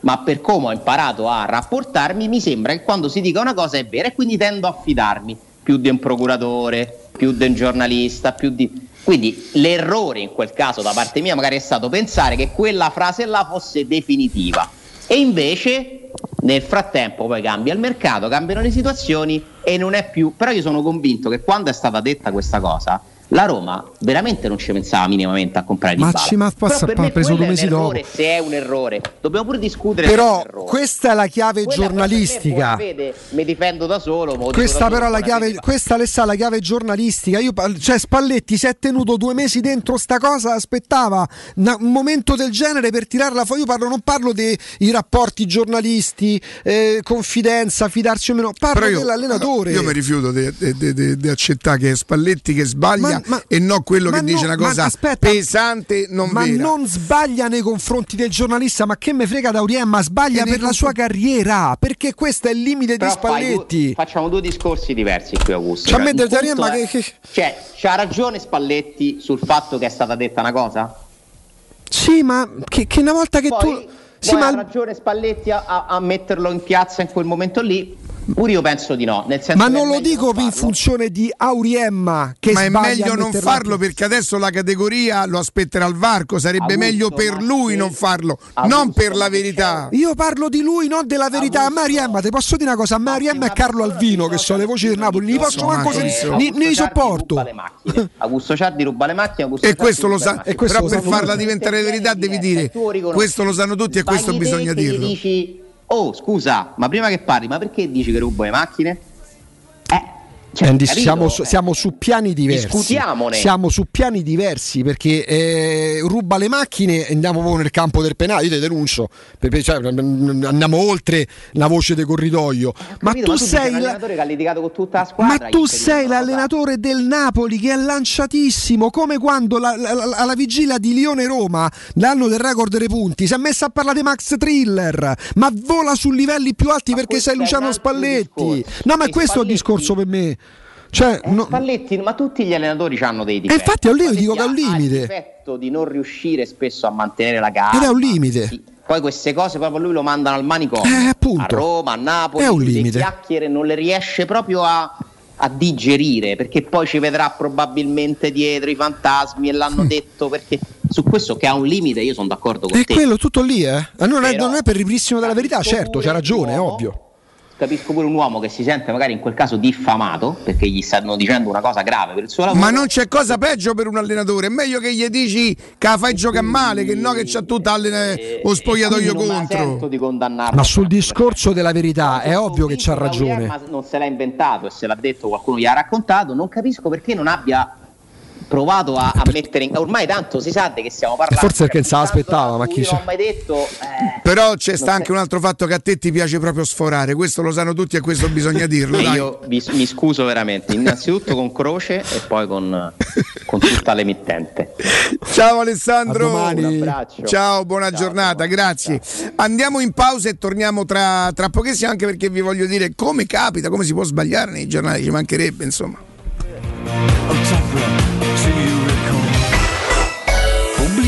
ma per come ho imparato a rapportarmi mi sembra che quando si dica una cosa è vera e quindi tendo a fidarmi più di un procuratore, più di un giornalista, più di... Quindi l'errore in quel caso da parte mia magari è stato pensare che quella frase là fosse definitiva. E invece nel frattempo poi cambia il mercato, cambiano le situazioni e non è più... Però io sono convinto che quando è stata detta questa cosa la Roma veramente non ci pensava minimamente a comprare Ma Dybala. ci- ma passa- per ha me preso due è un mesi dopo. errore, se è un errore. Dobbiamo pure discutere se è Però questa è la chiave Quella me giornalistica. fede, mi difendo da solo. Questa da però è la chiave, questa Alessà, la chiave giornalistica. Io, cioè Spalletti si è tenuto due mesi dentro sta cosa, aspettava un momento del genere per tirarla fuori. Io parlo, non parlo dei i rapporti giornalisti, eh, confidenza, fidarsi o meno, parlo io, dell'allenatore. io mi rifiuto di accettare che Spalletti che sbaglia Ma- ma- e no quello ma che dice no, una ma cosa aspetta, pesante, non ma vera. non sbaglia nei confronti del giornalista, ma che me frega Daurien, ma sbaglia E per la sua carriera, perché questo è il limite Però di fai due- Spalletti. facciamo due discorsi diversi qui, Augusto. Cioè, Darien, punto ma è- che- che- Cioè, c'ha ragione Spalletti sul fatto che è stata detta una cosa? Sì, ma che, che una volta che Poi, tu... Sì, poi ma ha ragione Spalletti a- a metterlo in piazza in quel momento lì? Pure io penso di no. Nel senso Ma non lo dico in farlo. funzione di Auriemma che Ma è meglio non farlo in- perché adesso la categoria lo aspetterà al varco, sarebbe Augusto, meglio per lui non farlo, Augusto, non per la verità. Io parlo di lui, non della verità. A Mariemma, ti posso dire una cosa: a Mariemma e Carlo Alvino, che sono le voci del Napoli, ne posso manco sentire, ni, ni sopporto. Augusto Ciardi ruba le macchine, Augusto E questo lo sa, però per farla diventare verità devi dire questo lo sanno tutti e questo bisogna dirlo. Oh scusa, ma prima che parli, ma perché dici che rubo le macchine? Eh, Andy, capito? siamo, su, siamo su piani diversi. Discutiamone. Siamo su piani diversi perché eh, ruba le macchine e andiamo proprio nel campo del penale. Io ti denuncio, perché, cioè, andiamo oltre la voce del corridoio. Ma Capito? tu sei sei un la- allenatore che ha litigato con tutta la squadra. Ma tu sei l'allenatore del Napoli che è lanciatissimo, come quando la- la- la- alla vigilia di Lione-Roma, l'anno del record dei punti, si è messa a parlare di Max Thriller, ma vola su livelli più alti perché sei Luciano Spalletti. No, ma E questo è il discorso per me. Cioè, no- Spalletti, ma tutti gli allenatori hanno dei E difetti. infatti è un limite, Spalletti dico che è un ha il limite. difetto di non riuscire spesso a mantenere la gara. Ed è un limite. Poi queste cose proprio lui lo mandano al manicomio. Eh, appunto. A Roma, a Napoli, È un lui le limite. chiacchiere non le riesce proprio a, a digerire perché poi ci vedrà probabilmente dietro i fantasmi e Mm. l'hanno detto perché su questo che ha un limite io sono d'accordo con È te. quello tutto lì, eh? Non è, Però- non è per ripristino della verità, certo, c'ha ragione, è ovvio. Capisco pure un uomo che si sente magari in quel caso diffamato perché gli stanno dicendo una cosa grave per il suo lavoro. Ma non c'è cosa peggio per un allenatore. È meglio che gli dici che la fai giocare male, che no, che c'ha tutta allena- lo spogliatoio contro. di condannarlo. Ma sul discorso della verità è ovvio che c'ha ragione. Ma non se l'ha inventato e se l'ha detto qualcuno gli ha raccontato, non capisco perché non abbia provato a, a mettere in ormai tanto si sa di che stiamo parlando. Forse perché non se l'aspettava, ma chi ho mai detto eh, Però c'è sta anche sei- un altro fatto che a te ti piace proprio sforare, questo lo sanno tutti e questo bisogna dirlo. io vi- mi scuso veramente, innanzitutto con Croce e poi con, con tutta l'emittente. Ciao Alessandro. Un abbraccio. ciao, buona giornata, grazie. Andiamo in pausa e torniamo tra, tra pochissimo anche perché vi voglio dire come capita, come si può sbagliare nei giornali, ci mancherebbe insomma.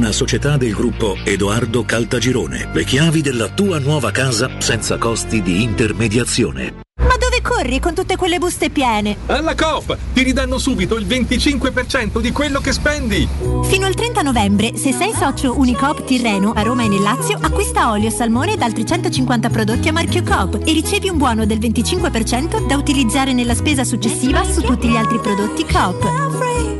una società del gruppo Edoardo Caltagirone. Le chiavi della tua nuova casa senza costi di intermediazione. Ma dove corri con tutte quelle buste piene? Alla Coop ti ridanno subito il 25% di quello che spendi. Fino al 30 novembre, se sei socio Unicoop Tirreno a Roma e nel Lazio, acquista olio, salmone ed altri 150 prodotti a marchio Coop e ricevi un buono del 25% da utilizzare nella spesa successiva su tutti gli altri prodotti Coop.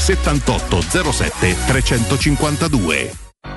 78 07 352.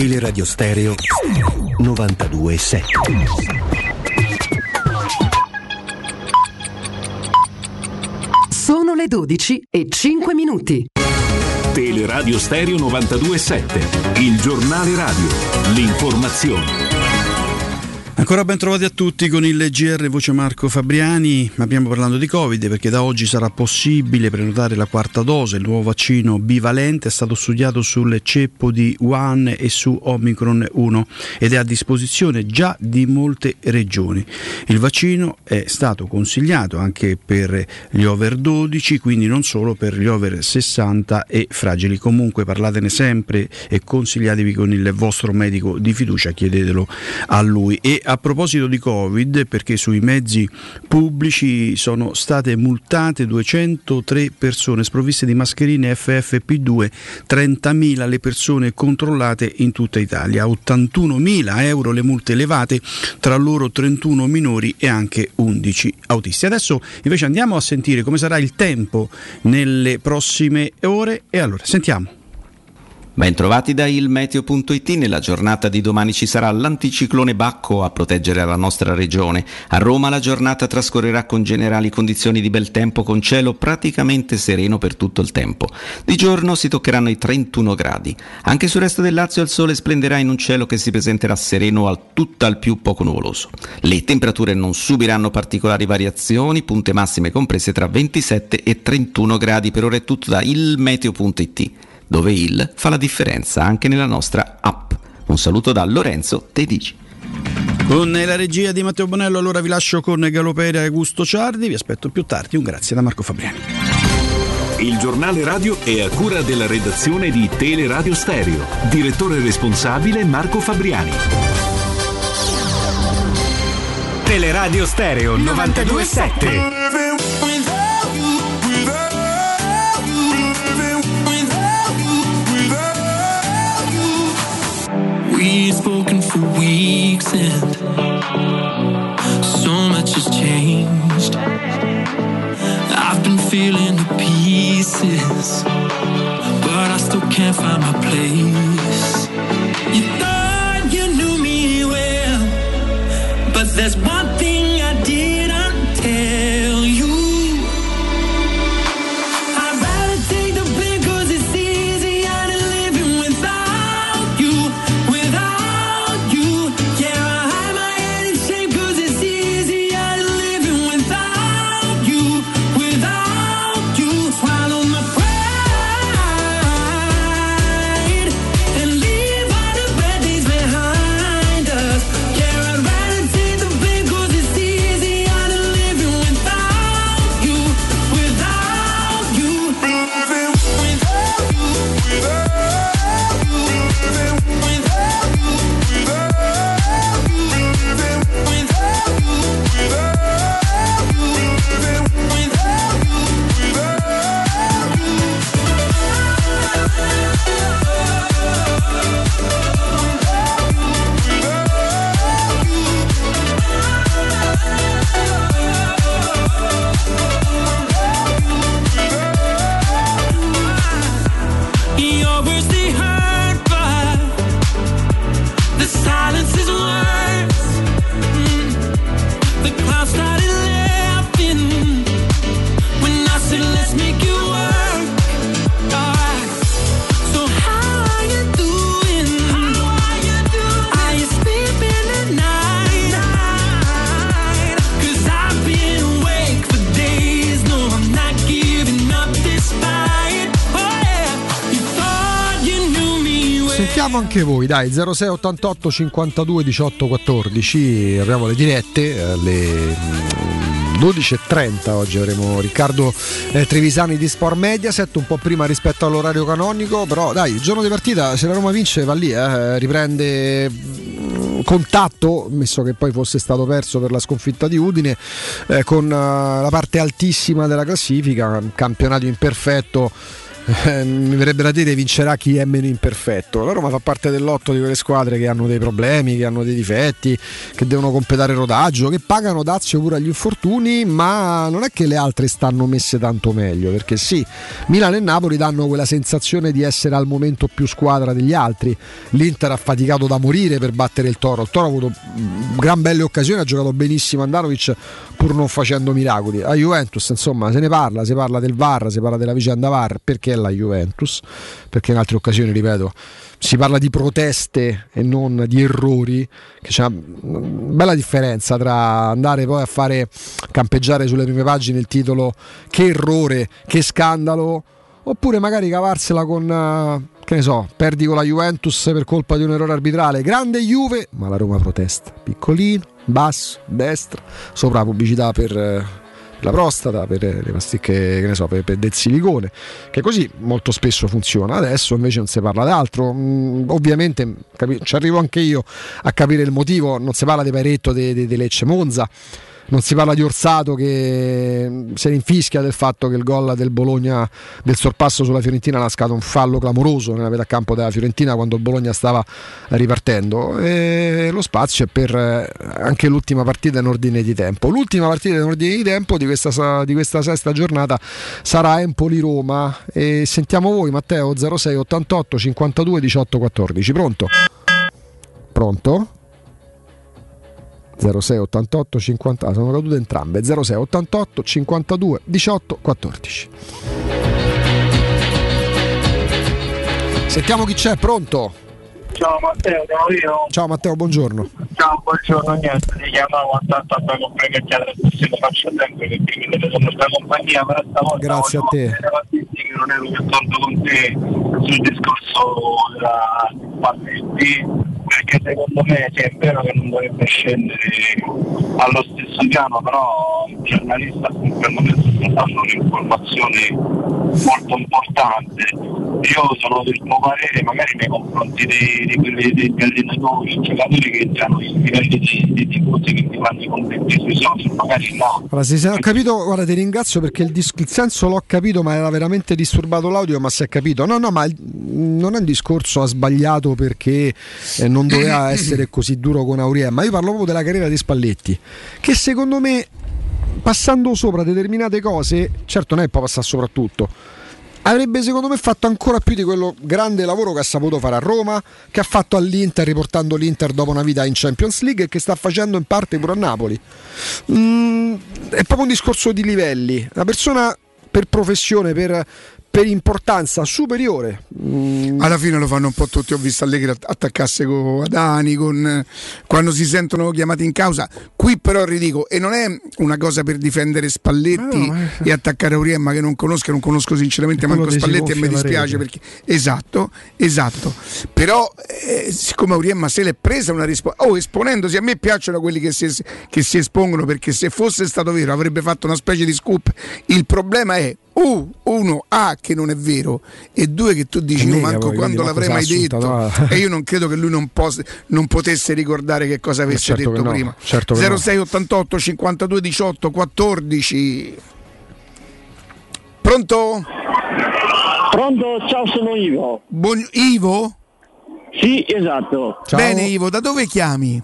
Teleradio Stereo 927. Sono le 12 e 5 minuti. Teleradio Stereo 927, il giornale radio, l'informazione. Ancora ben trovati a tutti con il GR Voce Marco Fabriani. Abbiamo parlando di Covid perché da oggi sarà possibile prenotare la quarta dose. Il nuovo vaccino bivalente è stato studiato sul ceppo di Wuhan e su Omicron 1 ed è a disposizione già di molte regioni. Il vaccino è stato consigliato anche per gli over 12, quindi non solo per gli over 60 e fragili. Comunque parlatene sempre e consigliatevi con il vostro medico di fiducia, chiedetelo a lui. E a proposito di Covid, perché sui mezzi pubblici sono state multate 203 persone sprovviste di mascherine FFP2, 30.000 le persone controllate in tutta Italia, 81.000 euro le multe elevate, tra loro 31 minori e anche 11 autisti. Adesso invece andiamo a sentire come sarà il tempo nelle prossime ore e allora sentiamo. Bentrovati da ilmeteo.it, nella giornata di domani ci sarà l'anticiclone Bacco a proteggere la nostra regione. A Roma la giornata trascorrerà con generali condizioni di bel tempo con cielo praticamente sereno per tutto il tempo. Di giorno si toccheranno i 31 gradi. Anche sul resto del Lazio il sole splenderà in un cielo che si presenterà sereno al tutt'al più poco nuvoloso. Le temperature non subiranno particolari variazioni, punte massime comprese tra 27 e 31 gradi. Per ora è tutto da ilmeteo.it dove il fa la differenza anche nella nostra app. Un saluto da Lorenzo Tedici. Con la regia di Matteo Bonello allora vi lascio con Galopera e Augusto Ciardi, vi aspetto più tardi, un grazie da Marco Fabriani. Il giornale radio è a cura della redazione di Teleradio Stereo. Direttore responsabile Marco Fabriani. Teleradio Stereo 927. We've spoken for weeks and so much has changed. I've been feeling the pieces, but I still can't find my place. You thought you knew me well, but there's one Chiamiamo anche voi, dai, 0688 52 18 14. Abbiamo le dirette alle 12.30 oggi avremo Riccardo eh, Trevisani di Sport Mediaset un po' prima rispetto all'orario canonico però dai il giorno di partita se la Roma vince va lì eh, riprende mm, contatto messo che poi fosse stato perso per la sconfitta di Udine eh, con uh, la parte altissima della classifica campionato imperfetto eh, mi verrebbe da dire vincerà chi è meno imperfetto. La Roma fa parte dell'otto di quelle squadre che hanno dei problemi, che hanno dei difetti, che devono completare rodaggio, che pagano dazio pure agli infortuni, ma non è che le altre stanno messe tanto meglio, perché sì, Milan e Napoli danno quella sensazione di essere al momento più squadra degli altri. L'Inter ha faticato da morire per battere il Toro, il Toro ha avuto gran belle occasioni, ha giocato benissimo Andanovic pur non facendo miracoli. A Juventus, insomma, se ne parla, si parla del VAR, si parla della vicenda VAR, perché la Juventus, perché in altre occasioni, ripeto, si parla di proteste e non di errori, che c'è una bella differenza tra andare poi a fare campeggiare sulle prime pagine il titolo che errore, che scandalo, oppure magari cavarsela con che ne so, perdi con la Juventus per colpa di un errore arbitrale, grande Juve, ma la Roma protesta, piccolino, basso, destra, sopra la pubblicità per la prostata, per le pasticche, che ne so, per, per del silicone, che così molto spesso funziona. Adesso invece non si parla d'altro. Mm, ovviamente capi- ci arrivo anche io a capire il motivo, non si parla di Paretto di Lecce Monza non si parla di Orsato che si rinfischia del fatto che il gol del Bologna del sorpasso sulla Fiorentina ha lasciato un fallo clamoroso nella metà campo della Fiorentina quando il Bologna stava ripartendo e lo spazio è per eh, anche l'ultima partita in ordine di tempo l'ultima partita in ordine di tempo di questa, di questa sesta giornata sarà Empoli-Roma e sentiamo voi Matteo 06 88 52 18 14 pronto? Pronto? 06 88 50 ah, sono cadute entrambe 06 88 52 18 14 sentiamo chi c'è pronto? Ciao Matteo sono io ciao Matteo buongiorno. Ciao buongiorno niente ti chiamavo tanto a comprare che lo faccio sempre perché mi deve sempre compagnia però stavolta grazie a te. che non ero d'accordo con te sul discorso della Spalletti perché secondo me sì, è vero che non dovrebbe scendere allo stesso piano, però il giornalista comunque non sta dando un'informazione molto importante. Io sono del tuo parere magari nei confronti dei, di quelli degli allenatori, giocatori che hanno i livelli di, di tifosi che ti fanno i commenti sui social, magari no. Allora, se ho capito, guarda ti ringrazio perché il, dis- il, senso l'ho capito ma era veramente disturbato l'audio ma si è capito. No, no, ma il, non è un discorso ha sbagliato perché eh, non doveva essere così duro con Aurien, ma io parlo proprio della carriera di Spalletti, che secondo me passando sopra determinate cose, certo non è poi passare sopra tutto, avrebbe secondo me fatto ancora più di quello grande lavoro che ha saputo fare a Roma, che ha fatto all'Inter riportando l'Inter dopo una vita in Champions League e che sta facendo in parte pure a Napoli. Mm, è proprio un discorso di livelli. Una persona per professione, per, per importanza superiore. Mm. Alla fine lo fanno un po' tutti, ho visto Allegri attaccarsi con Adani, con, quando si sentono chiamati in causa. Qui però ridico, e non è una cosa per difendere Spalletti no, ma... e attaccare Auriemma che non conosco, non conosco sinceramente manco Spalletti e mi dispiace perché... Esatto, esatto. Però eh, siccome Auriemma se l'è presa una risposta... Oh, esponendosi, a me piacciono quelli che si, che si espongono perché se fosse stato vero avrebbe fatto una specie di scoop. Il problema è Uh, uno, A, che non è vero, e due, che tu dici, no, manco poi, quando l'avrei mai detto. No. e io non credo che lui non, pos- non potesse ricordare che cosa avesse certo detto no. prima. Certo 0688 52 18 14. Pronto? Pronto, ciao, sono Ivo. Buon- Ivo? Sì, esatto. Ciao. Bene, Ivo, da dove chiami?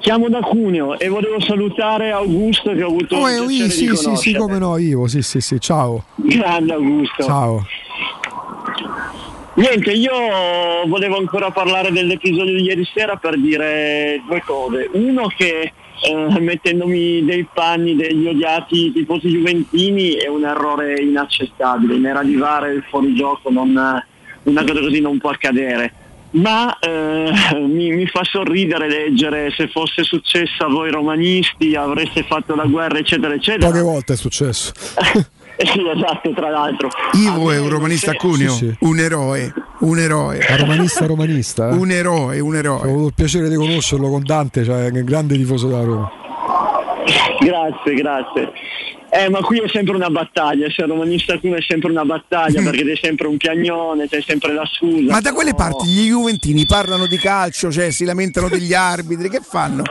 Chiamo da Cuneo e volevo salutare Augusto che ho avuto oh, il piacere sì, sì, sì, come no, Ivo, sì, sì, sì, ciao. Grande Augusto. Ciao. Niente, io volevo ancora parlare dell'episodio di ieri sera per dire due cose. Uno che eh, mettendomi dei panni degli odiati tifosi juventini è un errore inaccettabile. In era di il fuorigioco, non, una cosa così non può accadere ma eh, mi, mi, fa sorridere leggere se fosse successo a voi romanisti avreste fatto la guerra eccetera eccetera poche volte è successo eh sì esatto tra l'altro Ivo è un romanista a Cuneo sì, sì. un eroe un eroe. A romanista romanista. Eh? Un eroe, un eroe. Ho avuto il piacere di conoscerlo con Dante, cioè un grande tifoso da Roma. Grazie, grazie. Eh, ma qui è sempre una battaglia, essere romanista qui è sempre una battaglia perché c'è sempre un piagnone, c'è sempre la scusa. Ma da quelle parti gli Juventini parlano di calcio, cioè si lamentano degli arbitri, che fanno?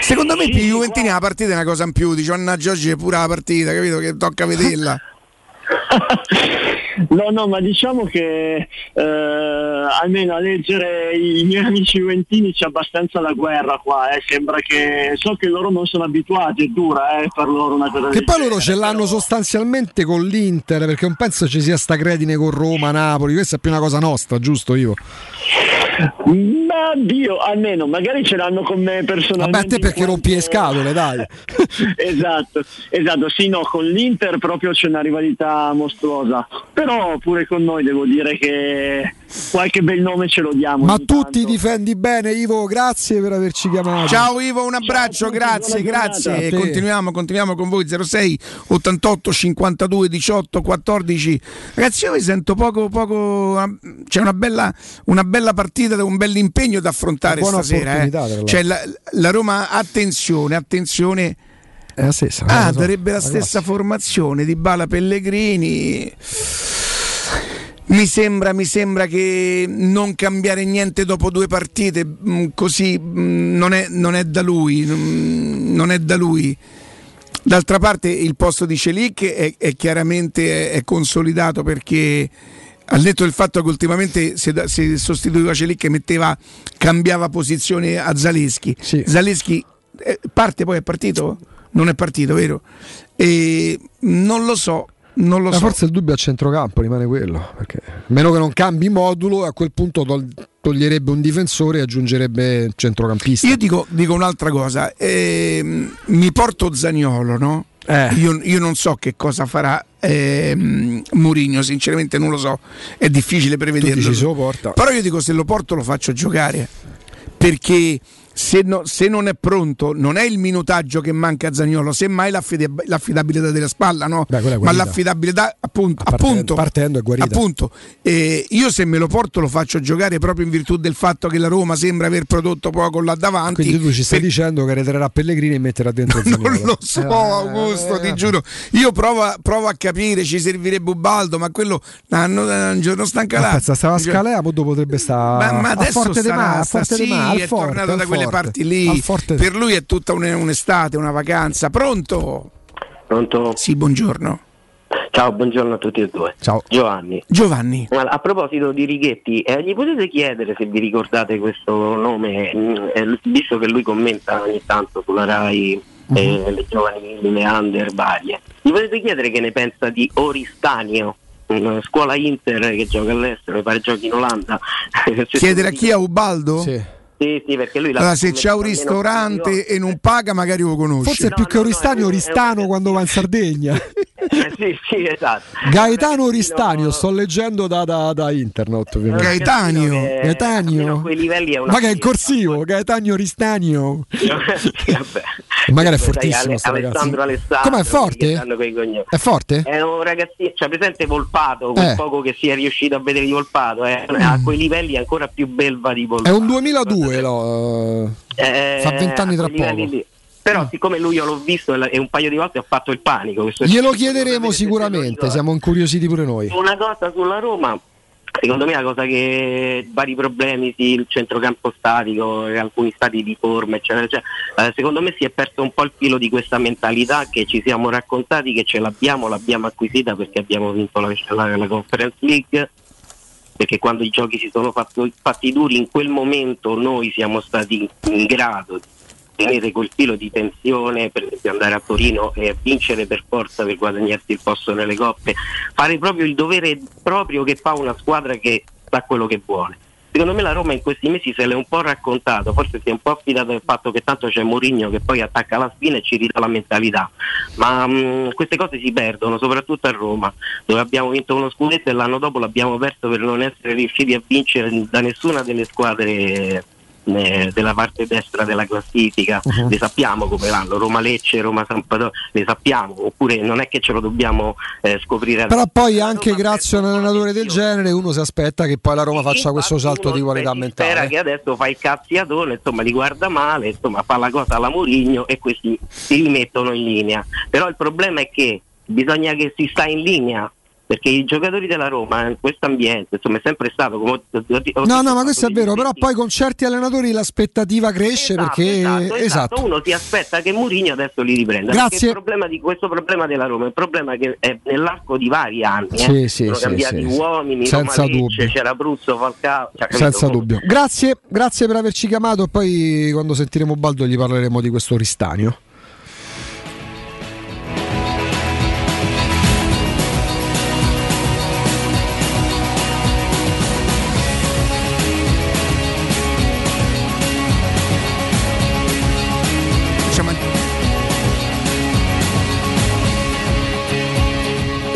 Secondo me per i Juventini la partita è una cosa in più, dice mannaggia oggi è pura la partita, capito? Che tocca vederla. No, no, ma diciamo che eh, almeno a leggere i miei amici juventini c'è abbastanza la guerra qua, eh. sembra che so che loro non sono abituati, è dura eh, per loro una cosa Che poi loro ce l'hanno però- sostanzialmente con l'Inter, perché non penso ci sia sta credine con Roma, Napoli, questa è più una cosa nostra, giusto Ivo? Ma Dio, almeno magari ce l'hanno con me personalmente. Vabbè, a te perché rompi le scatole, dai. esatto, esatto, sì, no, con l'Inter proprio c'è una rivalità mostruosa. Però pure con noi devo dire che qualche bel nome ce lo diamo. Ma tu ti difendi bene, Ivo, grazie per averci chiamato. Ciao Ivo, un abbraccio, grazie, giornata. grazie. Te. Continuiamo, continuiamo con voi 06 88 52 18 14. Ragazzi, io vi sento poco poco c'è una bella, una bella partita, un bel impegno da affrontare stasera, eh. Cioè la, la Roma attenzione, attenzione È la stessa. Ah, so, darebbe la la stessa formazione di Bala Pellegrini. Mi sembra, mi sembra che non cambiare niente dopo due partite, mh, così mh, non, è, non è da lui. mh, Non è da lui. D'altra parte il posto di Celic è, è chiaramente è consolidato perché al netto del fatto che ultimamente da- se sostituiva Celic metteva, cambiava posizione a Zaleschi. Zaleschi eh, parte poi è partito? Non è partito, vero? E non lo so, non lo Ma so. forse il dubbio a centrocampo rimane quello, perché meno che non cambi modulo, a quel punto tol- toglierebbe un difensore e aggiungerebbe centrocampista. Io dico, dico un'altra cosa, ehm, mi porto Zagnolo, no? Eh. Io, io non so che cosa farà ehm, Mourinho, sinceramente non lo so, è difficile prevederlo. Però io dico se lo porto lo faccio giocare, perché se, no- se non è pronto non è il minutaggio che manca a Zagnolo, semmai l'affidab- l'affidabilità della spalla, no? Beh, Ma l'affidabilità appunto, Partendo- appunto, partendo è guarita. appunto eh, io se me lo porto lo faccio giocare proprio in virtù del fatto che la Roma sembra aver prodotto poco là davanti. Quindi tu ci stai dicendo che ritirerà Pellegrini e metterà dentro il Non lo so, Eh, Augusto, ti giuro. Io provo a, provo a capire, ci servirebbe Ubaldo, ma quello un giorno stanca là. Stava a Scalea, poi potrebbe stare Ma, ma a forte de sarà, a forte de sì, ma- al è forte, tornato da quelle forte. parti lì. forte- Per lui è tutta un- un'estate, una vacanza. Pronto? Pronto? Sì, buongiorno. Ciao, buongiorno a tutti e due. Ciao. Giovanni. Giovanni. Ma A proposito di Righetti, eh, gli potete chiedere se vi ricordate questo nome, mm, eh, visto che lui commenta ogni tanto sulla RAI eh, le giovani, le under varie. Gli potete chiedere che ne pensa di Oristanio, una scuola Inter che gioca all'estero, mi pare giochi in Olanda. Chiedere a chi a Ubaldo? Sì. Sì, sì, perché lui Allora, se c'è un ristorante e non paga, magari lo conosci. Forse è più che Oristani, Oristano quando va in Sardegna. Eh, sì, sì, esatto. Gaetano Oristanio, sto leggendo da, da, da internet ovviamente. Gaetanio. Almeno Gaetanio. livelli è che è in corsivo, Gaetano Oristanio. Magari è Sai, fortissimo Ale- sto ragazzo. Alessandro Alessandro Com'è forte? che. È forte? È un ragazzino, cioè presente Volpato, quel Eh. poco che si è riuscito a vedere di Volpato, eh, a quei livelli è ancora più belva di È Volpato. un 2002, lo, Eh, fa 20 anni a tra poco. lì. Però siccome lui io l'ho visto e un paio di volte ha fatto il panico. Glielo chiederemo sicuramente, siamo incuriositi pure noi. Una cosa sulla Roma, secondo me la cosa che vari problemi, sì, il centrocampo statico, e alcuni stati di forma, eccetera, eccetera, eh, secondo me si è perso un po' il filo di questa mentalità che ci siamo raccontati che ce l'abbiamo, l'abbiamo acquisita perché abbiamo vinto la, la, la Conference League. Perché quando i giochi si sono fatto- fatti duri, in quel momento noi siamo stati in grado di tenere quel filo di tensione, per esempio andare a Torino e vincere per forza per guadagnarsi il posto nelle coppe, fare proprio il dovere proprio che fa una squadra che sa quello che vuole. Secondo me la Roma in questi mesi se l'è un po' raccontato, forse si è un po' affidata al fatto che tanto c'è Mourinho che poi attacca la spina e ci ridà la mentalità, ma mh, queste cose si perdono, soprattutto a Roma, dove abbiamo vinto uno scudetto e l'anno dopo l'abbiamo perso per non essere riusciti a vincere da nessuna delle squadre eh, della parte destra della classifica, Mhm. le sappiamo come vanno, Roma Lecce, Roma San Paolo, le sappiamo, oppure non è che ce lo dobbiamo eh, scoprire Però poi anche grazie a un allenatore del genere uno si aspetta che poi la Roma faccia questo salto di qualità spera mentale. che adesso fa il cazziatone, insomma li guarda male, insomma fa la cosa alla Murigno e questi si rimettono in linea. Però il problema è che bisogna che si sta in linea. Perché i giocatori della Roma in questo ambiente, insomma, è sempre stato come ho- ho- ho- No, no, ma questo è vero, però poi con certi allenatori l'aspettativa cresce Esatto, perché esatto, esatto. esatto. uno si aspetta che Mourinho adesso li riprenda. Grazie. Problema di questo problema della Roma è un problema che è nell'arco di vari anni. eh. Sì, sì, Sono sì, cambiati sì, uomini, Senza dubbio. c'era Bruzzo, Falcao. cioè? Senza dubbio. Grazie, grazie per averci chiamato. Poi quando sentiremo Baldo gli parleremo di questo ristanio.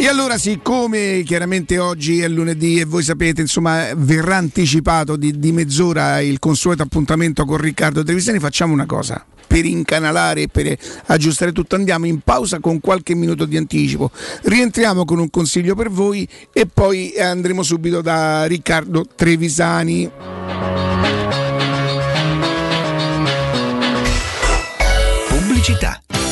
E allora, siccome chiaramente oggi è lunedì e voi sapete, insomma, verrà anticipato di, di mezz'ora il consueto appuntamento con Riccardo Trevisani, facciamo una cosa. Per incanalare e per aggiustare tutto, andiamo in pausa con qualche minuto di anticipo. Rientriamo con un consiglio per voi e poi andremo subito da Riccardo Trevisani. Pubblicità.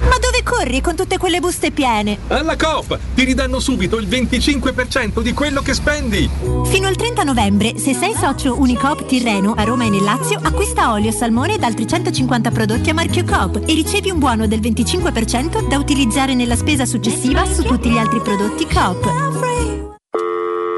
Ma dove corri con tutte quelle buste piene? Alla Coop ti ridanno subito il 25% di quello che spendi. Fino al 30 novembre, se sei socio Unicoop Tirreno a Roma e nel Lazio, acquista olio, salmone ed altri 150 prodotti a marchio Coop e ricevi un buono del 25% da utilizzare nella spesa successiva su tutti gli altri prodotti Coop.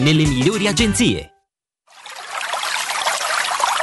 nelle migliori agenzie.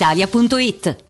brispalitalia.it.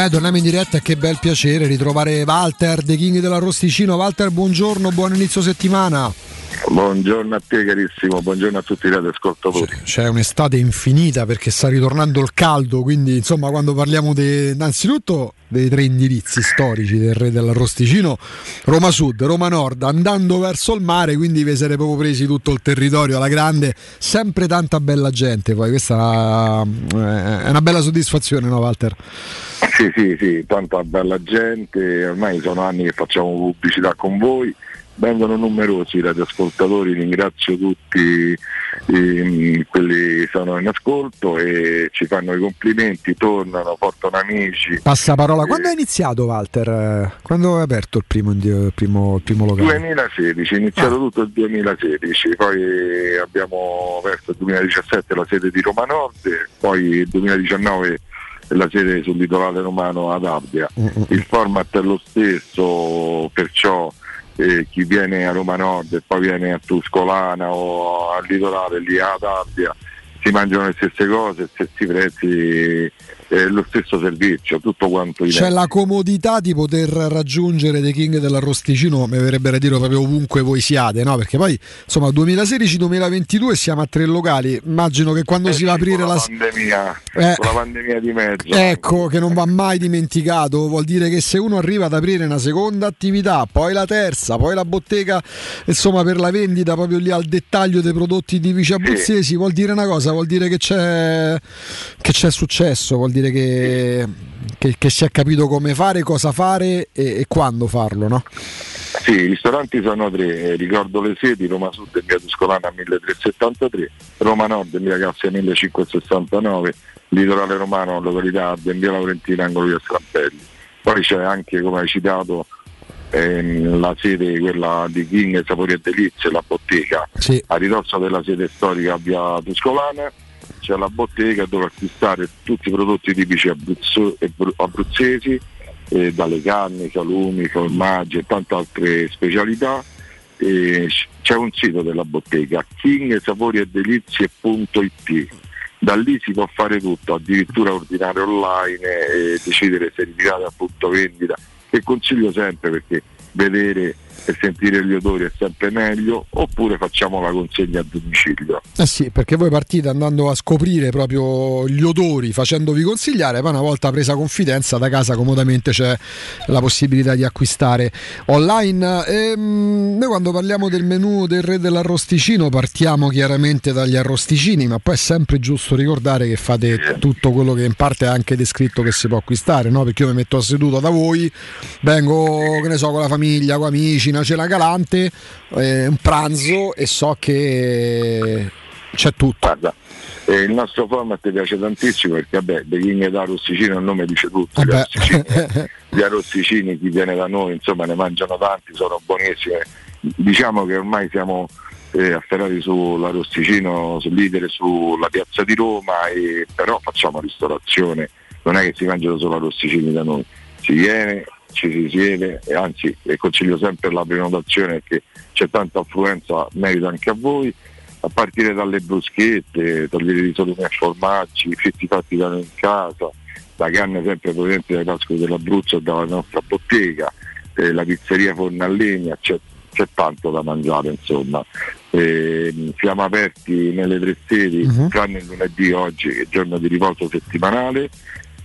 Beh, torniamo in diretta e che bel piacere ritrovare Walter, The King dell'Arrosticino. Walter, buongiorno, buon inizio settimana. Buongiorno a te carissimo, buongiorno a tutti gli ascoltatori. C'è un'estate infinita perché sta ritornando il caldo, quindi insomma quando parliamo de, innanzitutto dei tre indirizzi storici del re dell'arrosticino, Roma Sud, Roma Nord, andando verso il mare, quindi vi siete proprio presi tutto il territorio alla grande, sempre tanta bella gente, poi questa eh, è una bella soddisfazione, no Walter? Sì, sì, sì, tanta bella gente, ormai sono anni che facciamo pubblicità con voi, vengono numerosi i radioascoltatori, ringrazio tutti ehm, quelli che sono in ascolto e ci fanno i complimenti, tornano, portano amici. Passa parola, quando è iniziato Walter? Eh, Quando è aperto il primo, il primo, il primo locale? 2016, è iniziato tutto il 2016, poi abbiamo aperto il 2017 la sede di Roma Nord, poi il 2019 la sede sul litorale romano ad Abdia. Il format è lo stesso, perciò eh, chi viene a Roma Nord e poi viene a Tuscolana o al litorale lì ad Abdia si mangiano le stesse cose, stessi prezzi, eh, lo stesso servizio, tutto quanto C'è la comodità di poter raggiungere The King dell'Arrosticino, mi verrebbe da dire proprio ovunque voi siate, no? Perché poi insomma 2016-2022 siamo a tre locali, immagino che quando si va a aprire la... pandemia, Eh. la pandemia di mezzo. Ecco, che non va mai dimenticato, vuol dire che se uno arriva ad aprire una seconda attività, poi la terza, poi la bottega, insomma per la vendita proprio lì al dettaglio dei prodotti tipici abruzzesi, vuol dire una cosa, vuol dire che c'è, che c'è successo, vuol dire che, che- che si è capito come fare, cosa fare e, e quando farlo, no? Sì, i ristoranti sono tre, eh, ricordo le sedi, Roma Sud in via Tuscolana 1373, Roma Nord in via Cassia 1569, Litorale Romano, località in via Laurentina, angolo via Strampelli. Poi c'è anche, come hai citato, ehm, la sede quella di King Sapori e Delizie, la bottega, a ridosso della sede storica via Tuscolana, c'è la bottega dove acquistare tutti i prodotti tipici abruzzo- e bru- abruzzesi, eh, dalle carni, salumi, formaggi e tante altre specialità. eh, c'è un sito della bottega, kingsaporiedelizie.it da lì si può fare tutto, addirittura ordinare online e decidere se ritirare a vendita, che consiglio sempre perché vedere e sentire gli odori è sempre meglio, oppure facciamo la consegna a domicilio. Eh sì, perché voi partite andando a scoprire proprio gli odori, facendovi consigliare, poi una volta presa confidenza da casa comodamente c'è la possibilità di acquistare online. Ehm, noi quando parliamo del menù del re dell'arrosticino partiamo chiaramente dagli arrosticini, ma poi è sempre giusto ricordare che fate tutto quello che in parte è anche descritto che si può acquistare, no? perché io mi metto seduto da voi, vengo che ne so con la famiglia, con amici, una cena galante, eh, un pranzo e so che c'è tutto. Guarda, eh, il nostro format ti piace tantissimo perché vabbè, King da Arrosticino il nome dice tutto. Gli arrosticini, gli arrosticini, chi viene da noi, insomma, ne mangiano tanti, sono buonissimi. Diciamo che ormai siamo eh, afferrati sull'arrosticino, sul leader sulla piazza di Roma, e, però facciamo ristorazione, non è che si mangiano solo arrosticini da noi, si viene, ci si siede e anzi e consiglio sempre la prenotazione perché c'è tanta affluenza, merita anche a voi, a partire dalle bruschette, tagliere di salumi e formaggi, fritti fatti da noi in casa, la carne sempre proveniente dai pascoli dell'Abruzzo e dalla nostra bottega, eh, la pizzeria forno a legna, c'è, c'è tanto da mangiare insomma. Eh, siamo aperti nelle tre sedi, uh-huh. tranne il lunedì oggi, che è giorno di riposo settimanale,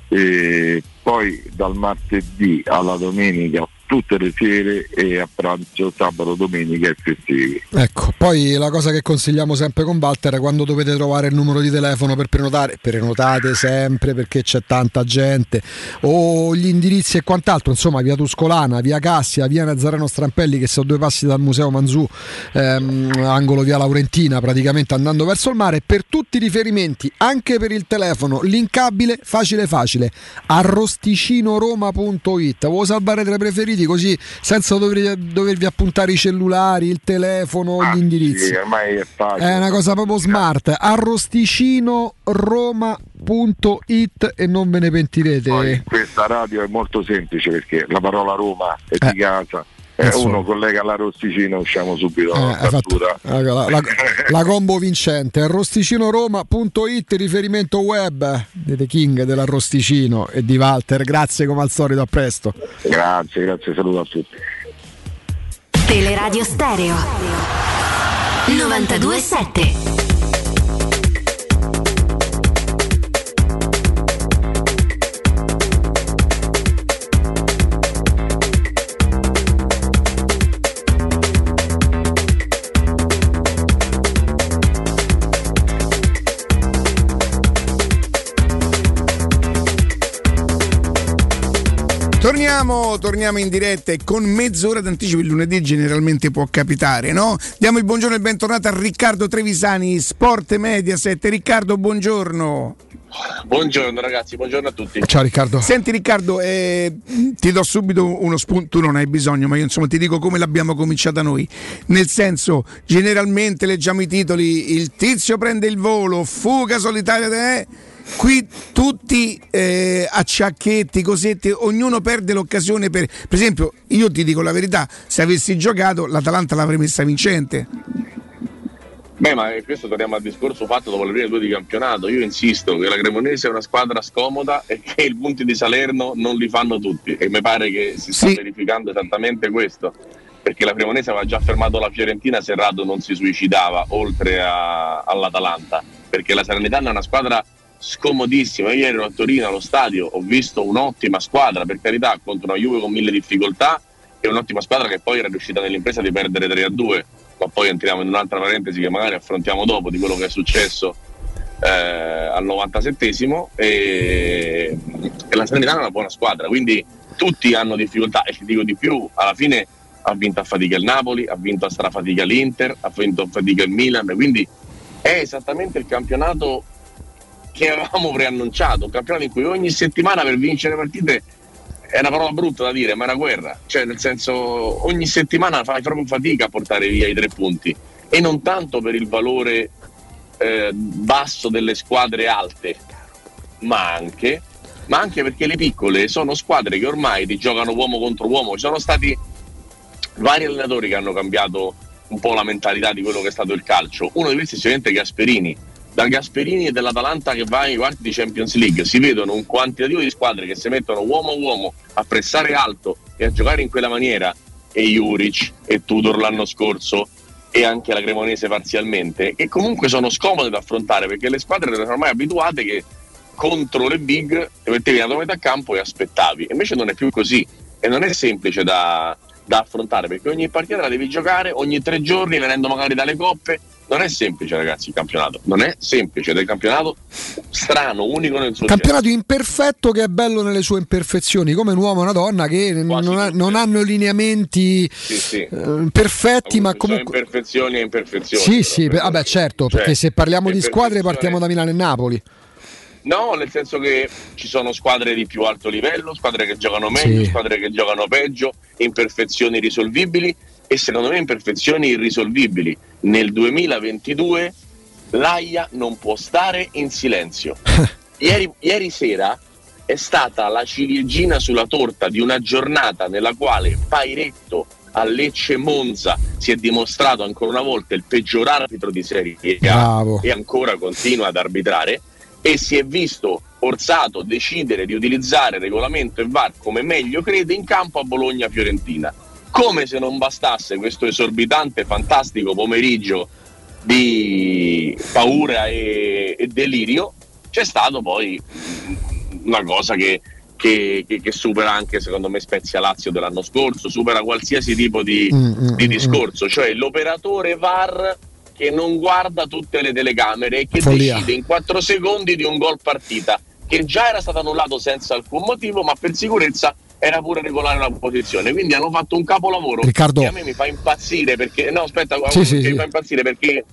e poi dal martedì alla domenica tutte le sere e a pranzo sabato, domenica e festivi. Ecco, poi la cosa che consigliamo sempre con Walter è quando dovete trovare il numero di telefono per prenotare, prenotate sempre perché c'è tanta gente, o gli indirizzi e quant'altro, insomma via Tuscolana, via Cassia, via Nazareno Strampelli che sono due passi dal Museo Manzù, ehm, angolo via Laurentina, praticamente andando verso il mare, per tutti i riferimenti, anche per il telefono, linkabile, facile facile, arrosticinoroma.it, vuoi salvare tra i preferiti? così senza dover, dovervi appuntare i cellulari, il telefono, ah, gli indirizzi. Sì, ormai è, facile. è una cosa proprio smart. Arrosticinoroma.it e non ve ne pentirete. Poi, questa radio è molto semplice perché la parola Roma è eh. di casa. Eh, uno collega l'arrosticino usciamo subito eh, fatto, la, la, la, la, combo vincente arrosticinoroma.it riferimento web di The King dell'arrosticino e di Walter grazie come al solito a presto. Grazie grazie saluto a tutti. Teleradio Stereo 927 Torniamo, torniamo, in diretta e con mezz'ora d'anticipo il lunedì generalmente può capitare, no? Diamo il buongiorno e bentornato a Riccardo Trevisani, Sport Mediaset. Riccardo, buongiorno. Buongiorno ragazzi, buongiorno a tutti. Ciao Riccardo. Senti Riccardo, eh, ti do subito uno spunto, tu non hai bisogno, ma io insomma ti dico come l'abbiamo cominciata noi. Nel senso, generalmente leggiamo i titoli, il tizio prende il volo, fuga solitaria te qui tutti eh, acciacchetti, cosetti, ognuno perde l'occasione per... Per esempio, io ti dico la verità, se avessi giocato l'Atalanta l'avrei messa vincente. Beh, ma questo torniamo al discorso fatto dopo le prime due di campionato. Io insisto che la Cremonese è una squadra scomoda e che i punti di Salerno non li fanno tutti. E mi pare che si sta sì. verificando esattamente questo. Perché la Cremonese aveva già fermato la Fiorentina se Rado non si suicidava, oltre a, all'Atalanta. Perché la Salernitana è una squadra scomodissima. Io ero a Torino allo stadio, ho visto un'ottima squadra, per carità, contro una Juve con mille difficoltà e un'ottima squadra che poi era riuscita nell'impresa di perdere 3 a 2. Ma poi entriamo in un'altra parentesi che magari affrontiamo dopo di quello che è successo eh, al 97esimo e, e la Sanità è una buona squadra, quindi tutti hanno difficoltà e ti dico di più, alla fine ha vinto a fatica il Napoli, ha vinto a strafatica l'Inter, ha vinto a fatica il Milan, quindi è esattamente il campionato che avevamo preannunciato, un campionato in cui ogni settimana per vincere partite è una parola brutta da dire, ma è una guerra, cioè nel senso ogni settimana fai proprio fatica a portare via i tre punti e non tanto per il valore eh, basso delle squadre alte, ma anche, ma anche perché le piccole sono squadre che ormai ti giocano uomo contro uomo, ci sono stati vari allenatori che hanno cambiato un po' la mentalità di quello che è stato il calcio. Uno di questi sicuramente Gasperini. Da Gasperini e dell'Atalanta che va ai quarti di Champions League. Si vedono un quantitativo di squadre che si mettono uomo a uomo a pressare alto e a giocare in quella maniera e Juric e Tudor l'anno scorso e anche la Cremonese parzialmente che comunque sono scomode da affrontare perché le squadre erano ormai abituate che contro le big ti mettevi a metà campo e aspettavi. Invece non è più così e non è semplice da, da affrontare perché ogni partita la devi giocare ogni tre giorni venendo magari dalle coppe non è semplice ragazzi il campionato non è semplice ed è un campionato strano unico nel suo Campionato imperfetto che è bello nelle sue imperfezioni, come un uomo e una donna che non, ha- non hanno lineamenti Sì, sì. eh, perfetti, ma comunque. imperfezioni e imperfezioni Sì, sì, beh, vabbè, certo, Cioè, perché se parliamo di squadre partiamo da Milano e Napoli. No, nel senso che ci sono squadre di più alto livello, squadre che giocano meglio, Sì. squadre che giocano peggio, imperfezioni risolvibili e secondo me imperfezioni irrisolvibili. Nel 2022 l'AIA non può stare in silenzio. ieri, ieri sera è stata la ciliegina sulla torta di una giornata nella quale Pairetto a Lecce Monza si è dimostrato ancora una volta il peggior arbitro di Serie A Bravo. e ancora continua ad arbitrare e si è visto forzato a decidere di utilizzare regolamento e VAR come meglio crede in campo a Bologna-Fiorentina. Come se non bastasse questo esorbitante, fantastico pomeriggio di paura e, e delirio, c'è stato poi una cosa che, che- che- che supera anche secondo me Spezia Lazio dell'anno scorso, supera qualsiasi tipo di, Mm, mm, di mm, discorso, cioè l'operatore VAR che non guarda tutte le telecamere e che Follia. decide in 4 secondi di un gol partita che già era stato annullato senza alcun motivo, ma per sicurezza era pure regolare la posizione. Quindi hanno fatto un capolavoro Riccardo. che a me mi fa impazzire perché no, aspetta, Sì, sì, mi fa impazzire perché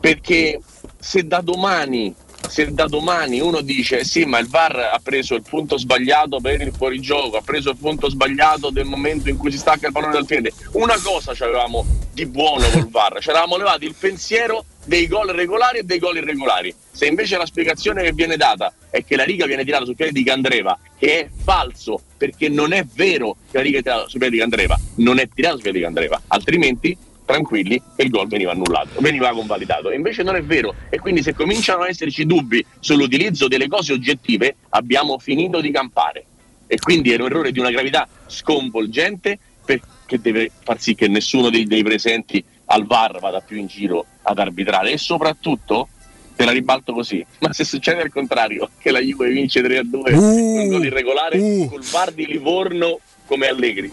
perché se da domani se da domani uno dice sì ma il VAR ha preso il punto sbagliato per il fuorigioco ha preso il punto sbagliato del momento in cui si stacca il pallone dal piede. Una cosa avevamo di buono col VAR ci eravamo levati il pensiero dei gol regolari e dei gol irregolari. Se invece la spiegazione che viene data è che la riga viene tirata sul piede di Candreva che è falso perché non è vero che la riga è tirata sul piede di Candreva non è tirata sul piede di Candreva altrimenti tranquilli e il gol veniva annullato, veniva convalidato. Invece non è vero. E quindi se cominciano ad esserci dubbi sull'utilizzo delle cose oggettive, abbiamo finito di campare. E quindi è un errore di una gravità sconvolgente perché deve far sì che nessuno dei, dei presenti al VAR vada più in giro ad arbitrare. E soprattutto, te la ribalto così, ma se succede al contrario, che la Juve vince 3-2 Uh, un gol irregolare col VAR di Livorno come Allegri,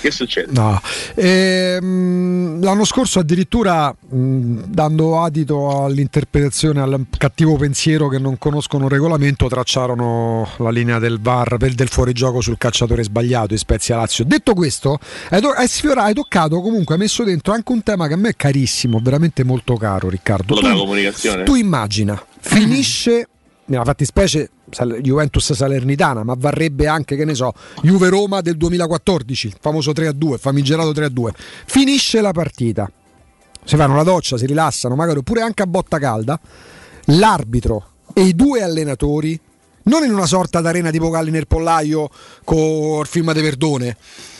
che succede? No. Ehm, l'anno scorso addirittura mh, dando adito all'interpretazione, al cattivo pensiero che non conoscono il regolamento, tracciarono la linea del VAR per del fuorigioco sul calciatore sbagliato in Spezia Lazio. Detto questo, hai, to- hai sfiorato, hai toccato comunque, hai messo dentro anche un tema che a me è carissimo, veramente molto caro Riccardo. Quello della comunicazione? tu immagina, finisce nella fattispecie Juventus Salernitana, ma varrebbe anche, che ne so, Juve Roma del 2014, il famoso 3-2, famigerato 3-2. Finisce la partita, si fanno la doccia, si rilassano, magari oppure anche a botta calda. L'arbitro e i due allenatori, non in una sorta d'arena tipo Galli nel pollaio con il film di Verdone,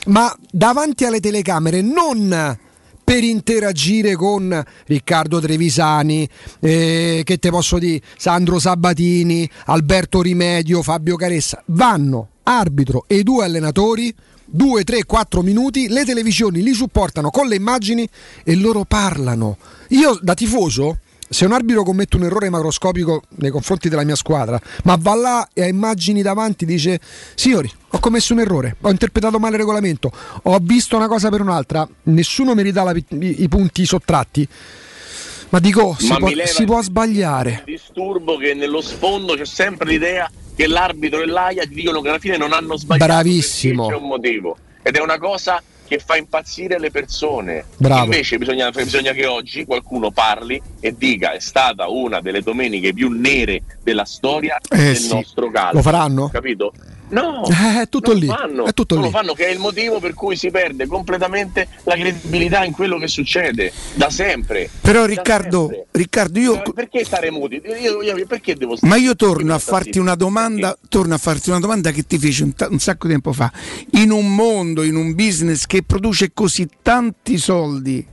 ma davanti alle telecamere, non per interagire con Riccardo Trevisani, eh, che te posso dire, Sandro Sabatini, Alberto Rimedio, Fabio Caressa, vanno arbitro e due allenatori, 2, 3, 4 minuti, le televisioni li supportano con le immagini e loro parlano. Io da tifoso se un arbitro commette un errore macroscopico nei confronti della mia squadra, ma va là e ha immagini davanti, dice: Signori, ho commesso un errore, ho interpretato male il regolamento, ho visto una cosa per un'altra, nessuno mi ridà i, i punti sottratti. Ma dico, si, Ma può, si può sbagliare. disturbo che nello sfondo c'è sempre l'idea che l'arbitro e l'AIA ti dicono che alla fine non hanno sbagliato Bravissimo. c'è un motivo ed è una cosa che fa impazzire le persone Bravo. invece bisogna, bisogna che oggi qualcuno parli e dica è stata una delle domeniche più nere della storia Eh del sì. nostro calcio Lo faranno? capito? No, Eh, è tutto lì, Lo fanno, è tutto lì. fanno che è il motivo per cui si perde completamente la credibilità in quello che succede da sempre. Però Riccardo, sempre. Riccardo io, Eh, perché stare muti? Io, io- perché devo ma io torno a farti una domanda, torno a farti una domanda che ti feci un, ta- un sacco di tempo fa. In un mondo, in un business che produce così tanti soldi,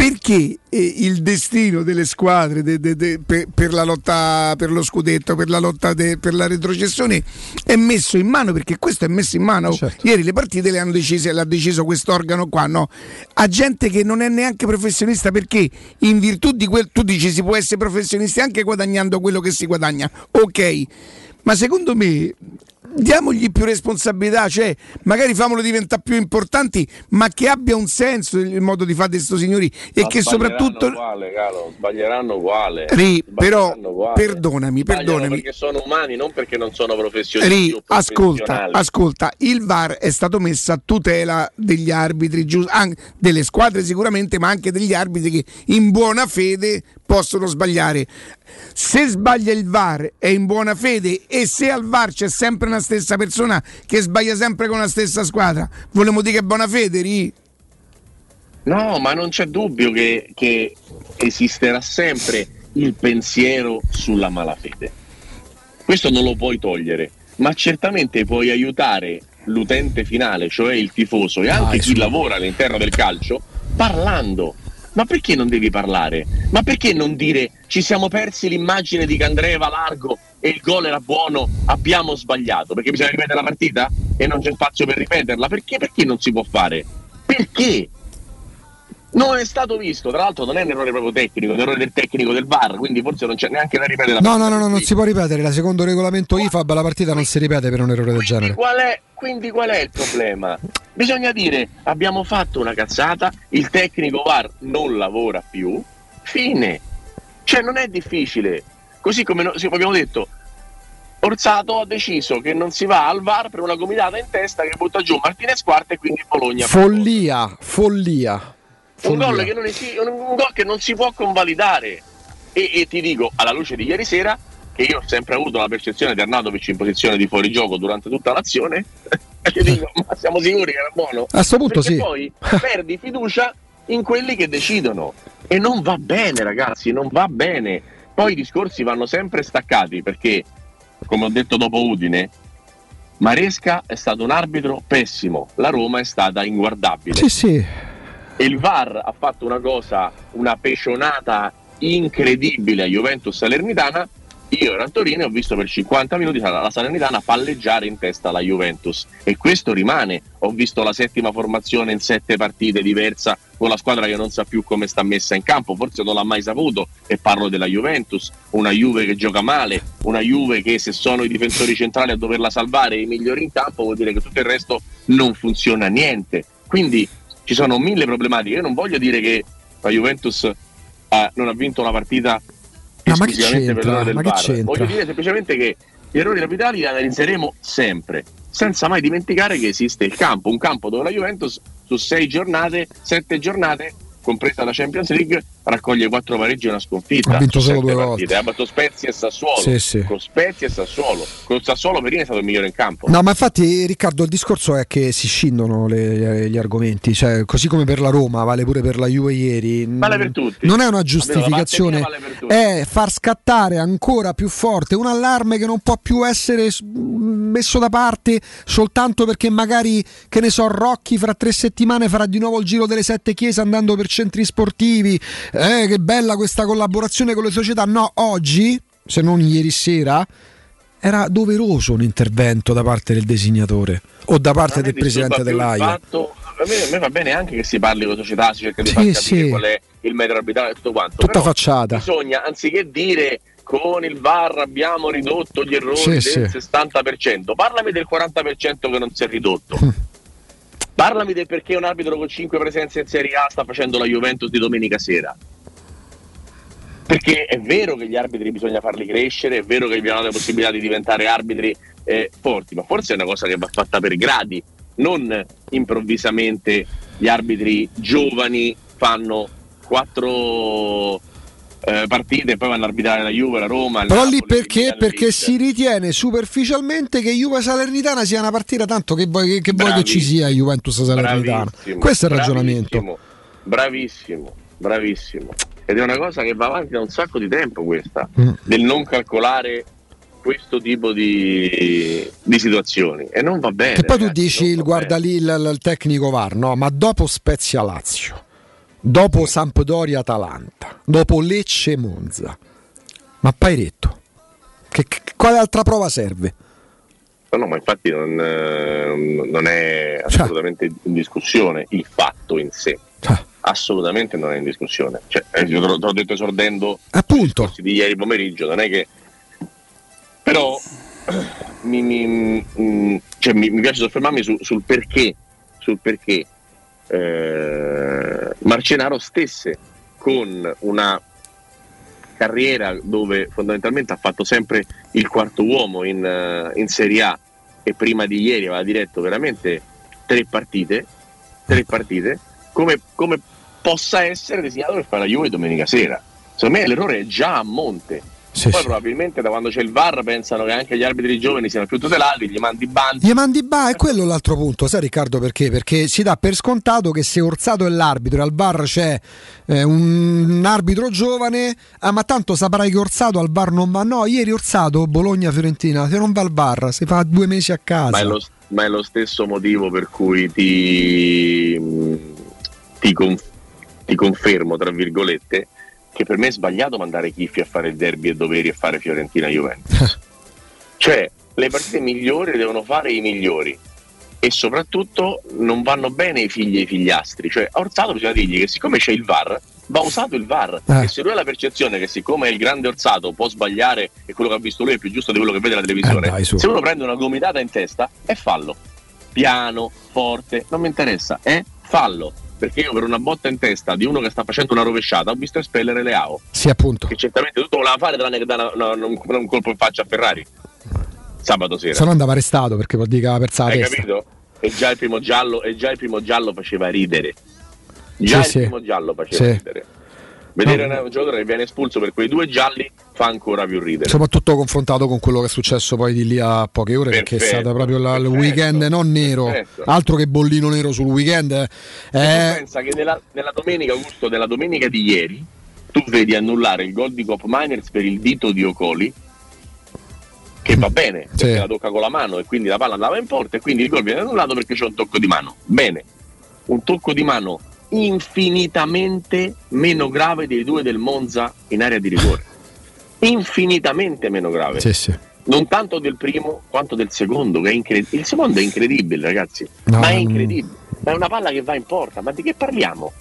perché eh, il destino delle squadre de, de, de, per, per, la lotta per lo scudetto, per la lotta per la retrocessione è messo in mano perché questo è messo in mano. Certo. Ieri le partite le hanno decise, l'ha deciso quest'organo qua, no? A gente che non è neanche professionista perché in virtù di quel tu dici si può essere professionisti anche guadagnando quello che si guadagna. Ok. Ma secondo me diamogli più responsabilità, cioè magari famolo diventare più importanti, ma che abbia un senso il modo di fare di questi signori e ma che soprattutto uguale, caro, sbaglieranno uguale. Ri, però uguale. perdonami, perdonami. Perché sono umani, non perché non sono professionisti. Ri, ascolta, ascolta, il VAR è stato messo a tutela degli arbitri, delle squadre sicuramente, ma anche degli arbitri che in buona fede possono sbagliare. Se sbaglia il VAR è in buona fede e se al VAR c'è sempre una stessa persona che sbaglia sempre con la stessa squadra, vogliamo dire che è buona fede, Ri? No, ma non c'è dubbio che, che esisterà sempre il pensiero sulla malafede. Questo non lo puoi togliere, ma certamente puoi aiutare l'utente finale, cioè il tifoso e anche chi lavora all'interno del calcio, parlando ma perché non devi parlare? Ma perché non dire ci siamo persi l'immagine di Candreva largo e il gol era buono, abbiamo sbagliato? Perché bisogna ripetere la partita e non c'è spazio per ripeterla? Perché? Perché non si può fare? Perché? Non è stato visto, tra l'altro non è un errore proprio tecnico, è un errore del tecnico del VAR, quindi forse non c'è neanche da ripetere la no, partita. No, no, no, non si può ripetere, la secondo regolamento IFAB la partita non si ripete per un errore del genere. Qual è, quindi qual è il problema? Bisogna dire abbiamo fatto una cazzata, il tecnico VAR non lavora più, fine. Cioè non è difficile. Così come abbiamo detto, Orsato ha deciso che non si va al VAR per una gomitata in testa che butta giù Martinez quarta e quindi Bologna. Follia, follia un gol, che non esi- un gol che non si può convalidare. E, e, ti dico, alla luce di ieri sera, che io ho sempre avuto la percezione di Arnautovic in posizione di fuorigioco durante tutta l'azione, ti dico, ma siamo sicuri che era buono? A questo punto Perché sì. poi perdi fiducia in quelli che decidono. E non va bene, ragazzi, non va bene. Poi i discorsi vanno sempre staccati perché, come ho detto dopo Udine, Maresca è stato un arbitro pessimo, la Roma è stata inguardabile. Sì, sì e il VAR ha fatto una cosa, una pecionata incredibile a Juventus Salernitana. Io ero a Torino e ho visto per 50 minuti la Salernitana palleggiare in testa alla Juventus e questo rimane. Ho visto la settima formazione in sette partite diversa con la squadra che non sa più come sta messa in campo, forse non l'ha mai saputo e parlo della Juventus, una Juve che gioca male, una Juve che se sono i difensori centrali a doverla salvare e i migliori in campo vuol dire che tutto il resto non funziona niente. Quindi ci sono mille problematiche. Io non voglio dire che la Juventus eh, non ha vinto una partita no, esclusivamente per l'ora del ma VAR. Voglio dire semplicemente che gli errori capitali li analizzeremo sempre, senza mai dimenticare che esiste il campo, un campo dove la Juventus su sei giornate, sette giornate compresa la Champions League, raccoglie quattro pareggi e una sconfitta. Ha vinto solo due partite. volte. Ha battuto Spezia e Sassuolo. Sì, sì. Con Spezia e Sassuolo. Con Sassuolo Perini è stato il migliore in campo. No, ma infatti, Riccardo, il discorso è che si scindono le, gli argomenti. Cioè, così come per la Roma, vale pure per la Juve ieri. Vale per tutti. Non è una giustificazione, vale è far scattare ancora più forte un allarme che non può più essere messo da parte soltanto perché magari, che ne so, Rocchi fra tre settimane farà di nuovo il giro delle sette chiese andando per centri sportivi. Eh, che bella questa collaborazione con le società. No, oggi, se non ieri sera, era doveroso un intervento da parte del designatore o da parte del presidente dell'AIA. Fatto, a, me, a me, va bene anche che si parli con società, si cerca di Sì, far capire sì. qual è il metro arbitrale e tutto quanto. Tutta Però facciata. Bisogna, anziché dire con il VAR abbiamo ridotto gli errori Sì, del sì. 60%, parlami del 40% che non si è ridotto. Parlami del perché un arbitro con 5 presenze in Serie A sta facendo la Juventus di domenica sera. Perché è vero che gli arbitri bisogna farli crescere, è vero che gli hanno la possibilità di diventare arbitri eh, forti, ma forse è una cosa che va fatta per gradi, non improvvisamente gli arbitri giovani fanno quattro eh, partite e poi vanno a arbitrare la Juve, la Roma. Però lì perché? Perché si ritiene superficialmente che Juve Salernitana sia una partita tanto che vuoi che, che, vuoi che ci sia Juventus Salernitana. Questo è il ragionamento. Bravissimo, bravissimo. Ed è una cosa che va avanti da un sacco di tempo questa, Mm. del non calcolare questo tipo di, di situazioni. E non va bene. Che poi tu ragazzi, dici non il guarda lì il, il tecnico VAR, no? Ma dopo Spezia Lazio, dopo Sampdoria Atalanta, dopo Lecce Monza. Ma Pairetto, che, che, quale altra prova serve? No, no, ma infatti non, eh, non è assolutamente in discussione il fatto in sé. Assolutamente non è in discussione. Cioè, eh, io te l'ho, te l'ho detto esordendo Appunto. di ieri pomeriggio, non è che. Però mi, mi- mm, cioè, mi- mi piace soffermarmi su- sul perché, sul perché eh, Marcenaro stesse con una carriera dove fondamentalmente ha fatto sempre il quarto uomo in, eh, in Serie A e prima di ieri aveva diretto veramente tre partite, tre partite come, come possa essere designato per fare la Juve domenica sera. Secondo me l'errore è già a monte. Poi probabilmente da quando c'è il VAR pensano che anche gli arbitri giovani siano più tutelati, gli mandi bandi. Gli mandi ba, è quello l'altro punto, sai Riccardo perché? Perché si dà per scontato che se Orsato è l'arbitro e al bar c'è eh, un, un arbitro giovane, ah, ma tanto saprai che Orsato al bar non va. No, ieri Orsato, Bologna-Fiorentina, se non va al bar, si fa due mesi a casa. Ma è, lo, ma è lo stesso motivo per cui ti, ti, conf- ti confermo, tra virgolette, che per me è sbagliato mandare Chiffi a fare il derby e doveri e fare Fiorentina Juventus. cioè, le partite migliori le devono fare i migliori. E soprattutto non vanno bene i figli e i figliastri. Cioè, a Orsato bisogna dirgli che siccome c'è il VAR, va usato il VAR. Eh. E se lui ha la percezione che siccome è il grande Orsato può sbagliare e quello che ha visto lui è più giusto di quello che vede la televisione, Eh, dai, se uno prende una gomitata in testa è fallo. Piano, forte, non mi interessa, è fallo. Perché io per una botta in testa di uno che sta facendo una rovesciata ho visto espellere Leao. Sì, appunto. Che certamente tutto voleva fare tranne che dare un, un colpo in faccia a Ferrari. Sabato sera. Se no andava arrestato perché vuol dire che aveva perso la Hai testa. capito? E già il primo giallo, e già il primo giallo faceva ridere. Già Sì, il sì. primo giallo faceva Sì. ridere. Vedere No. un giocatore che viene espulso per quei due gialli fa ancora più ridere. Soprattutto confrontato con quello che è successo poi di lì a poche ore, perché è Perfetto, stato proprio la- il perfetto, weekend non nero, perfetto. altro che bollino nero sul weekend. E tu Eh, pensa che nella, nella domenica, Augusto, nella domenica di ieri, tu vedi annullare il gol di Cop Miners per il dito di Ocoli, che va bene, perché Sì. la tocca con la mano e quindi la palla andava in porta e quindi il gol viene annullato perché c'è un tocco di mano. Bene, un tocco di mano infinitamente meno grave dei due del Monza in area di rigore. Infinitamente meno grave. sì, sì. Non tanto del primo quanto del secondo, che è incredibile. Il secondo è incredibile, ragazzi. No, ma è incredibile. Ma è una palla che va in porta. Ma di che parliamo?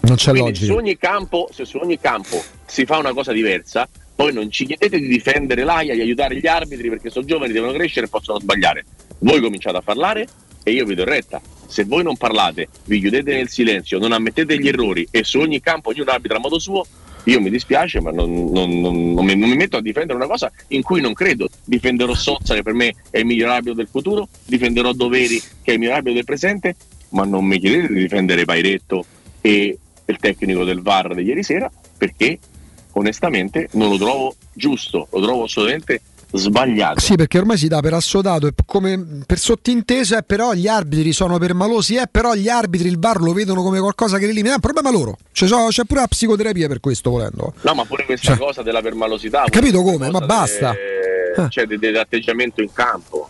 Non c'è Quindi logica. su, ogni campo, se su ogni campo si fa una cosa diversa, poi non ci chiedete di difendere l'AIA, di aiutare gli arbitri perché sono giovani, devono crescere e possono sbagliare. Voi cominciate a parlare e io vi do retta. Se voi non parlate, vi chiudete nel silenzio, non ammettete gli errori e su ogni campo ognuno arbitra a modo suo, io mi dispiace, ma non, non- non- non mi, mi metto a difendere una cosa in cui non credo. Difenderò Sozza, che per me è il miglior arbitro del futuro, difenderò Doveri, che è il miglior arbitro del presente, ma non mi chiedete di difendere Pairetto e il tecnico del VAR di ieri sera, perché onestamente non lo trovo giusto, lo trovo assolutamente sbagliato. Sì, perché ormai si dà per assodato e come per sottintesa, eh, però gli arbitri sono permalosi, eh, però gli arbitri il VAR lo vedono come qualcosa che li elimina. È un problema loro. C'è, so- c'è pure la psicoterapia per questo, volendo. No, ma pure questa cosa della permalosità. capito come? Ma basta. de- Cioè, de- dell'atteggiamento in campo.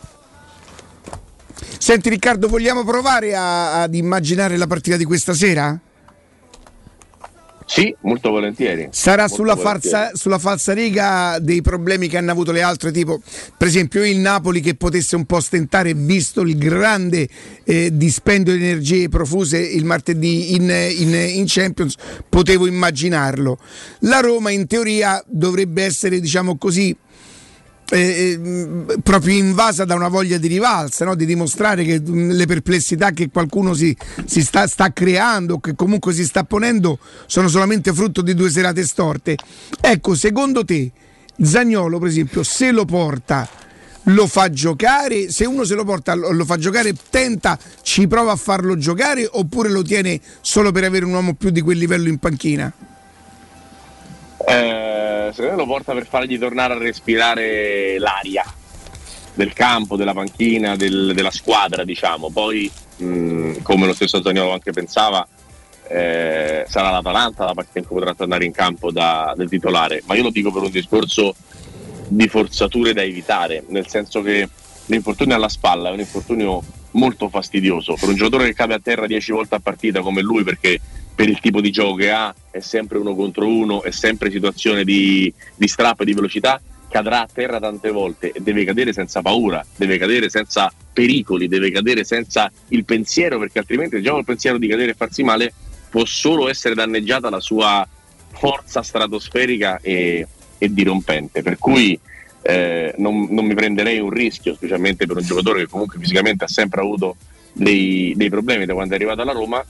Senti Riccardo, vogliamo provare a- ad immaginare la partita di questa sera? Sì, molto volentieri. Sarà Molto sulla, volentieri. falsa, sulla falsariga dei problemi che hanno avuto le altre, tipo per esempio il Napoli che potesse un po' stentare, visto il grande eh, dispendio di energie profuse il martedì in, in- in Champions, potevo immaginarlo. La Roma in teoria dovrebbe essere, diciamo così, eh, proprio invasa da una voglia di rivalsa, no? di dimostrare che le perplessità che qualcuno si, si sta, sta creando, che comunque si sta ponendo, sono solamente frutto di due serate storte. Ecco, secondo te, Zagnolo, per esempio, se lo porta, lo fa giocare, se uno se lo porta, lo fa giocare, tenta, ci prova a farlo giocare oppure lo tiene solo per avere un uomo più di quel livello in panchina? Eh, secondo me lo porta per fargli tornare a respirare l'aria del campo, della panchina, del- della squadra, diciamo. Poi, mh, come lo stesso Zaniolo anche pensava, eh, sarà l'Atalanta la partita in cui potrà tornare in campo da, del titolare. Ma io lo dico per un discorso di forzature da evitare, nel senso che l'infortunio alla spalla è un infortunio molto fastidioso per un giocatore che cade a terra 10 volte a partita come lui perché per il tipo di gioco che ha, è sempre uno contro uno, è sempre situazione di, di strappo e di velocità, cadrà a terra tante volte e deve cadere senza paura, deve cadere senza pericoli, deve cadere senza il pensiero, perché altrimenti già il pensiero di cadere e farsi male può solo essere danneggiata la sua forza stratosferica e, e dirompente. Per cui eh, non, non, mi prenderei un rischio, specialmente per un giocatore che comunque fisicamente ha sempre avuto dei, dei problemi da quando è arrivato alla Roma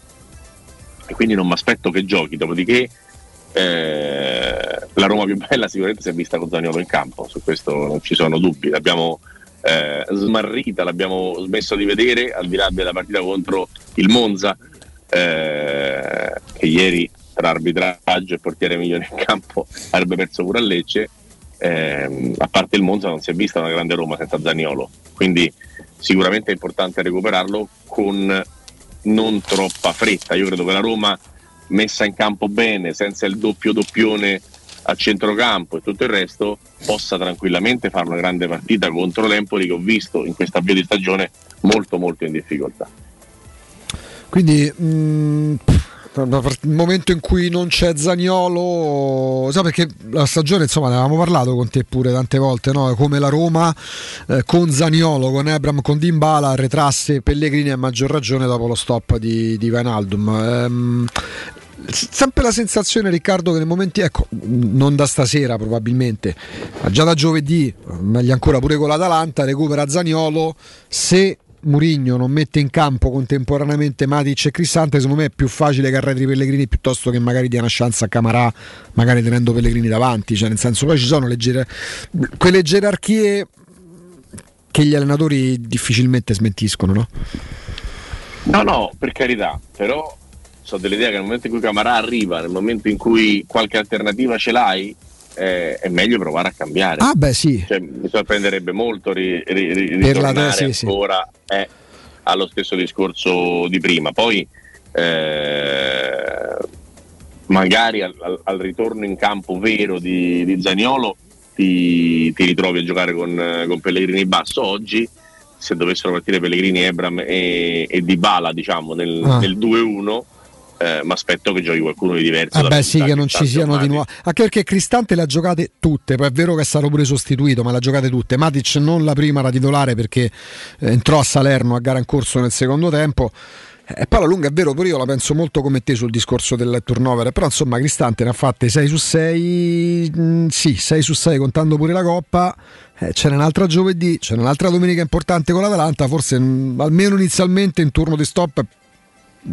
e quindi non mi aspetto che giochi, dopodiché eh, la Roma più bella sicuramente si è vista con Zaniolo in campo, su questo non ci sono dubbi, l'abbiamo eh, smarrita, l'abbiamo smesso di vedere al di là della partita contro il Monza eh, che ieri tra arbitraggio e portiere migliore in campo avrebbe perso pure a Lecce eh, a parte il Monza non si è vista una grande Roma senza Zaniolo quindi sicuramente è importante recuperarlo con non troppa fretta. Io credo che la Roma messa in campo bene senza il doppio doppione a centrocampo e tutto il resto possa tranquillamente fare una grande partita contro l'Empoli che ho visto in questa avvio di stagione molto molto in difficoltà. Quindi mh, mm, il momento in cui non c'è Zagnolo, sai perché la stagione insomma ne avevamo parlato con te pure tante volte, no? come la Roma eh, con Zagnolo, con Ebram, con Dimbala retrasse Pellegrini a maggior ragione dopo lo stop di, di Vainaldum. Ehm, sempre la sensazione Riccardo che nei momenti ecco non da stasera probabilmente ma già da giovedì meglio ancora pure con l'Atalanta recupera Zagnolo se Murigno non mette in campo contemporaneamente Matic e Cristante, secondo me è più facile che arretri Pellegrini piuttosto che magari dia una chance a Camarà, magari tenendo Pellegrini davanti. Cioè, nel senso, poi ci sono le ger- quelle gerarchie che gli allenatori difficilmente smentiscono, no? No, no, per carità, però so dell'idea che nel momento in cui Camarà arriva, nel momento in cui qualche alternativa ce l'hai, eh, è meglio provare a cambiare. Ah, beh, sì. Cioè, mi sorprenderebbe molto ri, ri, ri, ritornare te, sì, ancora sì. Eh, allo stesso discorso di prima. Poi eh, magari al, al, al, ritorno in campo vero di, di Zaniolo ti, ti, ritrovi a giocare con, con Pellegrini basso oggi se dovessero partire Pellegrini, Ebram e, e Dybala diciamo nel, ah. nel 2-1 eh, mi aspetto che giochi qualcuno di diverso. Vabbè, ah sì, che non ci siano di nuovo. Anche perché Cristante le ha giocate tutte. Poi è vero che è stato pure sostituito, ma le ha giocate tutte. Matic non la prima era titolare perché eh, entrò a Salerno a gara in corso nel secondo tempo. E poi la lunga è vero, pure io la penso molto come te sul discorso del turnover, però insomma Cristante ne ha fatte 6 su 6, mm, sì, 6 su 6 contando pure la Coppa, eh, c'era un'altra giovedì, c'è un'altra domenica importante con l'Atalanta, forse mh, mm, almeno inizialmente in turno di stop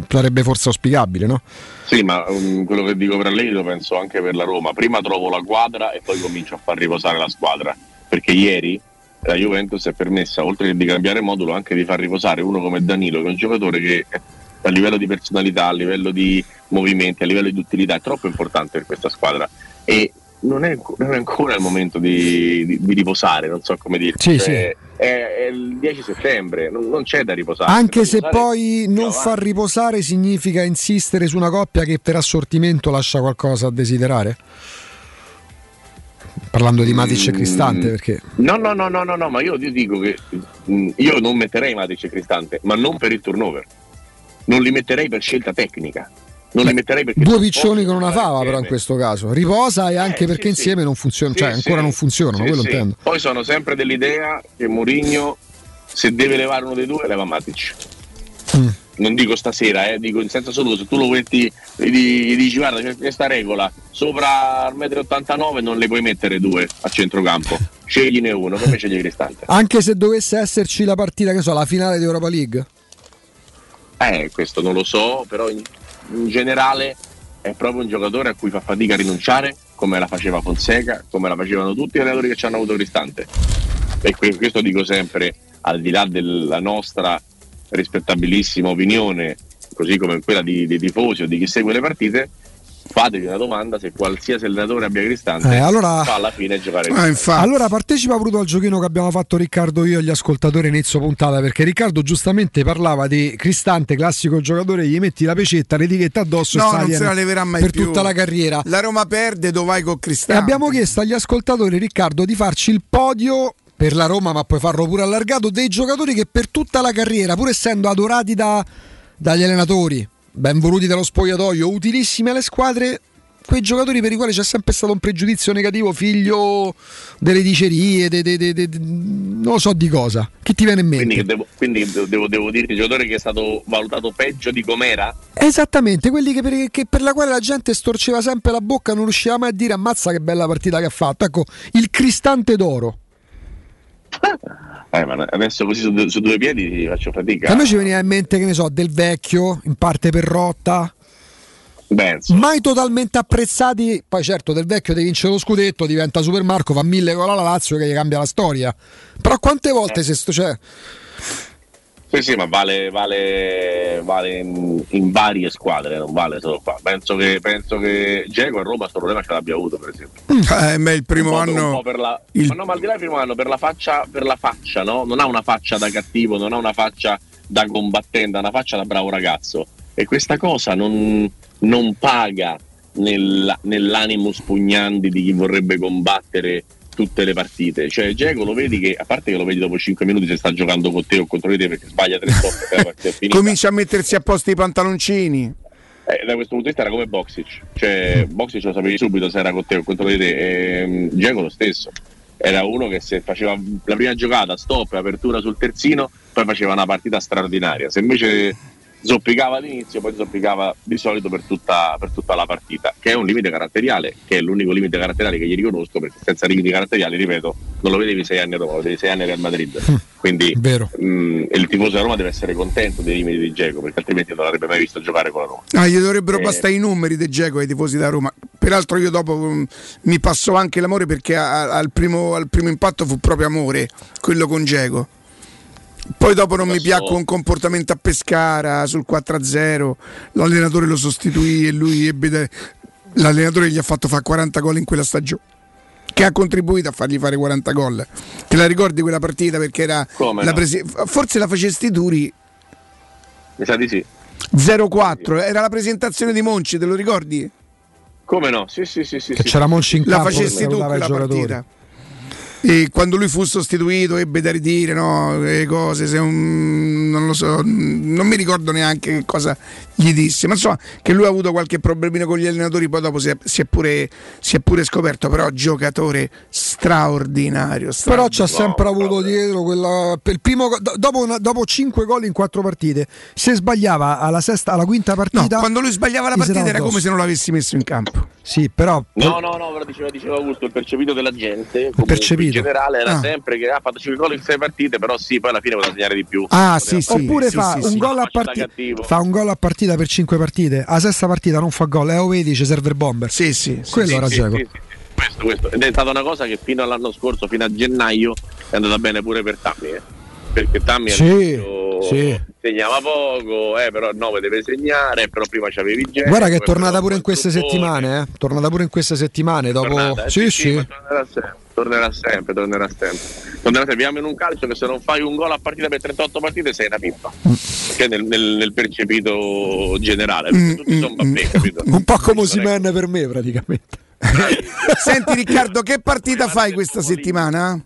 sarebbe forse auspicabile, no? Sì, ma um, quello che dico per lei lo penso anche per la Roma. Prima trovo la quadra e poi comincio a far riposare la squadra. Perché ieri la Juventus è permessa, oltre che di cambiare modulo, anche di far riposare uno come Danilo, che è un giocatore che a livello di personalità, a livello di movimenti, a livello di utilità è troppo importante per questa squadra. E non è, non è ancora il momento di, di, di, riposare, non so come dire. Sì, cioè, sì. È, è, il 10 settembre, non, non c'è da riposare. Anche se poi non far riposare significa insistere su una coppia che per assortimento lascia qualcosa a desiderare? Parlando di Matic e Cristante, mm, perché... No, no, no, no, no, no, ma io ti dico che mm, io non metterei Matic e Cristante, ma non per il turnover. Non li metterei per scelta tecnica non li metterei perché due piccioni con una fava però in questo caso. Riposa e anche eh, perché sì, insieme sì. non funziona cioè sì, ancora non funzionano quello intendo. Poi sono sempre dell'idea che Mourinho se deve levare uno dei due leva Matic. Mm. non dico stasera eh, dico in senso assoluto. Se tu lo metti gli dici guarda c'è questa regola sopra il 1,89 m non le puoi mettere due a centrocampo. Scegliene uno come scegli Cristante anche se dovesse esserci la partita che so la finale di Europa League? Eh questo non lo so però in in generale è proprio un giocatore a cui fa fatica a rinunciare, come la faceva Fonseca, come la facevano tutti gli allenatori che ci hanno avuto Cristante. E questo dico sempre, al di là della nostra rispettabilissima opinione, così come quella di, di tifosi o di chi segue le partite, fatevi una domanda se qualsiasi allenatore abbia Cristante eh, allora, fa alla fine giocare ah, allora partecipa Bruto al giochino che abbiamo fatto Riccardo io e gli ascoltatori inizio puntata perché Riccardo giustamente parlava di Cristante classico giocatore gli metti la pecetta l'etichetta addosso no, non se la leverà mai per più. tutta la carriera. La Roma perde dove vai con Cristante? E abbiamo chiesto agli ascoltatori Riccardo di farci il podio per la Roma ma puoi farlo pure allargato dei giocatori che per tutta la carriera pur essendo adorati da, dagli allenatori ben voluti dallo spogliatoio, utilissimi alle squadre, quei giocatori per i quali c'è sempre stato un pregiudizio negativo, figlio delle dicerie, de, de, de, non lo so di cosa. Chi ti viene in mente? Quindi, devo, quindi devo, devo dirti, giocatore che è stato valutato peggio di com'era? Esattamente, quelli che per, che per, la quale la gente storceva sempre la bocca, non riusciva mai a dire ammazza che bella partita che ha fatto. Ecco, il cristante d'oro. Eh, ma adesso così su, su, due piedi faccio fatica. A noi ci veniva in mente, che ne so, del vecchio, in parte per rotta. Benzo. Mai totalmente apprezzati. Poi, certo, del vecchio di vincere lo scudetto, diventa Super Marco, fa mille gol alla Lazio che gli cambia la storia. Però quante volte eh. se sto. Cioè... Sì, sì, ma vale, vale, vale in, in, varie squadre, non vale solo qua. Penso che, penso che Diego a Roma questo problema ce l'abbia avuto, per esempio. Eh, beh, il primo anno. La, il... Ma no, ma al di là del primo anno, per la faccia, per la faccia, no? Non ha una faccia da cattivo, non ha una faccia da combattente, ha una faccia da bravo ragazzo. E questa cosa non, non paga nel, nell'animo spugnante di chi vorrebbe combattere tutte le partite. Cioè, Diego lo vedi che, a parte che lo vedi dopo 5 minuti se sta giocando con te o contro di te perché sbaglia 3 stop Comincia a mettersi a posto i pantaloncini. Eh, da questo punto di vista era come Boxic, cioè Boxic lo sapevi subito se era con te o contro di te, e Diego lo stesso. Era uno che se faceva la prima giocata, stop, apertura sul terzino, poi faceva una partita straordinaria. Se invece zoppicava all'inizio, poi zoppicava di solito per tutta, per tutta, la partita, che è un limite caratteriale, che è l'unico limite caratteriale che gli riconosco, perché senza limiti caratteriali, ripeto, non lo vedevi sei anni Roma, lo vedevi sei anni a Real Madrid. Hm, Quindi mh, mm, il tifoso a Roma deve essere contento dei limiti di Geco, perché altrimenti non l'avrebbe mai visto giocare con la Roma. Ah, gli dovrebbero eh, bastare i numeri di Geco ai tifosi da Roma. Peraltro io dopo mh, mi passò anche l'amore perché a, a, al, primo, al primo impatto fu proprio amore, quello con Geco. Poi dopo non mi piacque un comportamento a Pescara sul 4-0, l'allenatore lo sostituì e lui ebbe de... l'allenatore gli ha fatto fare 40 gol in quella stagione. Che ha contribuito a fargli fare 40 gol. Te la ricordi quella partita perché era Come la no? prese... forse la facesti Turi Mi sa di sì. 0-4, era la presentazione di Monci, te lo ricordi? Come no? Sì, sì, sì, sì. Che sì. c'era Monci in La campo facesti che tu quella partita. E quando lui fu sostituito ebbe da ridire no, le cose, se un- non lo so, non mi ricordo neanche che cosa gli disse, ma insomma che lui ha avuto qualche problemino con gli allenatori, poi dopo si è, si è pure, si è pure scoperto, però giocatore straordinario. Però straordinario. c'ha sempre avuto dietro quella. Per il primo, do- dopo, una- dopo 5 gol in 4 partite, se sbagliava alla sesta, alla quinta No, partita. quando lui sbagliava la partita era come se non l'avessi messo in campo. Sì, però. No, no, no, però diceva, diceva Augusto, il percepito della gente comunque, percepito. In generale era Ah. sempre che ha fatto 5 gol in 6 partite, però sì, poi alla fine poteva segnare di più. Ah, sì, sì. Oppure fa, un sì. gol a partita, fa un gol a partita per 5 partite. A sesta partita non fa gol. E lo vedi, ci serve il bomber. Sì, sì. sì. Quello Sì, era sì, sì, sì, sì. Questo, questo. Ed è stata una cosa che fino all'anno scorso, fino a gennaio, è andata bene pure per Tammy. eh. Perché Tammy Sì, all'inizio sì. segnava poco, eh, però il 9 deve segnare, però prima c'avevi gente. Guarda che è tornata pure in queste settimane. Eh. Tornata pure in queste settimane. Dopo... Tornata, eh, Sì, sì. ma tornerà sempre, tornerà sempre, tornerà sempre. Tornerà sempre. Viviamo in un calcio che se non fai un gol a partita per 38 partite sei una pippa. Perché nel, nel- nel percepito generale, Mm, tutti sono mm, babbè, capito? Un po' come Non è- Simen per me, praticamente. Senti Riccardo, che partita fai questa settimana?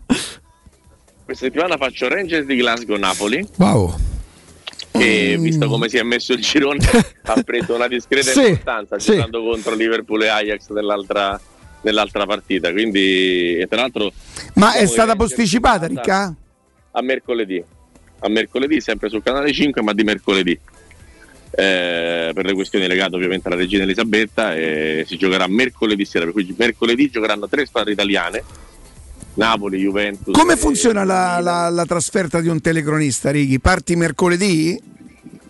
Questa settimana faccio Rangers di Glasgow Napoli. Wow. Che visto come si è messo il girone ha preso una discreta Sì, importanza sì. giocando contro Liverpool e Ajax nell'altra, nell'altra partita. Quindi, e tra l'altro, Ma è stata posticipata, Ricca? a mercoledì. A mercoledì, sempre sul canale 5, ma di mercoledì. Eh, per le questioni legate ovviamente alla regina Elisabetta e si giocherà mercoledì sera per cui mercoledì giocheranno tre squadre italiane Napoli, Juventus Come e- funziona la, la- la trasferta di un telecronista, Righi? Parti mercoledì?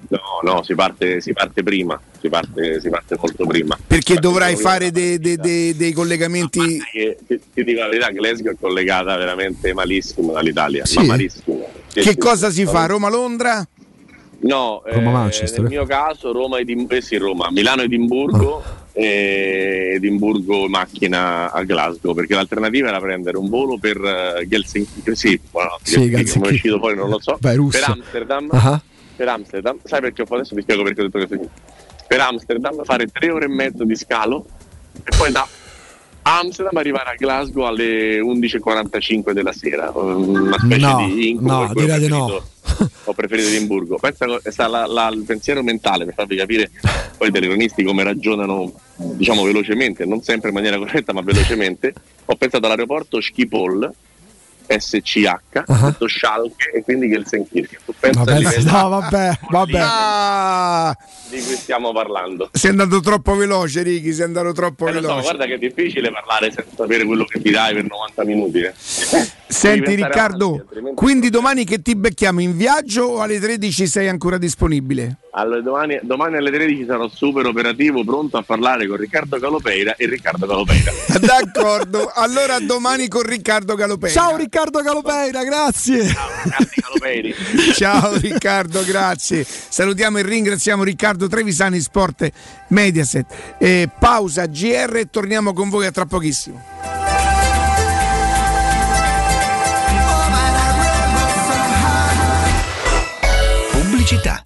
no no si parte, si parte prima si parte, si parte molto prima Perché Parte dovrai fare la de- de- partita. de- dei collegamenti. Che- ti, ti dico la verità Glasgow è collegata veramente malissimo dall'Italia Sì? ma malissimo Che sì, cosa si fa? Roma-Londra? No, eh, Roma-Manchester. nel mio caso Roma Edim- eh sì, Roma, Milano Edimburgo Ah. e Edimburgo macchina a Glasgow perché l'alternativa era prendere un volo per uh, Helsinki, sì, bueno, Sì, Helsinki, uscito poi non lo so, Russia. per Amsterdam, Ah. per Amsterdam, sai perché ho fatto? Adesso ti spiego perché ho detto questo per Amsterdam fare tre ore e mezzo di scalo e poi da Amsterdam arrivare a Glasgow alle 11.45 della sera una specie No, di incubo no, direi di no. preferito- ho preferito Edimburgo. Pensa la, il pensiero mentale per farvi capire poi degli ironisti come ragionano diciamo velocemente, non sempre in maniera corretta ma velocemente. Ho pensato all'aeroporto Schiphol SCH, uh-huh. detto Schalke e quindi Gelsenkirchen. Tu pensa vabbè, no, vabbè, vabbè. Ah, di cui stiamo parlando. sei andato troppo veloce, Ricky. Sei andato troppo Eh, lo so, veloce. guarda che è difficile parlare senza sapere quello che ti dai per 90 minuti. eh. Senti, Riccardo, avanti, altrimenti- quindi domani che ti becchiamo in viaggio o alle 13 sei ancora disponibile? Allora, domani, domani alle 13 sarò super operativo, pronto a parlare con Riccardo Calopeira e Riccardo Calopeira. D'accordo, allora domani con Riccardo Galopei. Ciao Riccardo Galopeira, grazie. Calopeiri. Ciao Riccardo, grazie. Salutiamo e ringraziamo Riccardo Trevisani Sport Mediaset. Eh, pausa GR e torniamo con voi a tra pochissimo. Pubblicità.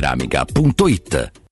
risparmioceramica.it.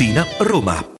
Tiburtina, Roma.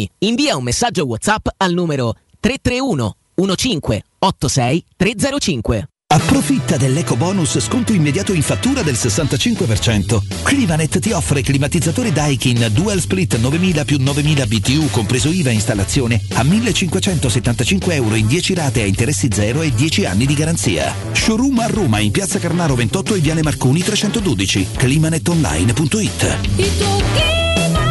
dell'Academy. Invia un messaggio WhatsApp al numero 331 15 86 305. Approfitta dell'eco bonus sconto immediato in fattura del 65%. Climanet ti offre climatizzatori Daikin Dual Split 9000 più 9000 BTU compreso IVA e installazione a 1575 euro in 10 rate a interessi zero e 10 anni di garanzia. Showroom a Roma in piazza Carnaro 28 e Viale Marconi 312. Climanetonline.it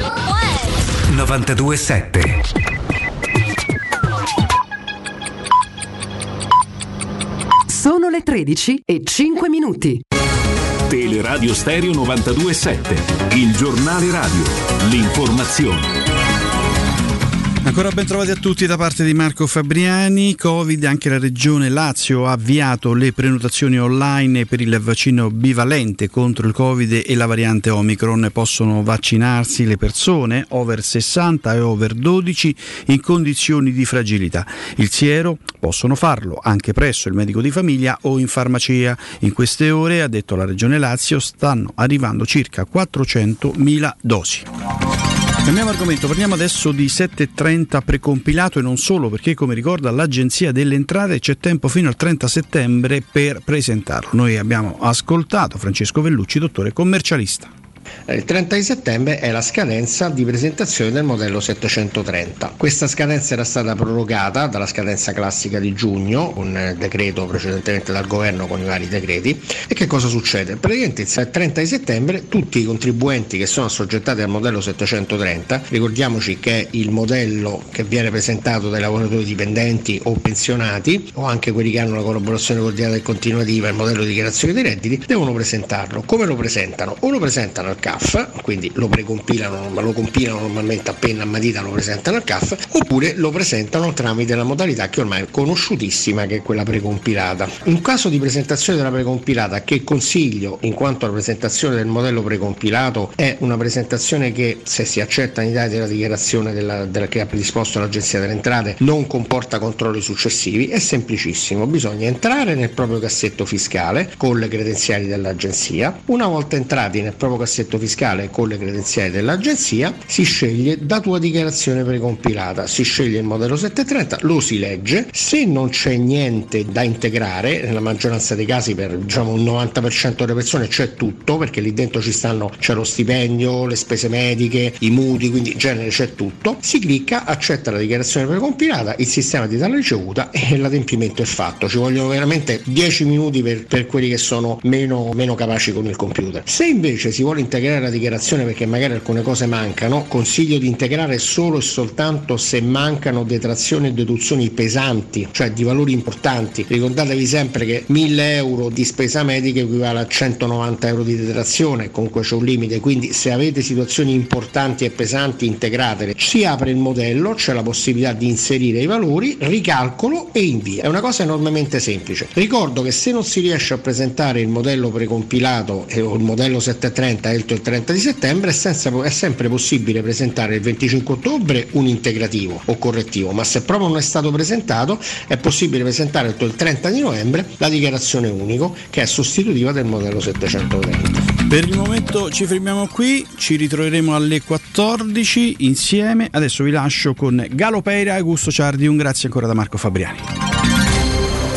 92.7 Sono le 13 e 5 minuti. Teleradio Stereo 92.7 Il giornale radio. L'informazione Ancora ben trovati a tutti da parte di Marco Fabriani. Covid, anche la regione Lazio ha avviato le prenotazioni online per il vaccino bivalente contro il Covid e la variante Omicron. Possono vaccinarsi le persone over 60 e over 12 in condizioni di fragilità. Il siero possono farlo anche presso il medico di famiglia o in farmacia. In queste ore, ha detto la regione Lazio, stanno arrivando circa 400.000 dosi. Cambiamo argomento, parliamo adesso di 7.30 precompilato e non solo perché come ricorda l'Agenzia delle Entrate c'è tempo fino al 30 settembre per presentarlo. Noi abbiamo ascoltato Francesco Vellucci, dottore commercialista. Il 30 di settembre è la scadenza di presentazione del modello 730. Questa scadenza era stata prorogata dalla scadenza classica di giugno, un decreto precedentemente dal governo con i vari decreti. E che cosa succede? Praticamente il 30 di settembre tutti i contribuenti che sono assoggettati al modello 730, ricordiamoci che è il modello che viene presentato dai lavoratori dipendenti o pensionati o anche quelli che hanno una collaborazione coordinata e continuativa, il modello di dichiarazione dei redditi, devono presentarlo. Come lo presentano? O lo presentano al CAF, quindi lo precompilano, ma lo compilano normalmente a penna a matita, lo presentano al CAF, oppure lo presentano tramite la modalità che ormai è conosciutissima che è quella precompilata. In caso di presentazione della precompilata, che consiglio in quanto alla presentazione del modello precompilato è una presentazione che se si accetta in Italia della dichiarazione della, della, che ha predisposto l'Agenzia delle Entrate non comporta controlli successivi, è semplicissimo, bisogna entrare nel proprio cassetto fiscale con le credenziali dell'Agenzia, una volta entrati nel proprio cassetto assetto fiscale con le credenziali dell'agenzia, si sceglie da tua dichiarazione precompilata, si sceglie il modello 730, lo si legge, se non c'è niente da integrare, nella maggioranza dei casi per diciamo un 90% delle persone c'è tutto, perché lì dentro ci stanno, c'è lo stipendio, le spese mediche, i mutui, quindi in genere c'è tutto, si clicca, accetta la dichiarazione precompilata, il sistema ti dà la ricevuta e l'adempimento è fatto, ci vogliono veramente 10 minuti per, per quelli che sono meno, meno capaci con il computer. Se invece si vuole integrare la dichiarazione perché magari alcune cose mancano, consiglio di integrare solo e soltanto se mancano detrazioni e deduzioni pesanti, cioè di valori importanti. Ricordatevi sempre che 1000 euro di spesa medica equivale a 190 euro di detrazione, comunque c'è un limite, quindi se avete situazioni importanti e pesanti integratele. Si apre il modello, c'è la possibilità di inserire i valori, ricalcolo e invia. È una cosa enormemente semplice. Ricordo che se non si riesce a presentare il modello precompilato o il modello 730 e il 30 di settembre è, senza, è, sempre possibile presentare il 25 ottobre un integrativo o correttivo, ma se proprio non è stato presentato è possibile presentare entro il 30 di novembre la dichiarazione unico che è sostitutiva del modello 730. Per il momento ci fermiamo qui, ci ritroveremo alle 14 insieme. Adesso vi lascio con Galo Peira e Gusto Ciardi. Un grazie ancora da Marco Fabriani.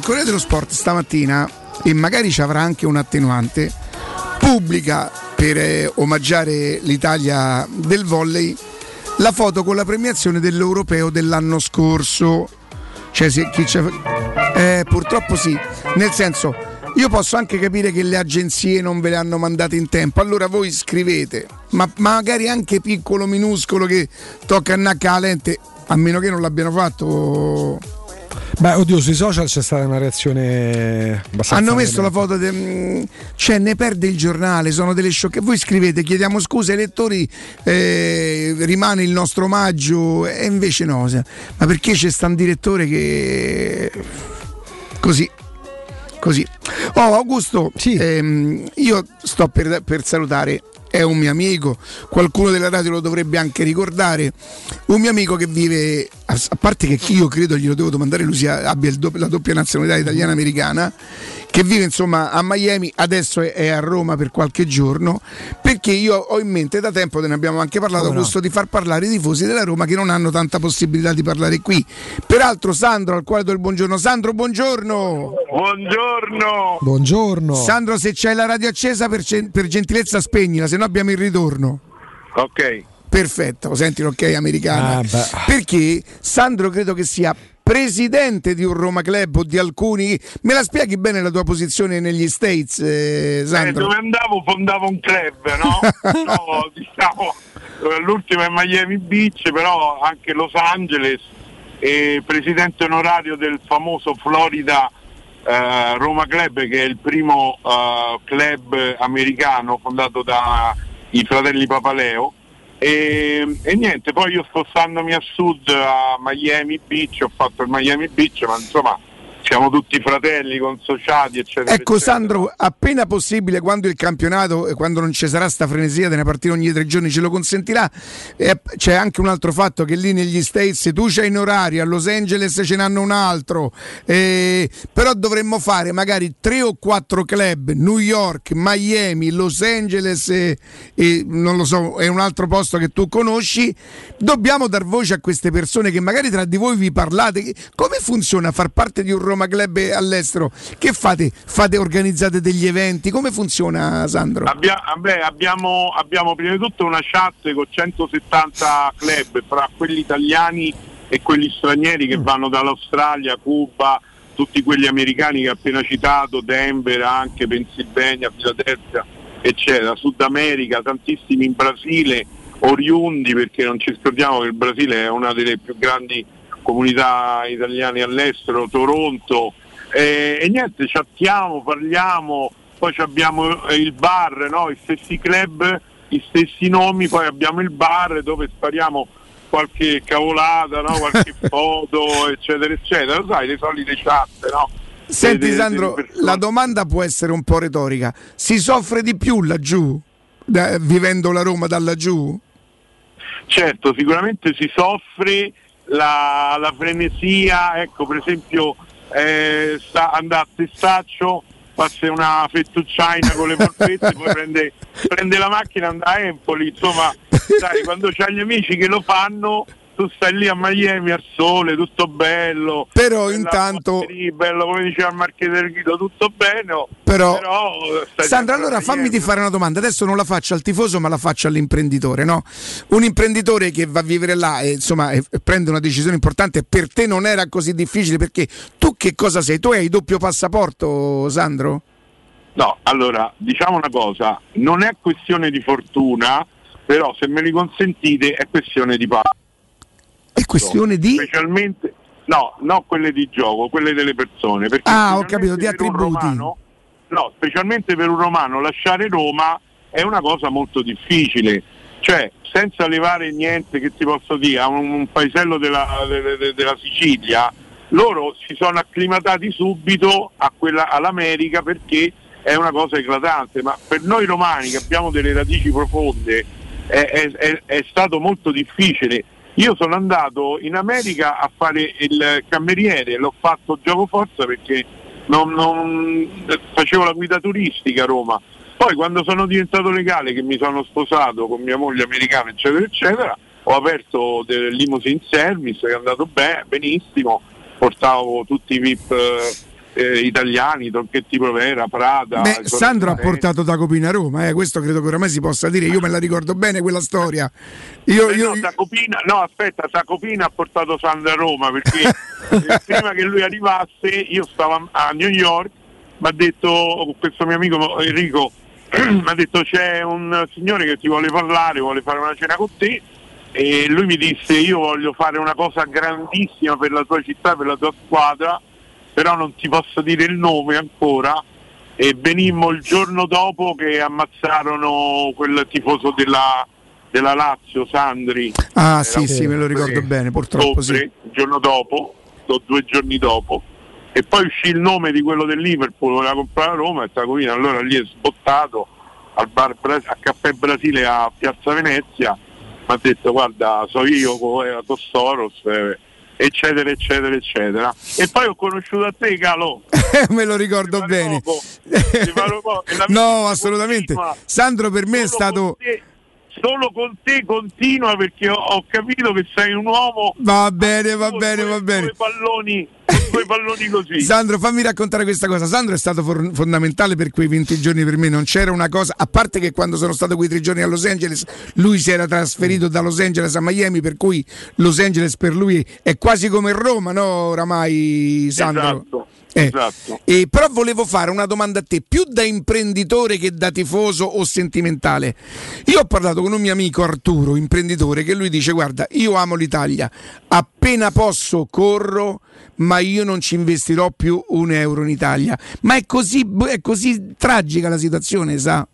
Il Corriere dello Sport stamattina, e magari ci avrà anche un attenuante, pubblica per eh, omaggiare l'Italia del volley la foto con la premiazione dell'europeo dell'anno scorso. Cioè, se chi c'è... Eh, purtroppo sì, nel senso, io posso anche capire che le agenzie non ve le hanno mandate in tempo, allora voi scrivete, ma magari anche piccolo, minuscolo che tocca a nacca la lente, a meno che non l'abbiano fatto. Beh, oddio, sui social c'è stata una reazione abbastanza. Hanno messo la foto, de- mm, cioè ne perde il giornale, sono delle sciocche. Voi scrivete, chiediamo scusa ai lettori, eh, rimane il nostro omaggio, e invece no. Ma perché c'è sta un direttore che. Così. Così. Oh, Augusto, ehm, io sto per, per salutare. È un mio amico, qualcuno della radio lo dovrebbe anche ricordare. Un mio amico che vive, a parte che io credo glielo devo domandare, lui sia- abbia dopp- la doppia nazionalità italiana-americana, che vive insomma a Miami, adesso è, a Roma per qualche giorno, perché io ho in mente da tempo, te ne abbiamo anche parlato, Come no? Augusto, di far parlare i tifosi della Roma che non hanno tanta possibilità di parlare qui. Peraltro Sandro, al quale do il buongiorno. Sandro, buongiorno! Buongiorno! Buongiorno! Sandro, se c'hai la radio accesa, per, per gentilezza spegnila, se no abbiamo il ritorno. Ok. Perfetto, senti l'ok americana. Ah. Perché Sandro credo che sia presidente di un Roma Club o di alcuni. Me la spieghi bene la tua posizione negli States, eh, Eh, Sandro? dove andavo fondavo un club, no? No, diciamo, eh, l'ultimo è Miami Beach, però anche Los Angeles e presidente onorario del famoso Florida eh, Roma Club che è il primo eh, club americano fondato dai fratelli Papaleo e, e niente, poi io spostandomi a sud a Miami Beach, ho fatto il Miami Beach, ma insomma siamo tutti fratelli, consociati, eccetera. Ecco eccetera. Sandro, appena possibile, quando il campionato e quando non ci sarà sta frenesia di una partita ogni tre giorni ce lo consentirà, eh, c'è anche un altro fatto che lì negli States tu c'hai in orario, a Los Angeles ce n'hanno un altro, eh, però dovremmo fare magari tre o quattro club, New York, Miami, Los Angeles e, e non lo so, è un altro posto che tu conosci, dobbiamo dar voce a queste persone che magari tra di voi vi parlate, come funziona far parte di un Roma Club all'estero? Che fate? Fate, organizzate degli eventi? Come funziona Sandro? Abbia- vabbè, abbiamo, abbiamo prima di tutto una chat con 170 club fra quelli italiani e quelli stranieri che vanno dall'Australia, Cuba, tutti quelli americani che ho appena citato, Denver, anche Pennsylvania, Philadelphia, eccetera, Sud America, tantissimi in Brasile, oriundi perché non ci scordiamo che il Brasile è una delle più grandi comunità italiane all'estero, Toronto, eh, e niente, chattiamo, parliamo, poi abbiamo eh, il bar, no? i stessi club, gli stessi nomi, poi abbiamo il bar dove spariamo qualche cavolata, no? qualche foto, eccetera, eccetera, lo sai, le solite chat, no? Senti Delle- Sandro, persone. la domanda può essere un po' retorica. Si soffre di più laggiù, da- vivendo la Roma da laggiù? Certo, sicuramente si soffre, la, la frenesia, ecco per esempio eh, sta, andare a Testaccio, passa una fettucciaina con le polpette, poi prende, prende la macchina e andrà a Empoli, insomma, sai, quando c'hai gli amici che lo fanno, tu stai lì a Miami al sole, tutto bello. Però intanto- bello come diceva il Marchetello Guido, tutto bene. oh. Però- stai Sandra, sempre allora fammi ti fare una domanda. Adesso non la faccio al tifoso, ma la faccio all'imprenditore, no? Un imprenditore che va a vivere là e insomma e- prende una decisione importante, per te non era così difficile perché tu che cosa sei? Tu hai doppio passaporto, Sandro? No, allora, diciamo una cosa, non è questione di fortuna, però se me li consentite è questione di passo. È questione di Specialmente, no, no quelle di gioco, quelle delle persone. Ah, ho capito, di attributi. romano- no, specialmente per un romano lasciare Roma è una cosa molto difficile. Cioè, senza levare niente che ti posso dire a un, un paesello della, de- de- della Sicilia, loro si sono acclimatati subito a quella, all'America perché è una cosa eclatante, ma per noi romani che abbiamo delle radici profonde è, è- è- è stato molto difficile. Io sono andato in America a fare il cameriere, l'ho fatto gioco forza perché non- non- facevo la guida turistica a Roma. Poi quando sono diventato legale, che mi sono sposato con mia moglie americana, eccetera, eccetera, ho aperto del limousine service che è andato bene, benissimo, portavo tutti i VIP eh, italiani, Tronchetti Provera, Prada. Beh, Sandro ha portato Tacopina a Roma, eh, questo credo che oramai si possa dire, io me la ricordo bene quella storia. Io, Eh io- no, Sacopina, no, aspetta, Sacopina ha portato Sandra a Roma perché prima che lui arrivasse io stavo a, a New York, mi ha detto questo mio amico Enrico, mi ha detto c'è un signore che ti vuole parlare, vuole fare una cena con te e lui mi disse io voglio fare una cosa grandissima per la tua città, per la tua squadra, però non ti posso dire il nome ancora e venimmo il giorno dopo che ammazzarono quel tifoso della, della Lazio, Sandri. Ah sì, sì, me lo ricordo bene, purtroppo sì. il giorno dopo, o due giorni dopo. E poi uscì il nome di quello del Liverpool, voleva comprare a Roma e Tacovina allora lì è sbottato al bar Bra- a Caffè Brasile a Piazza Venezia, mi ha detto guarda so io con con Soros, eh, eccetera eccetera eccetera. E poi ho conosciuto a te Calo. me lo ricordo bene. no, assolutamente. Sandro per me è stato... Solo con te continua perché ho, ho capito che sei un uomo Va bene, va bene, va bene. due palloni, con palloni così. Sandro, fammi raccontare questa cosa. Sandro è stato for- fondamentale per quei 20 giorni per me. Non c'era una cosa, a parte che quando sono stato quei tre giorni a Los Angeles, lui si era trasferito da Los Angeles a Miami, per cui Los Angeles per lui è quasi come Roma, no? Oramai, Sandro. Esatto, Eh, esatto. E però volevo fare una domanda a te, più da imprenditore che da tifoso o sentimentale. Io ho parlato con un mio amico Arturo, imprenditore, che lui dice: Guarda, io amo l'Italia, appena posso corro, ma io non ci investirò più un euro in Italia. Ma è così, è così tragica la situazione, sa?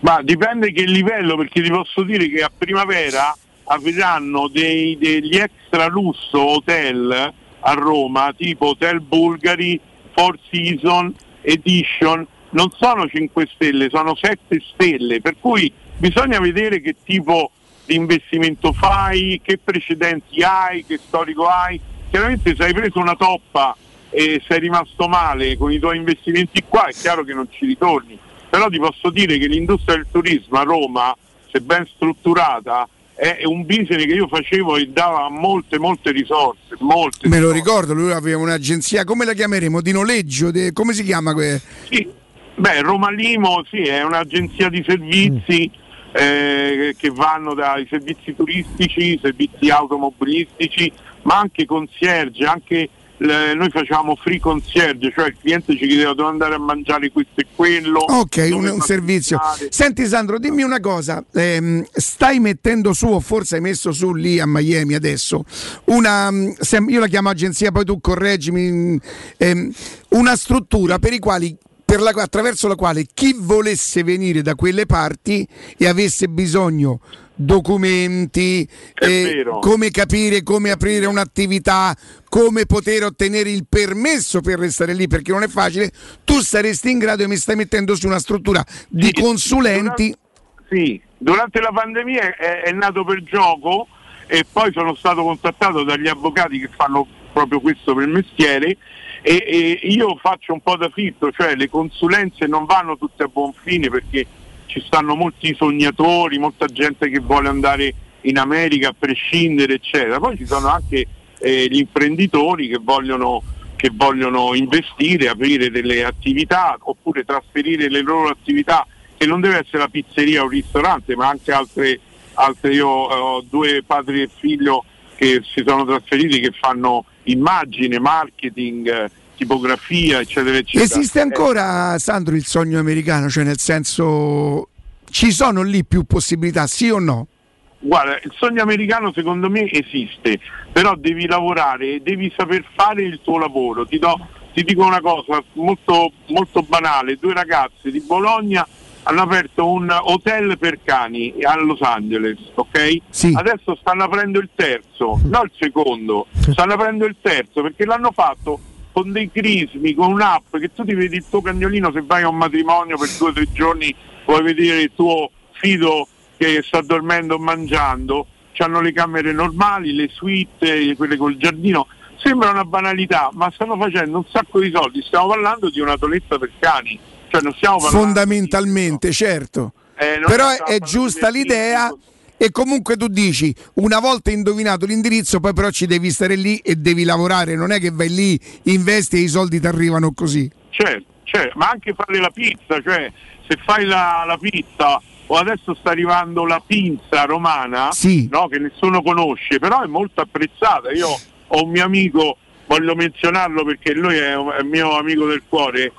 Ma dipende che livello, perché ti posso dire che a primavera apriranno dei- degli extra lusso hotel a Roma, tipo Hotel Bulgari, Four Season, Edition, non sono 5 stelle, sono 7 stelle, per cui bisogna vedere che tipo di investimento fai, che precedenti hai, che storico hai. Chiaramente se hai preso una toppa e sei rimasto male con i tuoi investimenti qua, è chiaro che non ci ritorni. Però ti posso dire che l'industria del turismo a Roma, se ben strutturata, è un business che io facevo e dava molte, molte risorse. Molte Me lo risorse. ricordo, lui aveva un'agenzia, come la chiameremo? Di noleggio? De- come si chiama? que- Sì, beh, Roma Limo sì, è un'agenzia di servizi eh, che vanno dai servizi turistici, servizi automobilistici, ma anche concierge, anche le- noi facciamo free concierge, cioè il cliente ci chiedeva dove andare a mangiare questo e quello. Ok, un, un servizio. Senti Sandro, dimmi una cosa, ehm, stai mettendo su, o forse hai messo su lì a Miami adesso, una, mm, sem- io la chiamo agenzia, poi tu correggimi, mm, ehm, una struttura per i quali per la- attraverso la quale chi volesse venire da quelle parti e avesse bisogno documenti, eh, come capire come aprire un'attività, come poter ottenere il permesso per restare lì, perché non è facile, tu saresti in grado e mi stai mettendo su una struttura di consulenti. Sì, durante la pandemia è, è nato per gioco e poi sono stato contattato dagli avvocati che fanno proprio questo per mestiere e, e io faccio un po' da filtro, cioè le consulenze non vanno tutte a buon fine perché ci stanno molti sognatori, molta gente che vuole andare in America a prescindere, eccetera. Poi ci sono anche eh, gli imprenditori che vogliono, che vogliono investire, aprire delle attività oppure trasferire le loro attività, che non deve essere la pizzeria o un ristorante, ma anche altre, altre io ho due padri e figlio che si sono trasferiti che fanno immagine, marketing, eh, tipografia, eccetera, eccetera. Esiste ancora, Sandro, il sogno americano? Cioè, nel senso, ci sono lì più possibilità, sì o no? Guarda, il sogno americano secondo me esiste, però devi lavorare, devi saper fare il tuo lavoro. Ti, do- ti dico una cosa molto, molto banale, due ragazze di Bologna hanno aperto un hotel per cani a Los Angeles, ok? Adesso stanno aprendo il terzo, non il secondo, stanno aprendo il terzo perché l'hanno fatto con dei crismi, con un'app che tu ti vedi il tuo cagnolino se vai a un matrimonio per due o tre giorni, vuoi vedere il tuo fido che sta dormendo o mangiando, hanno le camere normali, le suite, quelle col giardino. Sembra una banalità, ma stanno facendo un sacco di soldi. Stiamo parlando di una toletta per cani. Cioè non stiamo parlando Fondamentalmente, certo. Eh, Però è, è giusta di l'idea. E comunque tu dici, una volta indovinato l'indirizzo, poi però ci devi stare lì e devi lavorare, non è che vai lì, investi e i soldi ti arrivano così. Certo, certo, ma anche fare la pizza, cioè se fai la, la pizza o adesso sta arrivando la pinza romana, no, che nessuno conosce, però è molto apprezzata. Io ho un mio amico, voglio menzionarlo perché lui è un mio amico del cuore,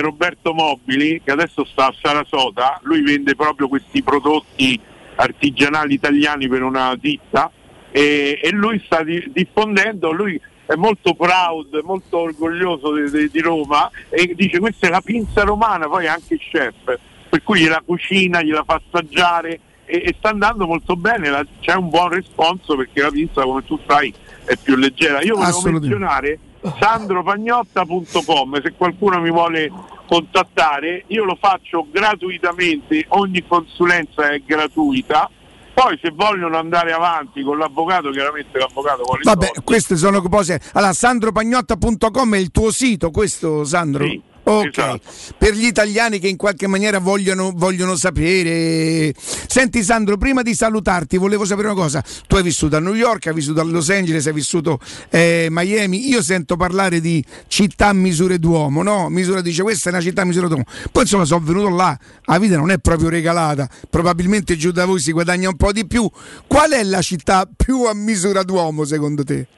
Roberto Mobili, che adesso sta a Sarasota, lui vende proprio questi prodotti artigianali italiani per una ditta e, e lui sta di- diffondendo, lui è molto proud, molto orgoglioso di, di- di Roma e dice questa è la pinza romana, poi è anche chef, per cui gliela cucina, gliela fa assaggiare e, e sta andando molto bene, la- c'è un buon responso perché la pinza come tu sai è più leggera. Io volevo menzionare sandropagnotta.com se qualcuno mi vuole contattare io lo faccio gratuitamente ogni consulenza è gratuita poi se vogliono andare avanti con l'avvocato chiaramente l'avvocato vuole Vabbè, soldi. queste sono cose. Allora, sandropagnotta.com è il tuo sito, questo Sandro? Sì, Ok, esatto. per gli italiani che in qualche maniera vogliono, vogliono sapere. Senti Sandro, prima di salutarti volevo sapere una cosa. Tu hai vissuto a New York, hai vissuto a Los Angeles, hai vissuto eh, Miami. Io sento parlare di città a misure d'uomo, no? Misura dice questa è una città a misura d'uomo. Poi insomma sono venuto là, la vita non è proprio regalata, probabilmente giù da voi si guadagna un po' di più. Qual è la città più a misura d'uomo secondo te?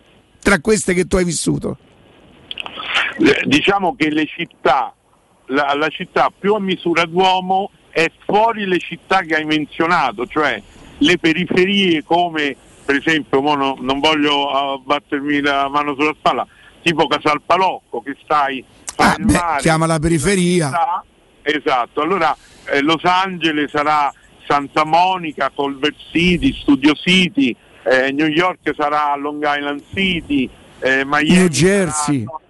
Tra queste che tu hai vissuto? Eh, diciamo che le città la, la città più a misura d'uomo è fuori le città che hai menzionato cioè le periferie come per esempio mo no- non voglio battermi la mano sulla spalla tipo Casalpalocco che stai Ah, al mare chiama la periferia. città. Esatto, allora eh, Los Angeles sarà Santa Monica, Culver City, Studio City, eh, New York sarà Long Island City, eh, Miami New Jersey. sarà-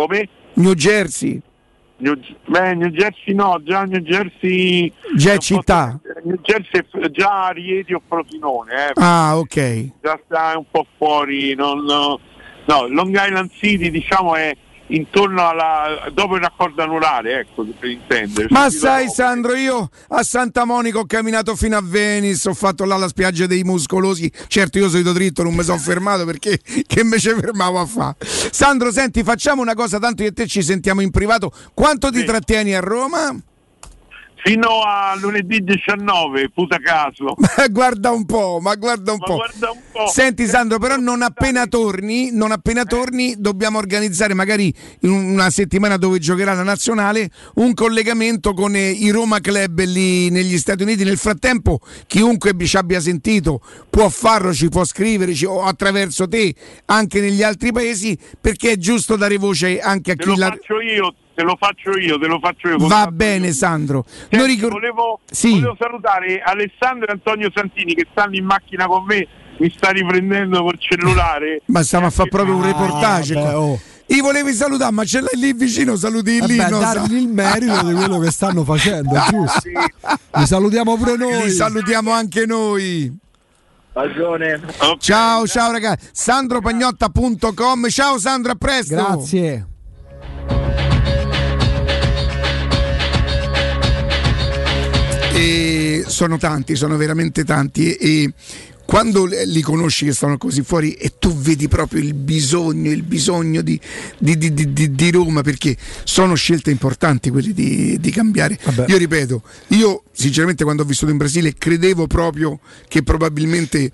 come? New Jersey, New, beh, New Jersey no, già New Jersey già città. New Jersey è già Rieti o Frosinone, eh, Ah, ok. già sta un po' fuori, non, no, Long Island City diciamo è intorno alla dopo il raccordo anulare, ecco per intendere. Ma Subito sai. Sandro, io a Santa Monica ho camminato fino a Venice, ho fatto là la spiaggia dei muscolosi. Certo, io sono dritto, non mi sono fermato perché che me ci fermavo a fa. Sandro, senti, facciamo una cosa, tanto io e te ci sentiamo in privato. Quanto ti trattieni a Roma? Fino a lunedì 19, puta caso. Ma guarda un po', ma guarda un Ma po'. guarda un po'. Senti Sandro, però non appena torni, non appena torni, dobbiamo organizzare magari in una settimana dove giocherà la nazionale un collegamento con eh, i Roma Club lì negli Stati Uniti. Nel frattempo, chiunque ci abbia sentito può farlo, ci può scriverci o attraverso te anche negli altri paesi, perché è giusto dare voce anche a Te chi lo la. faccio io, te lo faccio io, te lo faccio io. Va bene, Sandro. Senti, Noi ricor- volevo, Sì. volevo salutare Alessandro e Antonio Santini che stanno in macchina con me, mi sta riprendendo col cellulare. Ma stiamo a fare proprio un reportage. vabbè, qua. oh. Io volevi salutare, ma ce l'hai lì vicino, saluti lì. Vabbè, no? dargli il merito di quello che stanno facendo, giusto. Li salutiamo pure noi. Li salutiamo anche noi. Ragione. Ciao, ciao ragazzi. Sandropagnotta.com. Ciao Sandro, a presto. Grazie. E sono tanti, sono veramente tanti. E, quando li conosci che stanno così fuori e tu vedi proprio il bisogno, il bisogno di, di- di- di- Roma, perché sono scelte importanti quelle di, di cambiare. Io ripeto, io sinceramente quando ho vissuto in Brasile credevo proprio che probabilmente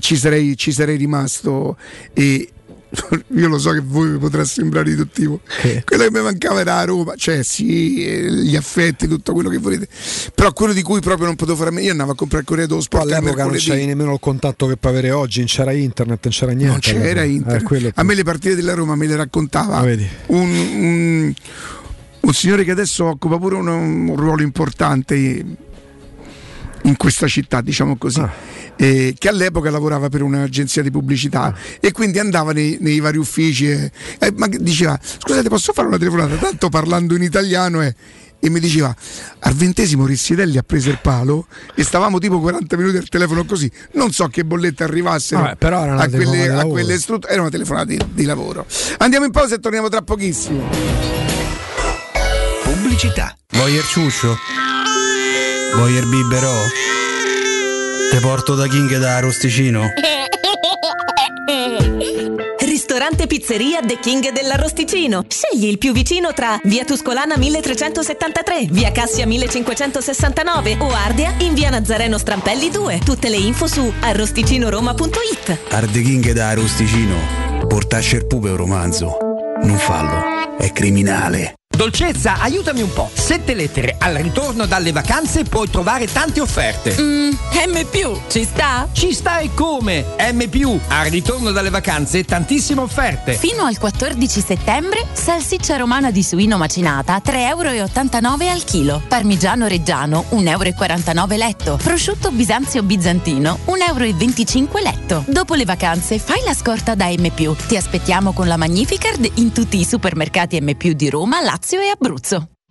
ci sarei, ci sarei rimasto e io lo so che voi vi potrà sembrare riduttivo. Quello che mi mancava era a Roma cioè sì eh, gli affetti tutto quello che volete. Però quello di cui proprio non potevo fare a me io andavo a comprare il Corriere dello Sport All'epoca non c'avevi nemmeno il contatto che puoi avere oggi, non c'era internet, non c'era niente. non c'era internet. Eh, a me le partite della Roma me le raccontava Ah, un, un- un signore che adesso occupa pure un, un ruolo importante in questa città, diciamo così, Ah. eh, che all'epoca lavorava per un'agenzia di pubblicità Ah. e quindi andava nei, nei vari uffici e, e ma diceva scusate posso fare una telefonata, tanto parlando in italiano eh, e mi diceva al ventesimo Rissidelli ha preso il palo e stavamo tipo 40 minuti al telefono così non so che bollette arrivassero Vabbè, però era una a quelle, a quelle strut- era una telefonata di, di lavoro andiamo in pausa e torniamo tra pochissimo Pubblicità. Vuoi il ciuscio? Vuoi il biberò? Te porto da King da Rosticino? Ristorante Pizzeria The King dell'Arrosticino. Scegli il più vicino tra Via Tuscolana 1373, Via Cassia 1569 o Ardea in Via Nazareno Strampelli 2. Tutte le info su arrosticinoroma.it. Arde King da Rosticino. Portasce il pupe un romanzo. Non fallo. È criminale. Dolcezza, aiutami un po'. Sette lettere. Al ritorno dalle vacanze puoi trovare tante offerte. Mm, M ci sta? Ci sta e come? M al ritorno dalle vacanze tantissime offerte. Fino al 14 settembre, salsiccia romana di suino macinata 3,89 euro al chilo. Parmigiano reggiano 1,49 euro letto. Prosciutto bisanzio bizantino 1,25 euro letto. Dopo le vacanze fai la scorta da M. Ti aspettiamo con la Magnificard in tutti i supermercati M di Roma, Lazio e Abruzzo.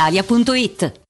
brispalitalia.it.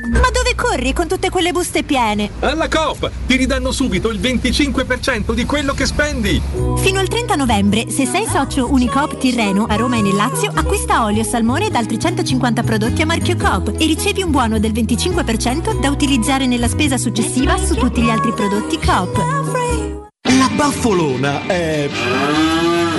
Ma dove corri con tutte quelle buste piene? Alla Coop ti ridanno subito il 25% di quello che spendi. Fino al 30 novembre, se sei socio Unicoop Tirreno a Roma e nel Lazio, acquista olio, salmone ed altri 150 prodotti a marchio Coop e ricevi un buono del 25% da utilizzare nella spesa successiva su tutti gli altri prodotti Coop. La baffolona è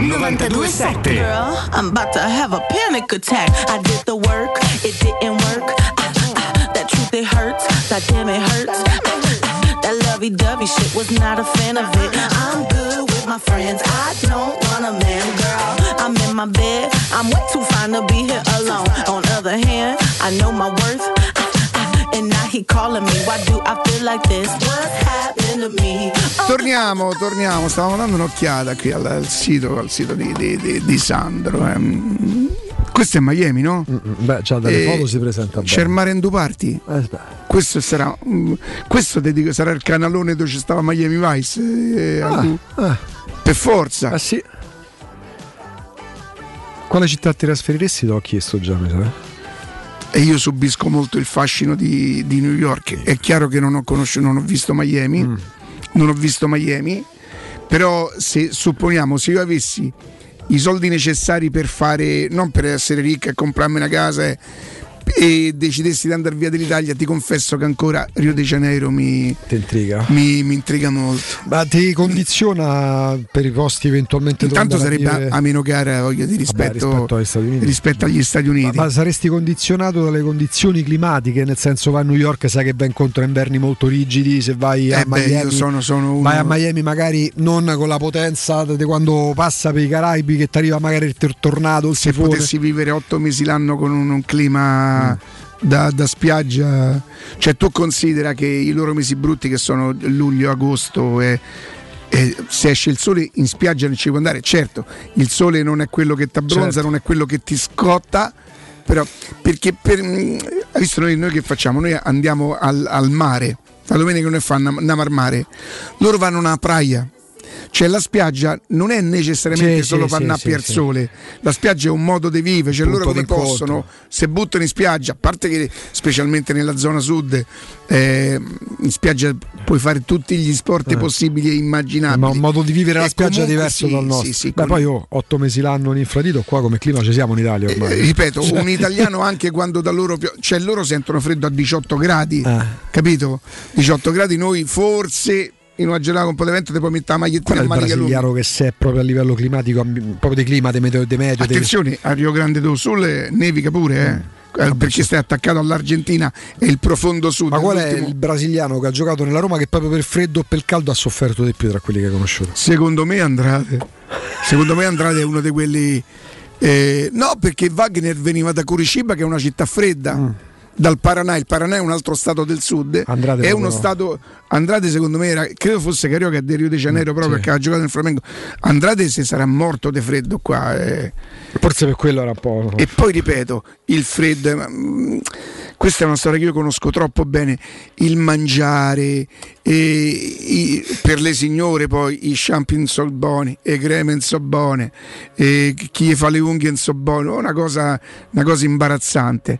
927 Girl, I'm about to have a panic attack. I did the work, it didn't work. Ah, ah, that truth, it hurts. That damn, it hurts. Ah, ah, that lovey dovey shit was not a fan of it. I'm good with my friends. I don't want a man, girl. I'm in my bed. I'm way too fine to be here alone. On other hand, I know my worth. Ah, ah, and now he calling me. Why do I feel like this? What's happened to me? Torniamo, torniamo, stavamo dando un'occhiata qui al, al sito, al sito di, di- di- di Sandro. ehm. Questo è Miami, no? Beh, già dalle E foto si presenta C'è il bene. Mare in Party? Questo sarà, mm, questo ti dico, sarà il canalone dove ci stava Miami Vice. eh, Ah, Agu. Per forza. Ah sì. Quale città ti trasferiresti? Te l'ho chiesto già, mi sa. E io subisco molto il fascino di, di New York. È chiaro che non ho conosciuto, non ho visto Miami. Mm. Non ho visto Miami. Però se supponiamo, se io avessi i soldi necessari per fare, non per essere ricca e comprarmi una casa e decidessi di andare via dall'Italia, ti confesso che ancora Rio de Janeiro mi, intriga? mi, mi intriga molto. Ma ti condiziona per i posti eventualmente dove Intanto a sarebbe a, a meno gara voglio dire, Vabbè, rispetto, rispetto agli Stati Uniti. rispetto agli Stati Uniti. Ma, ma saresti condizionato dalle condizioni climatiche, nel senso vai a New York sai che vai incontro a inverni molto rigidi, se vai a Eh beh, Miami io sono- sono uno- vai a Miami magari non con la potenza di quando passa per i Caraibi che ti arriva magari il tornado, il se tifone. potessi vivere otto mesi l'anno con un, un clima da, da spiaggia, cioè tu considera che i loro mesi brutti che sono luglio, agosto e, e se esce il sole in spiaggia non ci puoi andare, certo il sole non è quello che ti abbronza, Certo. non è quello che ti scotta, però perché per, visto noi, noi che facciamo? Noi andiamo al, al mare, la domenica noi fanno andiamo al mare, loro vanno a una praia. Cioè la spiaggia non è necessariamente solo sì, pannappi al sole, la spiaggia è un modo di vivere, cioè Punto loro come possono, se buttano in spiaggia, a parte che specialmente nella zona sud, eh, in spiaggia puoi fare tutti gli sport Eh. possibili e immaginabili. Ma un modo di vivere la spiaggia comunque diverso sì, dal nostro. sì, sì, Beh, con- poi io otto mesi l'anno in infradito, qua come clima ci siamo in Italia ormai. Eh, ripeto, Cioè- un italiano anche quando da loro pio- cioè loro sentono freddo a 18 gradi, Eh. capito? 18 gradi noi forse in una giornata con un po' di vento ti puoi mettere la magliettina è a il maniche lunghe. brasiliano che se è proprio a livello climatico, proprio di clima, di meteo, di di- Attenzione, a Rio Grande do Sul eh, nevica pure, eh. Eh, perché stai attaccato all'Argentina e il profondo sud. Ma qual è il brasiliano che ha giocato nella Roma che proprio per freddo o per caldo ha sofferto di più tra quelli che hai conosciuto? Secondo me Andrade. Secondo me Andrade è uno di quelli. eh, no, perché Wagner veniva da Curiciba, che è una città fredda. Dal Paranà, il Paranà è un altro stato del sud. Andrade è proprio- uno stato. Andrade, secondo me, era, credo fosse Carioca di Rio de Janeiro proprio Mm, sì. perché ha giocato nel Flamengo. Andrade se sarà morto di freddo qua. eh. Forse per quello era un po'. E poi ripeto, il freddo. ma, mm, questa è una storia che io conosco troppo bene. Il mangiare, e i- per le signore poi i sono buoni, e creme sono buone, e chi fa le unghie sono buone, una cosa, una cosa imbarazzante.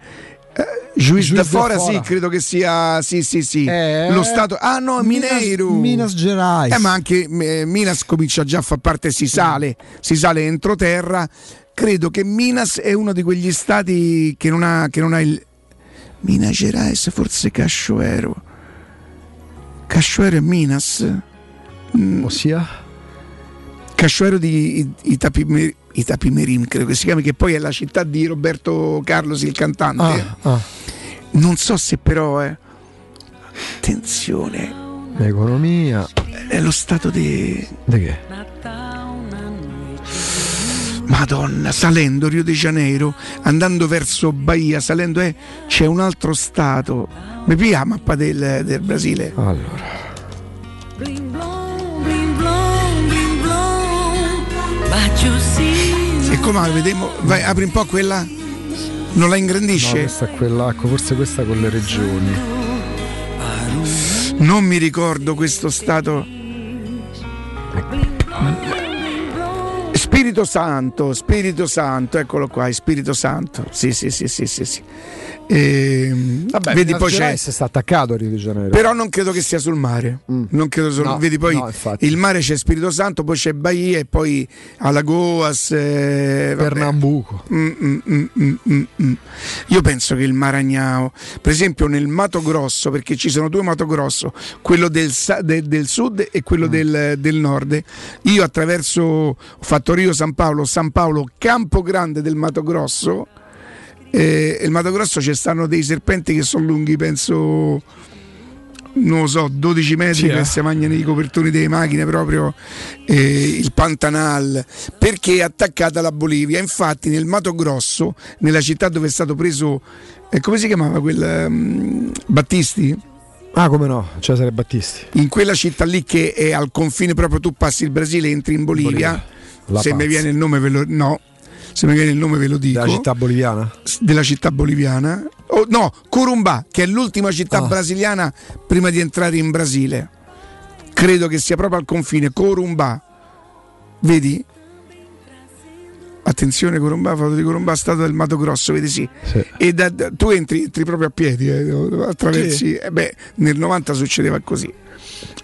Eh, Juiz da de Fora, sì, credo che sia sì, sì, sì. Eh, lo stato. Ah no, Minas- Mineiro. Minas Gerais. Eh, ma anche eh, Minas comincia già a far parte, si sale, si sale entroterra. Credo che Minas è uno di quegli stati che non ha, che non ha il. Minas Gerais, forse Cascioero. Cascioero e Minas? Mm. Ossia? Cascioero di Itapimer- Itapimerim, credo che si chiami, che poi è la città di Roberto Carlos, il cantante. Ah, ah. Non so se però è. Attenzione. L'economia. È lo stato di. Di che? Madonna, salendo Rio de Janeiro, andando verso Bahia, salendo eh, c'è un altro stato. Mi pia la mappa del, del Brasile. Allora. E come vediamo? Vai, apri un po' quella. Non la No, ingrandisce? questa è quella, ecco, forse questa con le regioni. Non mi ricordo questo stato. Spirito Santo, Spirito Santo, eccolo qua, Spirito Santo. Sì, sì, sì, sì, sì. sì. Ehm, Vabbè, vedi poi c'è. Sta attaccato a Rio de Janeiro. Però non credo che sia sul mare. Non credo sul- No, Vedi poi no, il mare c'è Spirito Santo, poi c'è Bahia e poi Alagoas. Eh. Pernambuco. Mm, mm, mm, mm, mm, mm. Io penso che il Maragnao, per esempio nel Mato Grosso, perché ci sono due Mato Grosso, quello del, sa- de- del sud e quello del, del nord, io attraverso ho fatto Rio San Paolo, San Paolo, Campo Grande del Mato Grosso, eh, il Mato Grosso ci stanno dei serpenti che sono lunghi, penso non lo so, 12 metri Sì, che eh. si mangiano i copertoni delle macchine proprio eh, il Pantanal perché è attaccata alla Bolivia infatti nel Mato Grosso nella città dove è stato preso eh, come si chiamava quel mm, Battisti? Ah, come no, Cesare Battisti. in quella città lì che è al confine proprio tu passi il Brasile e entri in Bolivia, Bolivia. La se mi Paz. viene il nome ve lo no se mi viene il nome ve lo dico Della città boliviana? della città boliviana. Oh, no, Corumbá, che è l'ultima città Ah. brasiliana prima di entrare in Brasile. Credo che sia proprio al confine, Corumbá. Vedi? Attenzione, Corumbá, foto di Corumbá, stato del Mato Grosso, vedi sì. E da- da- tu entri, entri proprio a piedi, eh, attraversi. eh, beh, nel 90 succedeva così.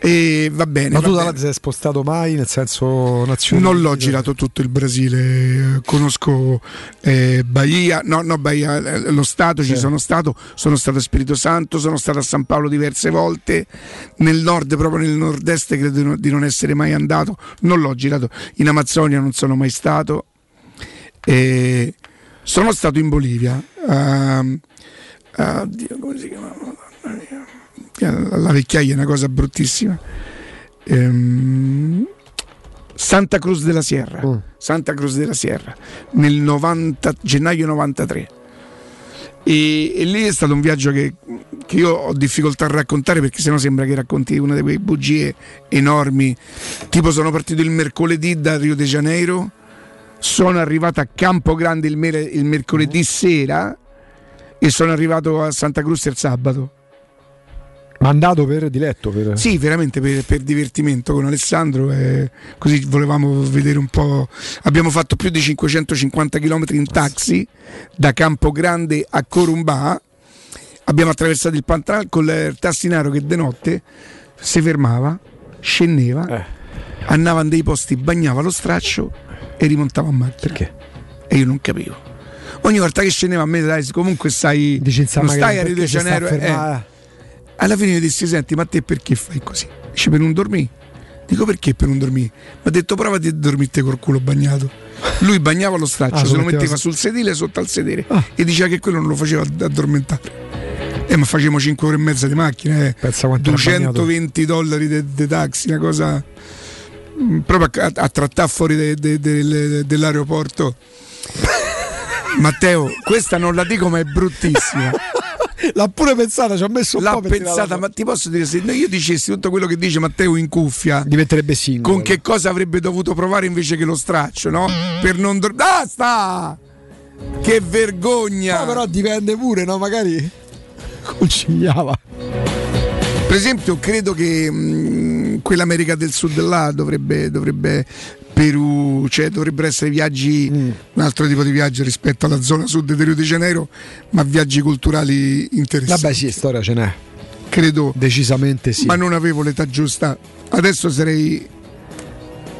E va bene. Ma va tu bene. ti sei spostato mai nel senso nazionale? Non l'ho girato tutto il Brasile, eh, conosco eh, Bahia, no, no, Bahia, eh, lo Stato ci sono stato, sono stato a Spirito Santo, sono stato a San Paolo diverse volte, nel nord, proprio nel nord-est credo di non- essere mai andato, non l'ho girato, in Amazzonia non sono mai stato, sono stato in Bolivia, ehm, oddio, come si chiama? Mia. La vecchiaia è una cosa bruttissima. Ehm, Santa Cruz della Sierra, Santa Cruz della Sierra, nel 90 gennaio 93. E, e lì è stato un viaggio che, che io ho difficoltà a raccontare perché sennò sembra che racconti una di quelle bugie enormi. Tipo sono partito il mercoledì da Rio de Janeiro, sono arrivato a Campo Grande il, mere- il mercoledì sera e sono arrivato a Santa Cruz il sabato. Mandato per diletto? Per... Sì, veramente per, per divertimento con Alessandro, eh, così volevamo vedere un po'. Abbiamo fatto più di 550 km in taxi da Campogrande a Corumbà. Abbiamo attraversato il Pantanal con il tassinaro che de notte si fermava, scendeva, andava in dei posti, bagnava lo straccio e rimontava a macchina. Perché? E io non capivo. Ogni volta che scendeva a me, dai, comunque stai. non stai a Rio de Janeiro. eh. Alla fine mi dissi, senti, ma te perché fai così? Dice per non dormire. Dico perché per non dormire? Mi ha detto prova di dormirte col culo bagnato. Lui bagnava lo straccio, Ah, se lo metteva metteva su- sul sedile sotto al sedere e diceva che quello non lo faceva ad- addormentare. Eh, ma facevamo 5 ore e mezza di macchina, eh. Pensa quanto era 220 dollari di taxi, una cosa mm, proprio a, a trattare fuori de- de- del- dell'aeroporto. Matteo, questa non la dico ma è bruttissima. L'ha pure pensata, ci ho messo un L'ha po' per tirarla pensata, ma ti posso dire, se io dicessi tutto quello che dice Matteo in cuffia, diventerebbe singolo. Con che cosa avrebbe dovuto provare invece che lo straccio, no? Per non dormire. Basta! Che vergogna! No, però dipende pure, no? Magari conciliava. Per esempio, credo che mh, quell'America del Sud là dovrebbe, dovrebbe Perù, cioè dovrebbero essere viaggi, un altro tipo di viaggio rispetto alla zona sud di Rio de Janeiro, ma viaggi culturali interessanti. Vabbè, sì, storia ce n'è. Credo. Decisamente sì. Ma non avevo l'età giusta. Adesso sarei.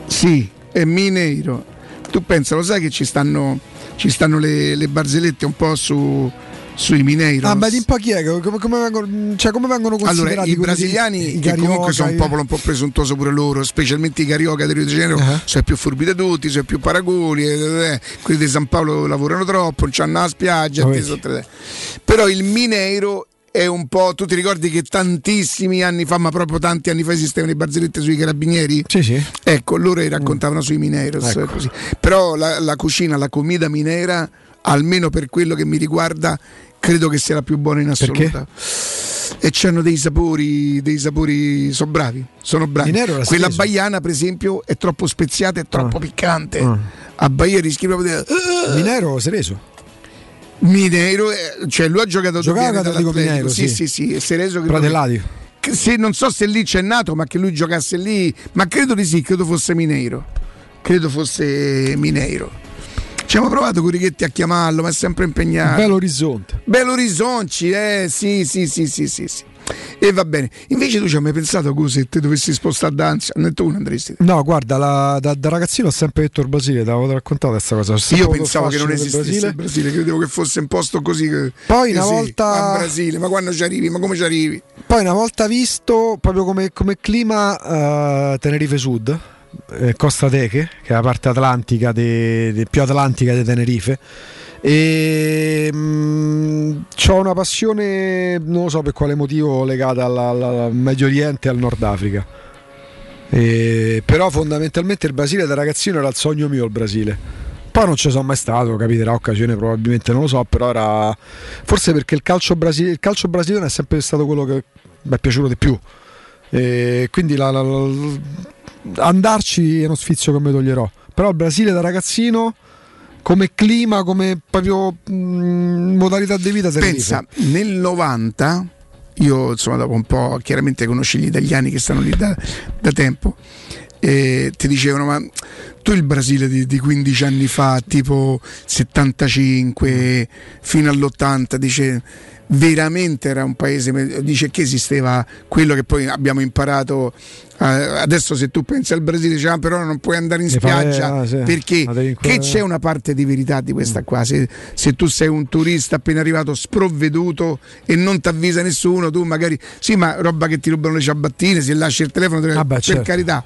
Sì, è Mineiro. Tu pensa, lo sai che ci stanno, ci stanno le, le barzellette un po' su, sui Mineiros. Ah, ma di un po' chi è? Come, come vengono, cioè, come vengono considerati allora, i brasiliani, i che comunque sono un i- popolo un po' presuntuoso pure loro, specialmente i carioca di Rio de Janeiro, Uh-huh. sono più furbi di tutti, sono più paragoni, eh, eh, quelli di San Paolo lavorano troppo, non hanno la spiaggia, tre- però il Mineiro è un po'. Tu ti ricordi che tantissimi anni fa, ma proprio tanti anni fa, esistevano i barzellette sui carabinieri? Sì, sì. Ecco, loro raccontavano sui Mineiros. Ecco. così. Però la, la cucina, la comida minera, almeno per quello che mi riguarda, credo che sia la più buona in assoluta. E c'hanno dei sapori, dei sapori, sono bravi, sono bravi. Minero Quella baiana, per esempio, è troppo speziata, è troppo Ah. piccante. Ah. A Bahia rischi proprio di. Minero Sereso. Mineiro, eh, cioè lui ha giocato Giocava dall'Atletico, Mineiro, sì, sì. sì, sì, e Sereso che Pratellati. se, non so se lì c'è nato, ma che lui giocasse lì, ma credo di sì, credo fosse Mineiro. Credo fosse Mineiro. Ci abbiamo provato con Righetti a chiamarlo, ma è sempre impegnato. Bello orizzonte. Bello Orizzonci, eh, sì, sì, sì, sì, sì, sì. E va bene. Invece tu ci hai mai pensato a se te dovessi spostare a Danza? Ne tu ne andresti? No, guarda, la- da, da ragazzino ho sempre detto il Brasile, te l'avevo raccontato questa cosa. Io pensavo che non il esistesse il Brasile, credevo che fosse un posto così. Poi che una volta- Ma Brasile, ma quando ci arrivi? Ma come ci arrivi? Poi una volta visto proprio come, come clima eh, Tenerife Sud, eh, Costa Teche, che è la parte atlantica de- de- più atlantica di Tenerife. E ho una passione, non lo so per quale motivo, legata al Medio Oriente e al Nord Africa. E- però fondamentalmente il Brasile da ragazzino era il sogno mio il Brasile. Poi non ci sono mai stato, capiterà occasione probabilmente, non lo so, però era forse perché il calcio, brasile- il calcio brasiliano è sempre stato quello che mi è piaciuto di più. E quindi la- la- la- andarci è uno sfizio che mi toglierò. Però il Brasile da ragazzino come clima, come proprio mh, modalità di vita. Pensa, nel 90, io insomma dopo un po' chiaramente conosci gli italiani che stanno lì da, da tempo, e ti dicevano ma tu il Brasile di, di 15 anni fa, tipo 75 fino all'80, dice veramente era un paese, dice che esisteva quello che poi abbiamo imparato. eh, adesso se tu pensi al Brasile, dici, "Ah, però non puoi andare in spiaggia sì. perché che c'è una parte di verità di questa qua. Se, se tu sei un turista appena arrivato sprovveduto e non ti avvisa nessuno, tu magari sì, ma roba che ti rubano le ciabattine, se lasci il telefono, te- Ah, beh, per certo. carità.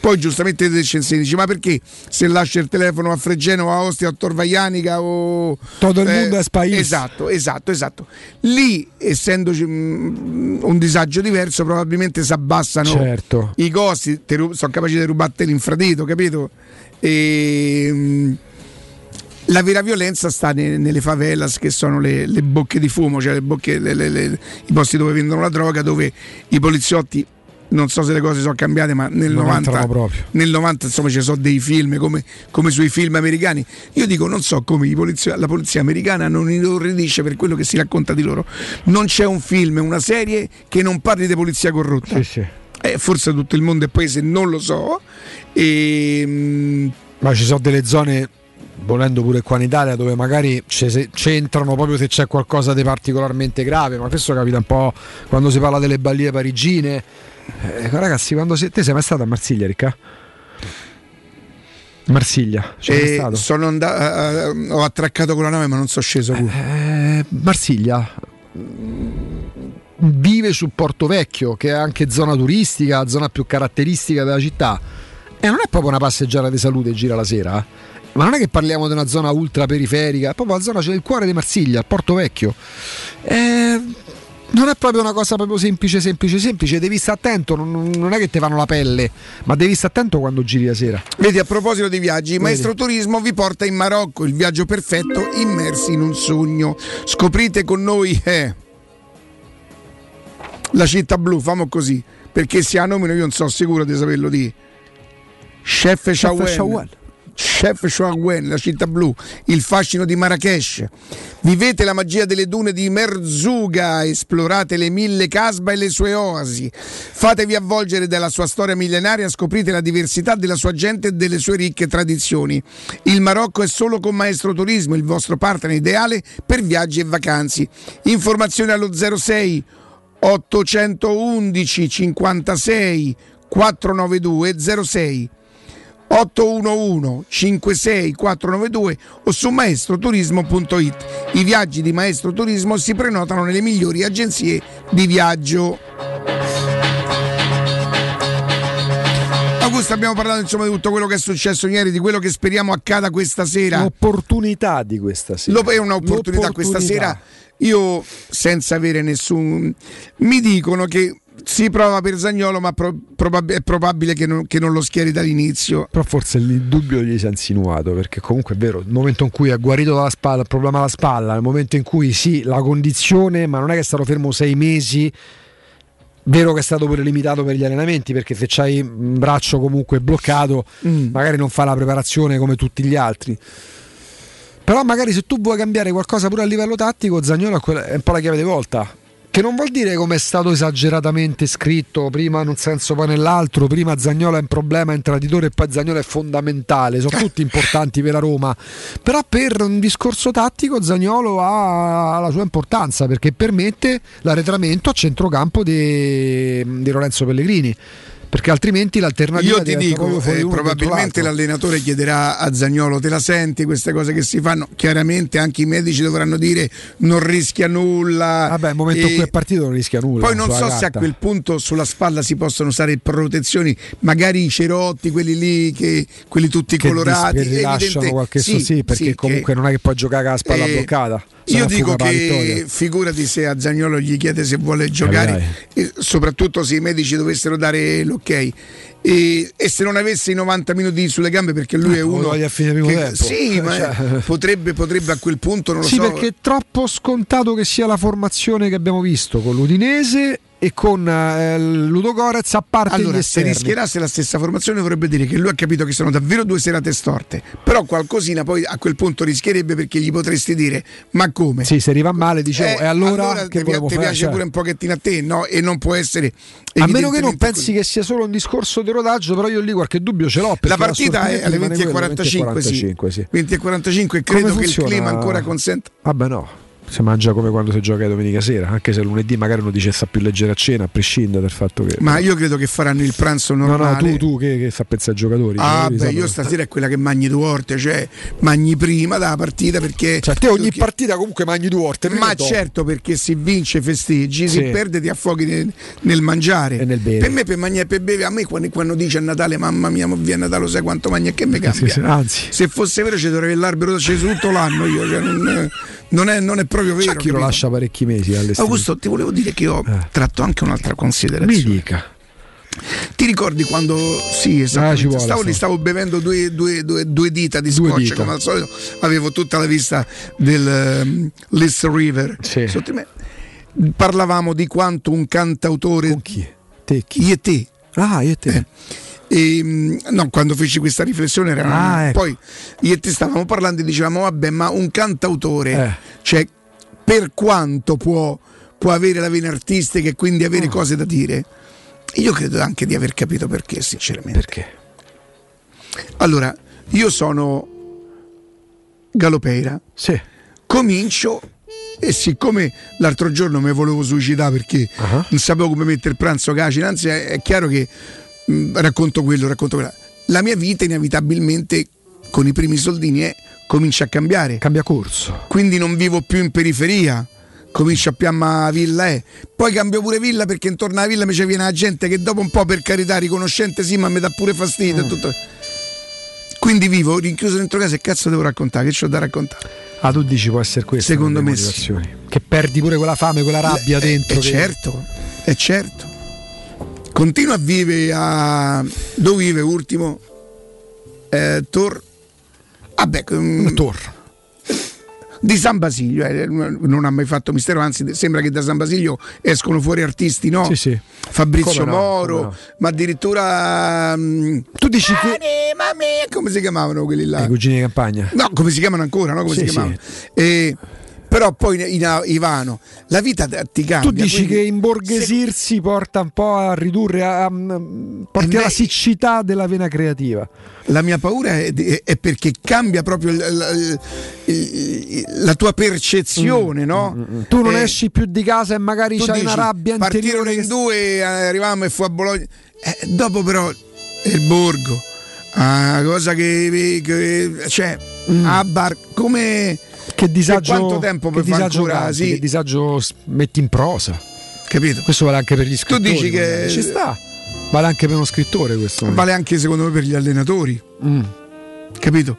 Poi giustamente te scensi dici ma perché se lasci il telefono a Fregeno, a Ostia, a Torvaianica o... Tutto il mondo è spaese. Esatto, esatto, esatto. Lì, essendoci mm, un disagio diverso, probabilmente si abbassano Certo. i costi, te ru- sono capaci di rubarti l'infradito, capito? E, mm, la vera violenza sta ne- nelle favelas che sono le, le bocche di fumo, cioè le bocche, le- le- i posti dove vendono la droga, dove i poliziotti, non so se le cose sono cambiate, ma nel Non 90, entrano proprio. nel 90 insomma ci sono dei film come, come sui film americani. Io dico, non so come polizia- la polizia americana non inorridisce per quello che si racconta di loro. Non c'è un film, una serie che non parli di polizia corrotta. Eh, forse tutto il mondo è paese, non lo so. E, mm, Ma ci sono delle zone, volendo pure qua in Italia, dove magari c'entrano proprio se c'è qualcosa di particolarmente grave, ma questo capita un po' quando si parla delle ballie parigine. Eh, ragazzi, quando si- te sei mai stato a Marsiglia, Ricca? Marsiglia, ci sei mai e stato? sono andato, ho attraccato con la nave, ma non sono sceso. Eh, Marsiglia mm, vive su Porto Vecchio, che è anche zona turistica, zona più caratteristica della città. E non è proprio una passeggiata di salute gira la sera. eh. Ma non è che parliamo di una zona ultra periferica, è proprio la zona, c'è il cuore di Marsiglia, il Porto Vecchio. Eh, non è proprio una cosa proprio semplice, semplice, semplice. Devi stare attento, non, non è che ti fanno la pelle, ma devi stare attento quando giri la sera. Vedi, a proposito di viaggi, Maestro Turismo vi porta in Marocco, il viaggio perfetto, immersi in un sogno. Scoprite con noi eh, la città blu, famo così, perché se ha nomino io non sono sicuro di saperlo di Chef Shawen. Chef Shawen, la città blu, il fascino di Marrakesh. Vivete la magia delle dune di Merzuga, esplorate le mille casba e le sue oasi. Fatevi avvolgere dalla sua storia millenaria, scoprite la diversità della sua gente e delle sue ricche tradizioni. Il Marocco è solo con Maestro Turismo, il vostro partner ideale per viaggi e vacanze. Informazioni allo 06 811 56 492 06 811 56 492 o su maestroturismo.it. I viaggi di Maestro Turismo si prenotano nelle migliori agenzie di viaggio. Augusto, abbiamo parlato insomma di tutto quello che è successo ieri, di quello che speriamo accada questa sera. L'opportunità di questa sera. Lo- è un'opportunità questa sera. Io senza avere nessun. Mi dicono che si prova per Zagnolo, ma pro- probab- è probabile che non, che non lo schieri dall'inizio. Però forse il dubbio gli si è insinuato, perché comunque è vero, il momento in cui ha guarito dalla spalla, il problema alla spalla, nel momento in cui sì, la condizione, ma non è che è stato fermo sei mesi, vero che è stato pure limitato per gli allenamenti, perché se c'hai un braccio comunque bloccato, magari non fa la preparazione come tutti gli altri. Però magari se tu vuoi cambiare qualcosa pure a livello tattico, Zagnolo è è un po' la chiave di volta. Che non vuol dire come è stato esageratamente scritto, prima in un senso poi nell'altro, prima Zagnolo è un problema, è un traditore e poi Zagnolo è fondamentale, sono tutti importanti per la Roma. Però per un discorso tattico Zagnolo ha la sua importanza perché permette l'arretramento a centrocampo di, di Lorenzo Pellegrini. Perché altrimenti l'alternativa Io ti dico, eh, probabilmente l'allenatore chiederà a Zagnolo, te la senti queste cose che si fanno? Chiaramente anche i medici dovranno dire non rischia nulla. Vabbè, il momento in cui è partito non rischia nulla. Poi non so se a carta. quel punto sulla spalla si possono usare protezioni, magari i cerotti, quelli lì, che, quelli tutti che colorati. che rilasciano qualche sì, sì, perché sì, comunque che- non è che puoi giocare con la spalla eh, bloccata. Io dico che figurati se a Zagnolo gli chiede se vuole giocare, e soprattutto se i medici dovessero dare l'ok. E, e se non avesse i 90 minuti sulle gambe perché lui è lo uno che, tempo. sì, ma Cioè- potrebbe, potrebbe a quel punto non lo Sì, so perché è troppo scontato che sia la formazione che abbiamo visto con l'Udinese e con eh, Ludo Gorez a parte allora se rischierasse la stessa formazione vorrebbe dire che lui ha capito che sono davvero due serate storte però qualcosina poi a quel punto rischierebbe perché gli potresti dire ma come? Sì, se arriva male dicevo, Eh, e allora, che ti, ti fare? piace Cioè, pure un pochettino a te no? e non può essere a meno che non pensi che sia solo un discorso di rodaggio, però io lì qualche dubbio ce l'ho. La partita è alle rimane quello, 20.45, sì. 20.45, sì. 20.45 e credo Come che il clima ancora consenta. Vabbè no, si mangia come quando si gioca domenica sera, anche se lunedì magari uno dice sta più leggero a cena, a prescindere dal fatto che... Ma io credo che faranno il pranzo No, no, normale. tu, tu che, che sta pensare ai giocatori. Ah, beh, sanno- io stasera è quella che mangi due volte, cioè mangi prima della partita perché. Cioè, te ogni partita comunque mangi due volte. Ma certo, perché si vince festeggi, Sì. si perde ti affuoghi nel, nel mangiare. E nel bere. Per me, per mangiare e per bere, a me quando, quando dice a Natale, mamma mia, mo viene Natale, lo sai quanto mangia e che mi cambia. Sì, sì, anzi. Se fosse vero, ci dovrei l'albero acceso tutto l'anno io, cioè, non, non è, non è proprio vero. C'è chi lo lascia parecchi mesi all'estero. Augusto, ti volevo dire che io tratto anche un'altra considerazione. Mi dica. Ti ricordi quando sì, Ah, ci vuole, stavo, sì. lì, stavo bevendo due, due- due- due dita di scotch dita. come al solito, avevo tutta la vista del um, List River sotto di me. Parlavamo di quanto un cantautore. Con chi? Te, Io e te. Ah, io e te. E, mm, no, quando feci questa riflessione era Ah, ecco. poi io e te stavamo parlando e dicevamo vabbè ma un cantautore Eh. cioè per quanto può, può avere la vena artistica e quindi avere Oh. cose da dire io credo anche di aver capito perché sinceramente perché? allora io sono Galopeira sì. comincio e siccome l'altro giorno mi volevo suicidare perché non sapevo come mettere il pranzo cacina, anzi è, è chiaro che racconto quello, racconto quello. La mia vita inevitabilmente con i primi soldini è, comincia a cambiare. Cambia corso. Quindi non vivo più in periferia. Comincio a piammare villa eh. Poi cambio pure villa perché intorno alla villa mi ci viene la gente che dopo un po' per carità riconoscente sì ma mi dà pure fastidio e tutto. Quindi vivo rinchiuso dentro casa e cazzo devo raccontare? Che c'ho da raccontare? Ah, tu dici può essere questo. Secondo me sì. Che perdi pure quella fame, quella rabbia Eh, dentro. eh, che- certo, è certo. Continua a vivere a. Dove vive ultimo? Eh, Tor. Vabbè, mm, Tor. Di San Basilio, eh, non ha mai fatto mistero, anzi sembra che da San Basilio escono fuori artisti, no? Sì, sì. Fabrizio Come Moro, no. ma addirittura... mm, Tu dici che... Come si chiamavano quelli là? I cugini di campagna. No, come si chiamano ancora, no? Come Sì, si sì. chiamavano? Però poi in, Ivano, la vita ti cambia. Tu dici che imborghesirsi porta un po' a ridurre, a, a- porti Eh, alla siccità della vena creativa. La mia paura è, è- perché cambia proprio il- il- la tua percezione, no? Tu non Eh, esci più di casa e magari c'hai una dici, rabbia Partirono interiore. in due, arrivavamo e fu a Bologna. Eh, dopo però il borgo. Ah, cosa che, che cioè, Mm. a bar come Che disagio, per quanto tempo che fare disagio canti, sì, che disagio metti in prosa. Capito? Questo vale anche per gli scrittori. dici che- ci sta. Vale anche per uno scrittore questo. vale anche secondo me per gli allenatori. Mm. Capito?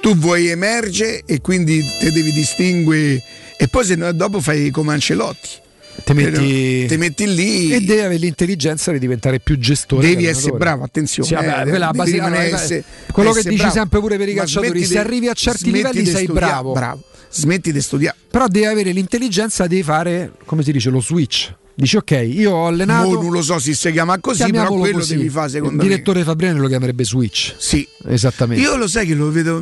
Tu vuoi emergere e quindi te devi distinguere e poi se no dopo fai come Ancelotti. Te metti, te metti lì e devi avere l'intelligenza di diventare più gestore. Devi che essere bravo, attenzione. Sì, vabbè, eh, base- essere- quello che essere dici bravo. sempre pure per i calciatori, se arrivi a certi livelli sei studiare, bravo. bravo. Smetti di studiare. Però devi avere l'intelligenza di fare, come si dice, lo switch. Dici ok, io ho allenato. Mo non lo so se si chiama così, però quello così. devi fare secondo Il me. direttore Fabriani lo chiamerebbe switch. Sì. Esattamente. Io lo sai che lo vedo.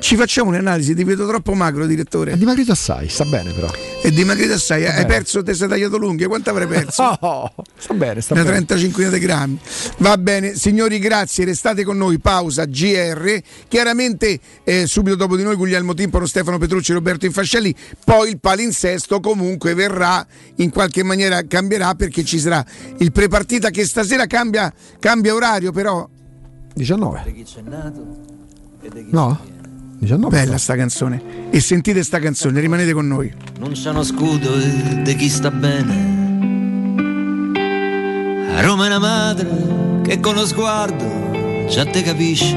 Ci facciamo un'analisi, ti vedo troppo magro, direttore. È dimagrito assai, sta bene però. È dimagrito assai. Sta Hai bene. perso, te sei tagliato l'unghia. Quanto avrai perso? Oh, sta bene, sta Una bene. 35 grammi. Va bene, signori, grazie. Restate con noi. Pausa GR. Chiaramente, eh, subito dopo di noi, Guglielmo Timpano, Stefano Petrucci, Roberto Infascelli. Poi il palinsesto comunque verrà in qualche maniera cambierà perché ci sarà il prepartita che stasera cambia, cambia orario, però. 19. No? 19. Bella sta canzone. E sentite sta canzone, rimanete con noi. Non c'è uno scudo di chi sta bene. A Roma è una madre che con lo sguardo già te capisce.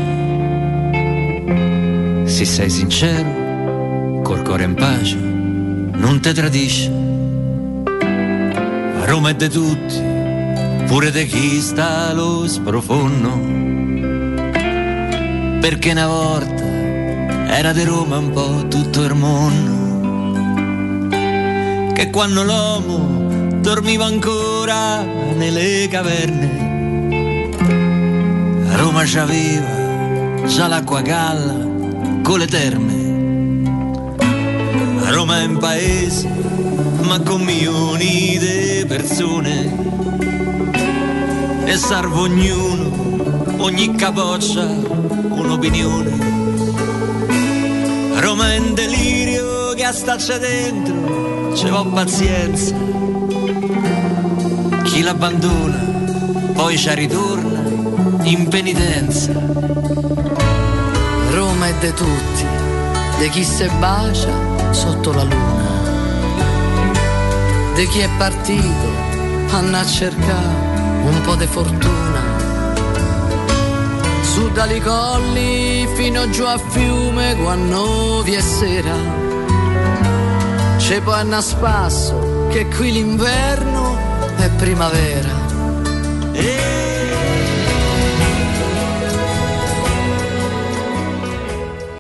Se sei sincero, col cuore in pace, non te tradisce. A Roma è di tutti, pure di chi sta allo sprofondo. Perché una volta era di Roma un po' tutto il mondo che quando l'uomo dormiva ancora nelle caverne, Roma c'aveva già l'acqua galla con le terme. Roma è un paese, ma con milioni di persone, e serve ognuno, ogni capoccia, un'opinione. Roma è un delirio che a dentro ci va pazienza. Chi l'abbandona poi ci ritorna in penitenza. Roma è de tutti, di chi se bacia sotto la luna, di chi è partito andà a cercare un po' di fortuna. Su dali colli fino giù a fiume quando vi è sera. C'è poi a spasso che qui l'inverno è primavera. E